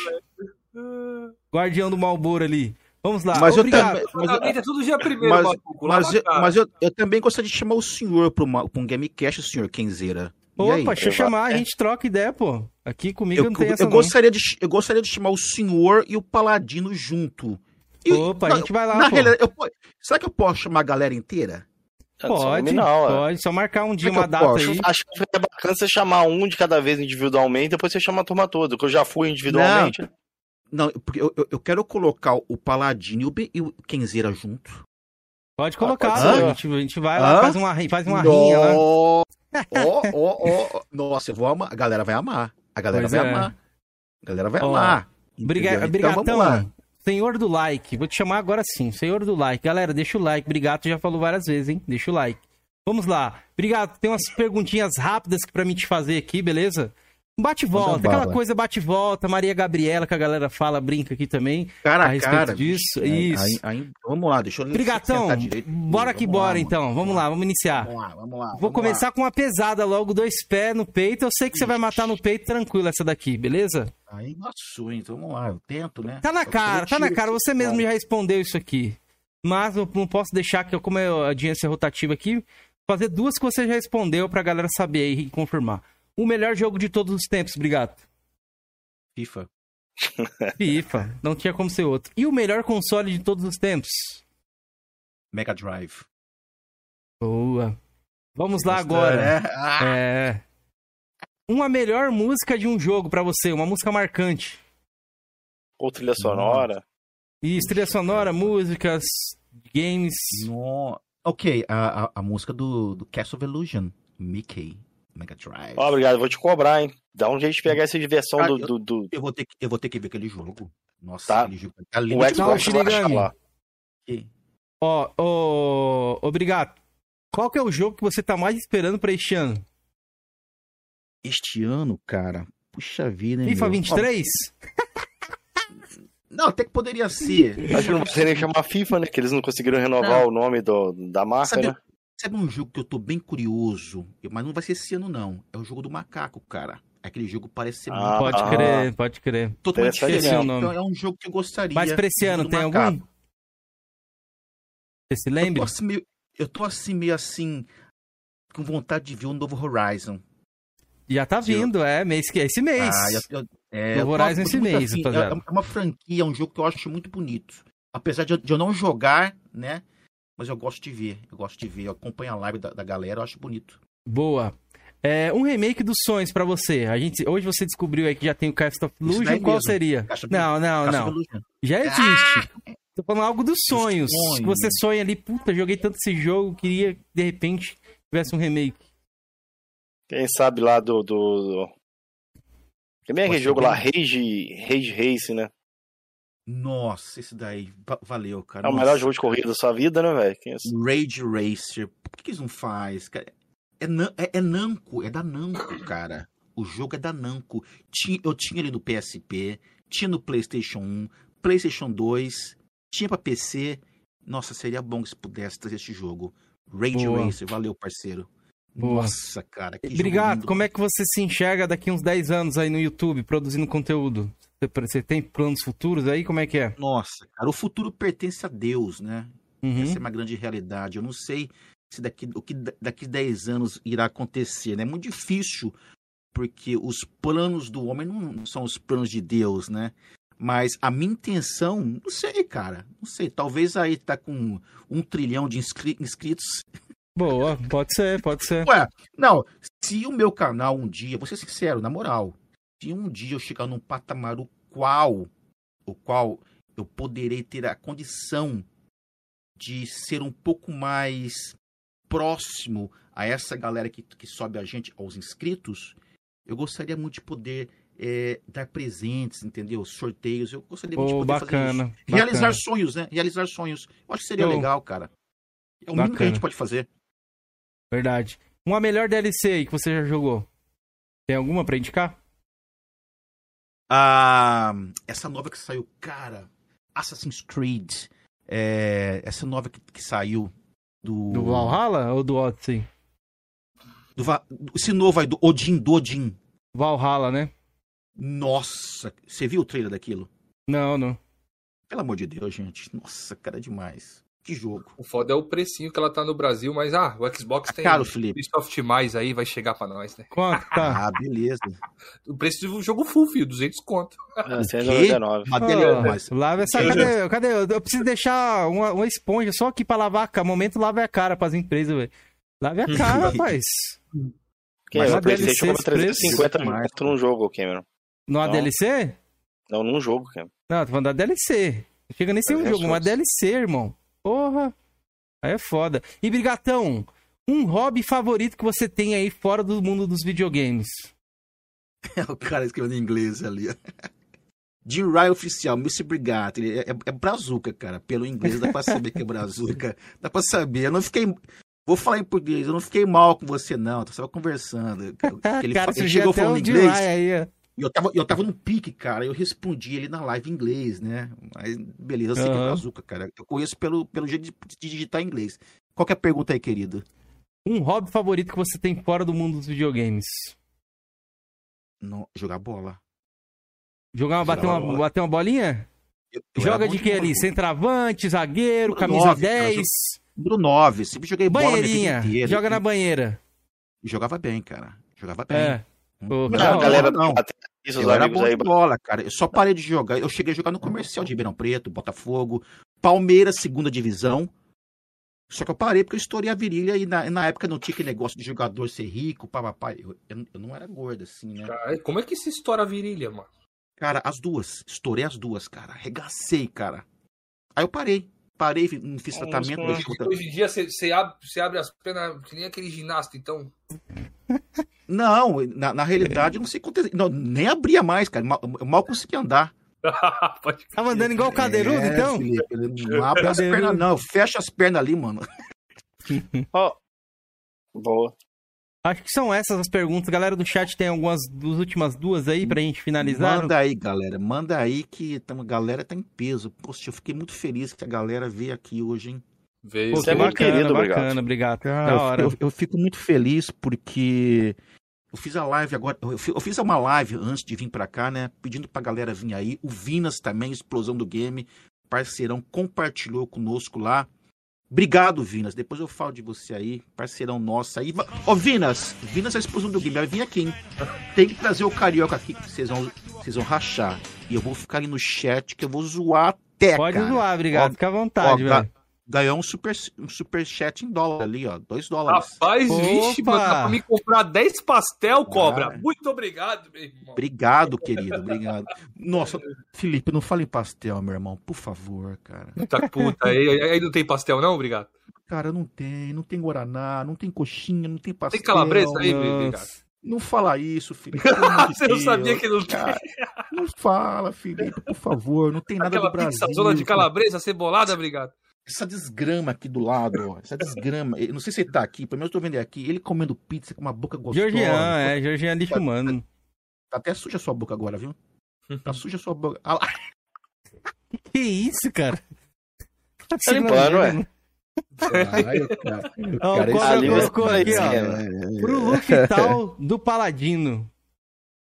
Guardião do Malboro ali. Vamos lá, Mas eu obrigado. também. Mas, eu- é tudo dia primeiro, mas, mas, eu, mas eu, eu também gostaria de chamar o senhor pra um Gamecast, o senhor Kenzeira. Aí? Opa, deixa eu chamar, a gente troca ideia, pô. Aqui comigo Eu, não tem essa eu, não. gostaria de, eu gostaria de chamar o senhor e o paladino junto. E- Opa, a gente vai lá, na pô. realidade, eu será que eu posso chamar a galera inteira? Pode, Nominal, é. pode. Só marcar um dia, é uma eu data posso? aí. Acho que é bacana você chamar um de cada vez individualmente, depois você chama a turma toda. Que eu já fui individualmente. Não, porque eu, eu, quero colocar o paladino e o, Kenzeira junto. Pode colocar, pode pô. ser. A gente, a gente vai lá, faz uma, faz uma rinha lá. Ó, ó, ó, ó. *laughs* Nossa, eu vou amar. A galera vai amar. A galera Pois vai é. amar. A galera vai Ó, amar. Briga-? Então, vamos lá. Brigatão, senhor do like. Vou te chamar agora sim, senhor do like. Galera, deixa o like. Brigato já falou várias vezes, hein? Deixa o like. Vamos lá. Obrigado. Tem umas perguntinhas rápidas pra mim te fazer aqui, beleza? Bate e volta, Manda aquela bala. coisa bate e volta. Maria Gabriela, que a galera fala, brinca aqui também. Cara a respeito cara. disso, bicho. isso. Aí- aí- vamos lá, deixa eu direito. bora que Vamos bora lá, mano. então. Vamos lá, vamos iniciar. Vamos lá, vamos lá. Vou vamos começar com uma pesada logo, dois pés no peito. Eu sei que você vai matar no peito tranquilo essa daqui, beleza? lá. Aí nossa, então vamos lá, eu tento, né? Tá na Eu cara, tá na cara. Você mesmo cara. já respondeu isso aqui. Mas eu não posso deixar que, eu- como é a audiência rotativa aqui, fazer duas que você já respondeu pra galera saber aí e confirmar. O melhor jogo de todos os tempos, obrigado. FIFA. *laughs* FIFA, não tinha como ser outro. E o melhor console de todos os tempos? Mega Drive. Boa. Vamos lá Gostou, agora. né? Ah, É. uma melhor música de um jogo pra você, uma música marcante. Ou trilha sonora. Isso, trilha sonora, músicas, games. No... Ok, a, a, a música do, do Castle of Illusion, Mickey, Mega Drive. Ó, obrigado, vou te cobrar, hein? Dá um jeito de pegar essa diversão Ah, do, eu- do, do- Eu vou, ter que, eu vou ter que ver aquele jogo. Nossa, Tá. aquele jogo tá lindo o. Xbox Não, vai lá. Ó, ô, obrigado. Qual que é o jogo que você tá mais esperando pra este ano? Este ano, cara, puxa vida, hein, FIFA meu? 23? Ó, Não, até que poderia ser. Acho que não precisa nem chamar FIFA, né? Que eles não conseguiram renovar o nome do, da marca, Sabe, né? Sabe um jogo que eu tô bem curioso, mas não vai ser esse ano, não. É o jogo do macaco, cara. Aquele jogo parece ser Ah, Pode ah. crer, pode crer. totalmente diferente. nome. Então é um jogo que eu gostaria. Mas pra esse ano tem macaco. algum? Você se Eu lembra? tô, assim, meio, eu tô assim, meio assim, com vontade de ver o novo Horizon. Já tá vindo, é, mês que esse mês. Ah, eu- eu- é, Novo eu Horizon esse muito mês, rapaziada. É, é uma franquia, é um jogo que eu acho muito bonito. Apesar de eu, de eu não jogar, né? Mas eu gosto de ver. Eu gosto de ver. Eu acompanho a live da, da galera, eu acho bonito. Boa. É, um remake dos sonhos pra você. A gente, hoje você descobriu aí que já tem o Cast of Illusion, qual mesmo. seria? Caixa- Não, não, Castle não. Já existe. Tô falando algo dos sonhos. sonhos. Que você sonha ali, puta, joguei tanto esse jogo, queria que de repente tivesse um remake. Quem sabe lá do. do... do- Também é aquele jogo ser lá, bem. Rage, Rage Race, né? Nossa, esse daí. va- valeu, cara. É o Nossa. melhor jogo de corrida da sua vida, né, velho? É- Rage Racer. Por que, que eles não fazem? cara? É, é, é Namco, é da Namco, cara. O jogo é da Namco. Tinha, eu tinha ele no PSP, tinha no PlayStation 1, PlayStation 2, tinha pra PC. Nossa, seria bom se pudesse trazer esse jogo. Rage Boa. Racer, valeu, parceiro. Boa. Nossa, cara. Que Obrigado. jogo Como é que você se enxerga daqui uns 10 anos aí no YouTube, produzindo conteúdo? Você, tem planos futuros aí? Como é que é? Nossa, cara, o futuro pertence a Deus, né? Uhum. Essa é uma grande realidade. Eu não sei se daqui, o que da- daqui 10 anos irá acontecer, né? É muito difícil, porque os planos do homem não são os planos de Deus, né? Mas a minha intenção, não sei, cara. Não sei. Talvez aí tá com um trilhão de inscri- inscritos. Boa, pode ser, pode ser. Ué, não. Se o meu canal um dia, vou ser sincero, na moral, se um dia eu chegar num patamar o qual, o qual eu poderei ter a condição de ser um pouco mais próximo a essa galera que, que sobe a gente, aos inscritos, eu gostaria muito de poder é, dar presentes, entendeu? Sorteios. Eu gostaria muito de Pô, poder fazer bacana. isso. Realizar bacana. sonhos, né? Realizar sonhos. Eu acho que seria Show. legal, cara. É o mínimo que a gente Bacana. pode fazer. Verdade. Uma melhor DLC aí que você já jogou? Tem alguma pra indicar? Ah, essa nova que saiu, cara, Assassin's Creed. é, essa nova que, que saiu do. Do Valhalla ou do Odyssey? do Va- esse novo aí, do Odin, do Odin. Valhalla, né? Nossa, você viu o trailer daquilo? Não, não. Pelo amor de Deus, gente. Nossa, cara, é demais. Que jogo. O foda é o precinho que ela tá no Brasil, mas ah, o Xbox tem Caro, Felipe. Ubisoft mais aí, vai chegar pra nós, né? Quanto tá? *laughs* Ah, beleza. O preço do jogo full, filho, 200 conto. É, 199. Uma beleza, mas Lava essa. Cadê? Cadê? Eu preciso deixar uma, uma esponja só aqui pra lavar a cara. Momento lave a cara pras empresas, velho. Lave a cara, *laughs* rapaz. Quem Mas é? O PlayStation DLC cobra esse 350 preço- conto num jogo, Cameron. Numa Não. DLC? Não, num jogo, Cameron. Não, tô falando da DLC. Não chega nem ser um É, jogo, uma DLC, irmão. Porra. Aí é foda. E Brigatão, um hobby favorito que você tem aí fora do mundo dos videogames? *laughs* o cara escrevendo em inglês ali. *laughs* Jim Ryan oficial, Mr. Brigatti. Ele É, é, é brazuca, cara. Pelo inglês dá pra saber que é brazuca. *laughs* Dá pra saber. Eu não fiquei. Vou falar em português, eu não fiquei mal com você, não. Eu tava conversando. Ele, cara, ele chegou falando inglês. Aí. E eu tava, eu tava no pique, cara. Eu respondi ele na live em inglês, né? Mas beleza, eu sei que é Aham. brazuca, cara. Eu conheço pelo, pelo jeito de, digitar em inglês. Qual que é a pergunta aí, querido? Um hobby favorito que você tem fora do mundo dos videogames? Não, jogar bola. Jogar uma, Jogar bater, uma, bola. bater uma bolinha? Eu- eu Joga de que bola, ali? Centravante, zagueiro, Número camisa nove, cara, 10, Número 9. Sempre joguei bola minha vida banheirinha. Joga na banheira. e Jogava bem, cara. Jogava bem. É. Não, a galera não. Isso, Eu era bom aí. de bola, cara. Eu só parei de jogar. Eu cheguei a jogar no comercial de Ribeirão Preto, Botafogo, Palmeiras, segunda divisão. Só que eu parei porque eu estourei a virilha e na, na época não tinha aquele negócio de jogador ser rico, papapá. Eu, eu, eu não era gordo assim, né? Cara, como é que se estoura a virilha, mano? Cara, as duas. Estourei as duas, cara. Arregacei, cara. Aí eu parei. Parei, não fiz tratamento. Hoje em dia você, você abre, você abre as pernas que nem aquele ginasta, então. Não, na, na realidade, eu não sei acontecer. Não, nem abria mais, cara. Mal, eu mal conseguia andar. *laughs* Tava andando igual o cadeirudo, É, então? Felipe, ele não *laughs* abre as pernas, não. Eu fecho as pernas ali, mano. *laughs* Ó, boa. Acho que são essas as perguntas. Galera do chat tem algumas das últimas duas aí pra gente finalizar. Manda aí, galera. Manda aí que a galera tá em peso. Poxa, eu fiquei muito feliz que a galera veio aqui hoje, hein? Veio. Pô, que é muito bacana, querido, bacana, obrigado. obrigado. Cara, da hora. Eu, eu fico muito feliz porque eu fiz a live agora. Eu fi- eu fiz uma live antes de vir pra cá, né? Pedindo pra galera vir aí. O Vinas também, Explosão do Game, parceirão, compartilhou conosco lá. Obrigado, Vinas. Depois eu falo de você aí, parceirão nosso aí. Ô, Vinas, Vinas é a explosão do game. Vai vir aqui, hein? Tem que trazer o carioca aqui, que vocês vão, vocês vão rachar. E eu vou ficar aí no chat, que eu vou zoar até, Pode cara. zoar, obrigado. Ó, Fica à vontade, ó, velho. Ganhou um super, um super chat em dólar ali, ó. Dois dólares. Rapaz, vixe, Opa! mano, dá pra me comprar 10 pastel, cobra. Ah. Muito obrigado, meu irmão. Obrigado, querido, obrigado. Nossa, Felipe, não fale em pastel, meu irmão, por favor, cara. Puta puta, aí, aí- não tem pastel, não? Obrigado. Cara, não tem, não tem guaraná, não tem coxinha, não tem pastel. Tem calabresa aí, obrigado. Não fala isso, Felipe. *laughs* Você não sabia que não tem cara. Não fala, Felipe, por favor, não tem nada aquela do Brasil. pizza zona de calabresa cebolada, obrigado. Essa desgrama aqui do lado, ó. Essa desgrama. Eu não sei se ele tá aqui, pelo menos eu tô vendo ele aqui. Ele comendo pizza com uma boca gostosa. Georgian, é, Georgian lixo humano. Tá até suja a sua boca agora, viu? Tá *laughs* suja a sua boca. Ah, lá. Que isso, cara? Tá limpando, ué. Ai, o cara, o cara é Ali colocou aqui, ó. Pro Lufital do Paladino.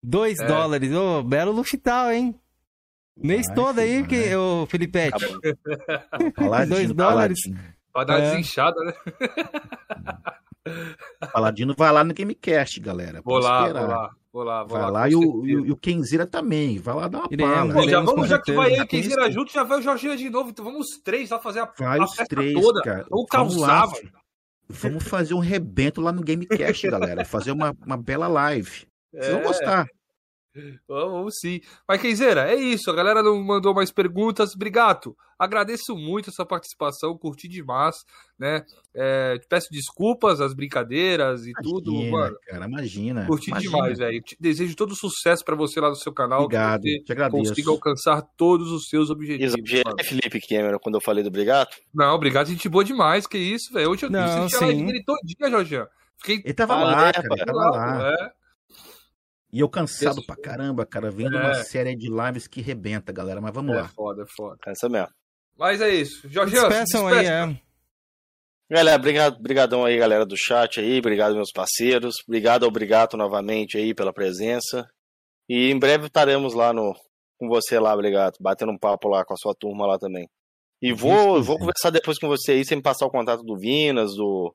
2 É. dólares. Ô, belo Lufital, hein? Mês todo aí, filho, que, ô, Filipete. *laughs* Paladino, Dois dólares. Pra dar uma É. desinchada, né? *laughs* Paladino vai lá no Gamecast, galera. Vou lá, vou lá, vou lá, vou Vai lá. lá e o, e o- Kenzeira também. Vai lá dar uma Iremos, pala. Pô, já vamos, já que vai aí, quem vira junto, já vai o Jorginho de novo. Então vamos os três lá fazer a, Vai a os festa três, toda. cara. Filho. mano. Vamos fazer um rebento lá no Gamecast, galera. Fazer uma, uma bela live. Vocês vão É. gostar. Vamos, sim. Mas, Kenzeira, é isso. A galera não mandou mais perguntas. Obrigado. Agradeço muito essa participação. Curti demais, né? É, te peço desculpas, as brincadeiras e tudo, Imagina, mano. cara, imagina. Curti imagina. demais, velho. Te Desejo todo sucesso pra você lá no seu canal. Obrigado, Que te você agradeço. consiga alcançar todos os seus objetivos. Exagerei, mano. Felipe Cameron, quando eu falei do obrigado. Não, obrigado, gente boa demais. Que isso, velho. Hoje eu Não, assisti a live dele todinha, Jorginho. Fiquei Ele tava Ah, lá, é, cara, ele tava lá, lá. é. E eu cansado Isso. pra caramba, cara, vendo É. uma série de lives que rebenta, galera. Mas vamos É lá. foda, é foda. Essa mesmo. Mas é isso. Jorginho, se Despeçam aí, é. Galera, obrigado, brigadão aí, galera do chat aí, obrigado meus parceiros, obrigado ao Brigato novamente aí pela presença. E em breve estaremos lá no com você lá, obrigado, batendo um papo lá com a sua turma lá também. E vou, Isso, vou sim. conversar depois com você aí, sem me passar o contato do Vinas, do-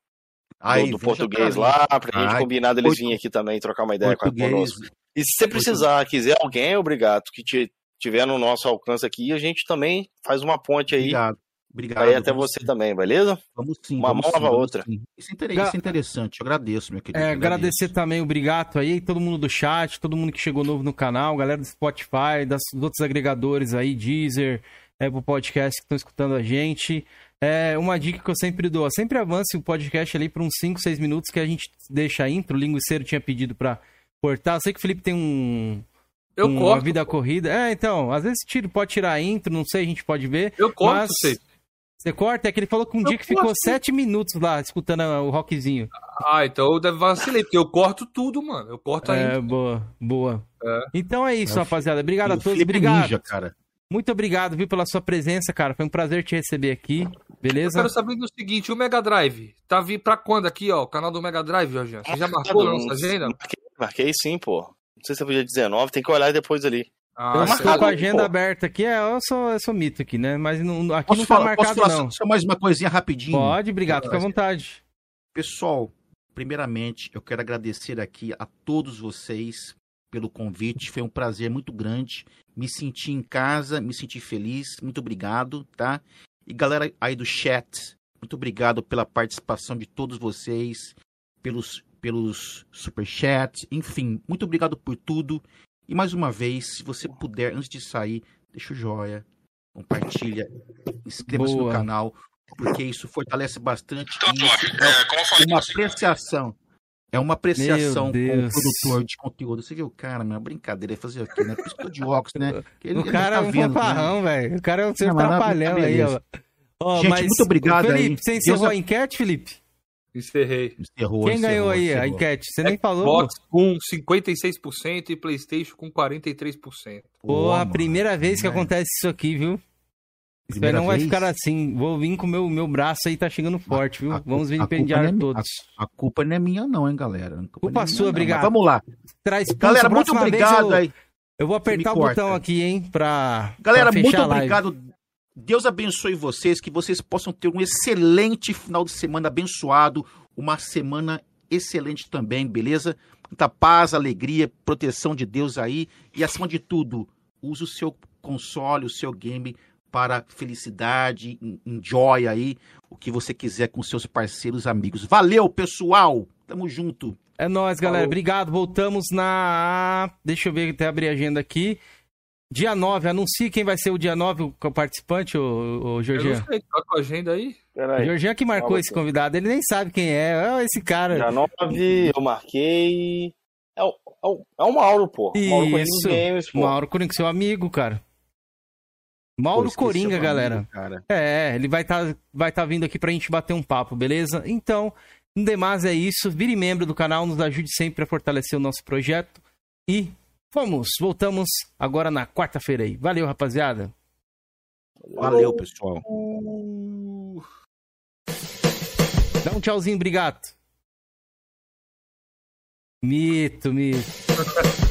Aí, do veja português pra lá, pra gente Ai, combinar deles portu- virem aqui também trocar uma ideia com Português. conosco. E se você precisar, quiser alguém, obrigado, que te- tiver no nosso alcance aqui, a gente também faz uma ponte aí, Obrigado. Obrigado. aí até você sim, também, beleza? Vamos sim. Uma vamos mão lava outra. sim. Isso é, isso é interessante. Eu agradeço, meu querido. É, agradeço. agradecer também o Brigato aí, todo mundo do chat, todo mundo que chegou novo no canal, galera do Spotify, das, dos outros agregadores aí, Deezer, Apple Podcast que estão escutando a gente. É uma dica que eu sempre dou, sempre avance o podcast ali por uns 5, 6 minutos que a gente deixa a intro, o linguiceiro tinha pedido pra cortar. Eu sei que o Felipe tem um, Eu um- uma corto. vida corrida. É, então, às vezes tira, pode tirar a intro, não sei, a gente pode ver. Eu corto, Mas- sei. Você corta, é que ele falou que um Eu dia que ficou corto. 7 minutos lá escutando o rockzinho. Ah, então eu deve vacilei, porque eu corto tudo, mano. Eu corto É, ainda. boa, boa. É. Então é isso, É, rapaziada. Obrigado a todos, Felipe obrigado. Ninja, cara. Muito obrigado, viu, pela sua presença, cara. Foi um prazer te receber aqui, Eu beleza? quero saber do seguinte, o Mega Drive, tá vindo pra quando aqui, ó, o canal do Mega Drive, Jorginho? Você já marcou na nossa agenda? Marquei, marquei sim, pô. Não sei se é pro dia 19, tem que olhar depois ali. Ah, Eu Tá estou marcado, com a agenda pô. aberta aqui, é, eu sou, eu sou mito aqui, né? Mas não- aqui Posso não tá falar, posso marcado, falar não. só, só mais uma coisinha rapidinho? Pode, obrigado, fica à vontade. Pessoal, primeiramente, eu quero agradecer aqui a todos vocês pelo convite. Foi um prazer muito grande. Me senti em casa, me senti feliz. Muito obrigado, tá? E galera aí do chat, Muito obrigado pela participação de todos vocês, pelos, pelos superchats, enfim, muito obrigado por tudo. E mais uma vez, se você puder, antes de sair, deixa o joia, compartilha, inscreva-se no canal, porque isso fortalece bastante. Então, isso é, como eu falei é uma pra você, apreciação. É uma apreciação Meu com o Deus. produtor de conteúdo. Você viu o cara, meu, brincadeira, ele fazer o quê, né? Por isso que eu tô de óculos, né? *laughs* Ele- O cara tá é um vendo, né? fanfarrão, velho. O cara é um ser Não, mas não, trapalhão tá aí, ó. Ó, Gente, mas, muito obrigado Felipe, aí. você encerrou a- a enquete, Felipe? Encerrei. Encerrou, Quem encerrou, ganhou aí a encerrou. enquete? Você nem falou? Xbox com 56% e PlayStation com 43%. Pô, a mano, primeira vez que né? acontece isso aqui, viu? Isso aí não vai vez? ficar assim. Vou vir com o meu, meu braço aí, tá chegando forte, viu? A- Vamos a vilipendiar não é todos. A, a culpa não é minha, não, hein, galera. Culpa, Culpa é sua, obrigado. Vamos lá. Traz Galera, muito obrigado eu, aí. eu vou apertar o corta. botão aqui, hein, pra. Galera, pra muito obrigado. Deus abençoe vocês, que vocês possam ter um excelente final de semana abençoado, uma semana excelente também, beleza? Muita paz, alegria, proteção de Deus aí e acima de tudo, use o seu console, o seu game para felicidade, en- enjoy aí o que você quiser com seus parceiros, amigos. Valeu, pessoal. Tamo junto. É nóis, galera. Falou. Obrigado. Voltamos na. Deixa eu ver, até abrir a agenda aqui. Dia 9, anuncie quem vai ser o dia 9, o o participante, o, o Eu Jorginho. não sei, tá com a agenda aí? O Peraí. Jorginho que marcou Fala, esse convidado, ele nem sabe quem é. Olha esse cara. Dia 9, eu marquei. É o, é o, é o Mauro, pô. Mauro Isso. Games, pô. Mauro Coringa, seu amigo, cara. Mauro Pô, Coringa, galera. cara. É, ele vai estar vai tá vindo aqui pra gente bater um papo, beleza? Então, no demais é isso. Vire membro do canal, nos ajude sempre a fortalecer o nosso projeto. E vamos, voltamos agora na quarta-feira aí. Valeu, rapaziada. Valeu, pessoal. Dá um tchauzinho, obrigado. Mito, mito. *laughs*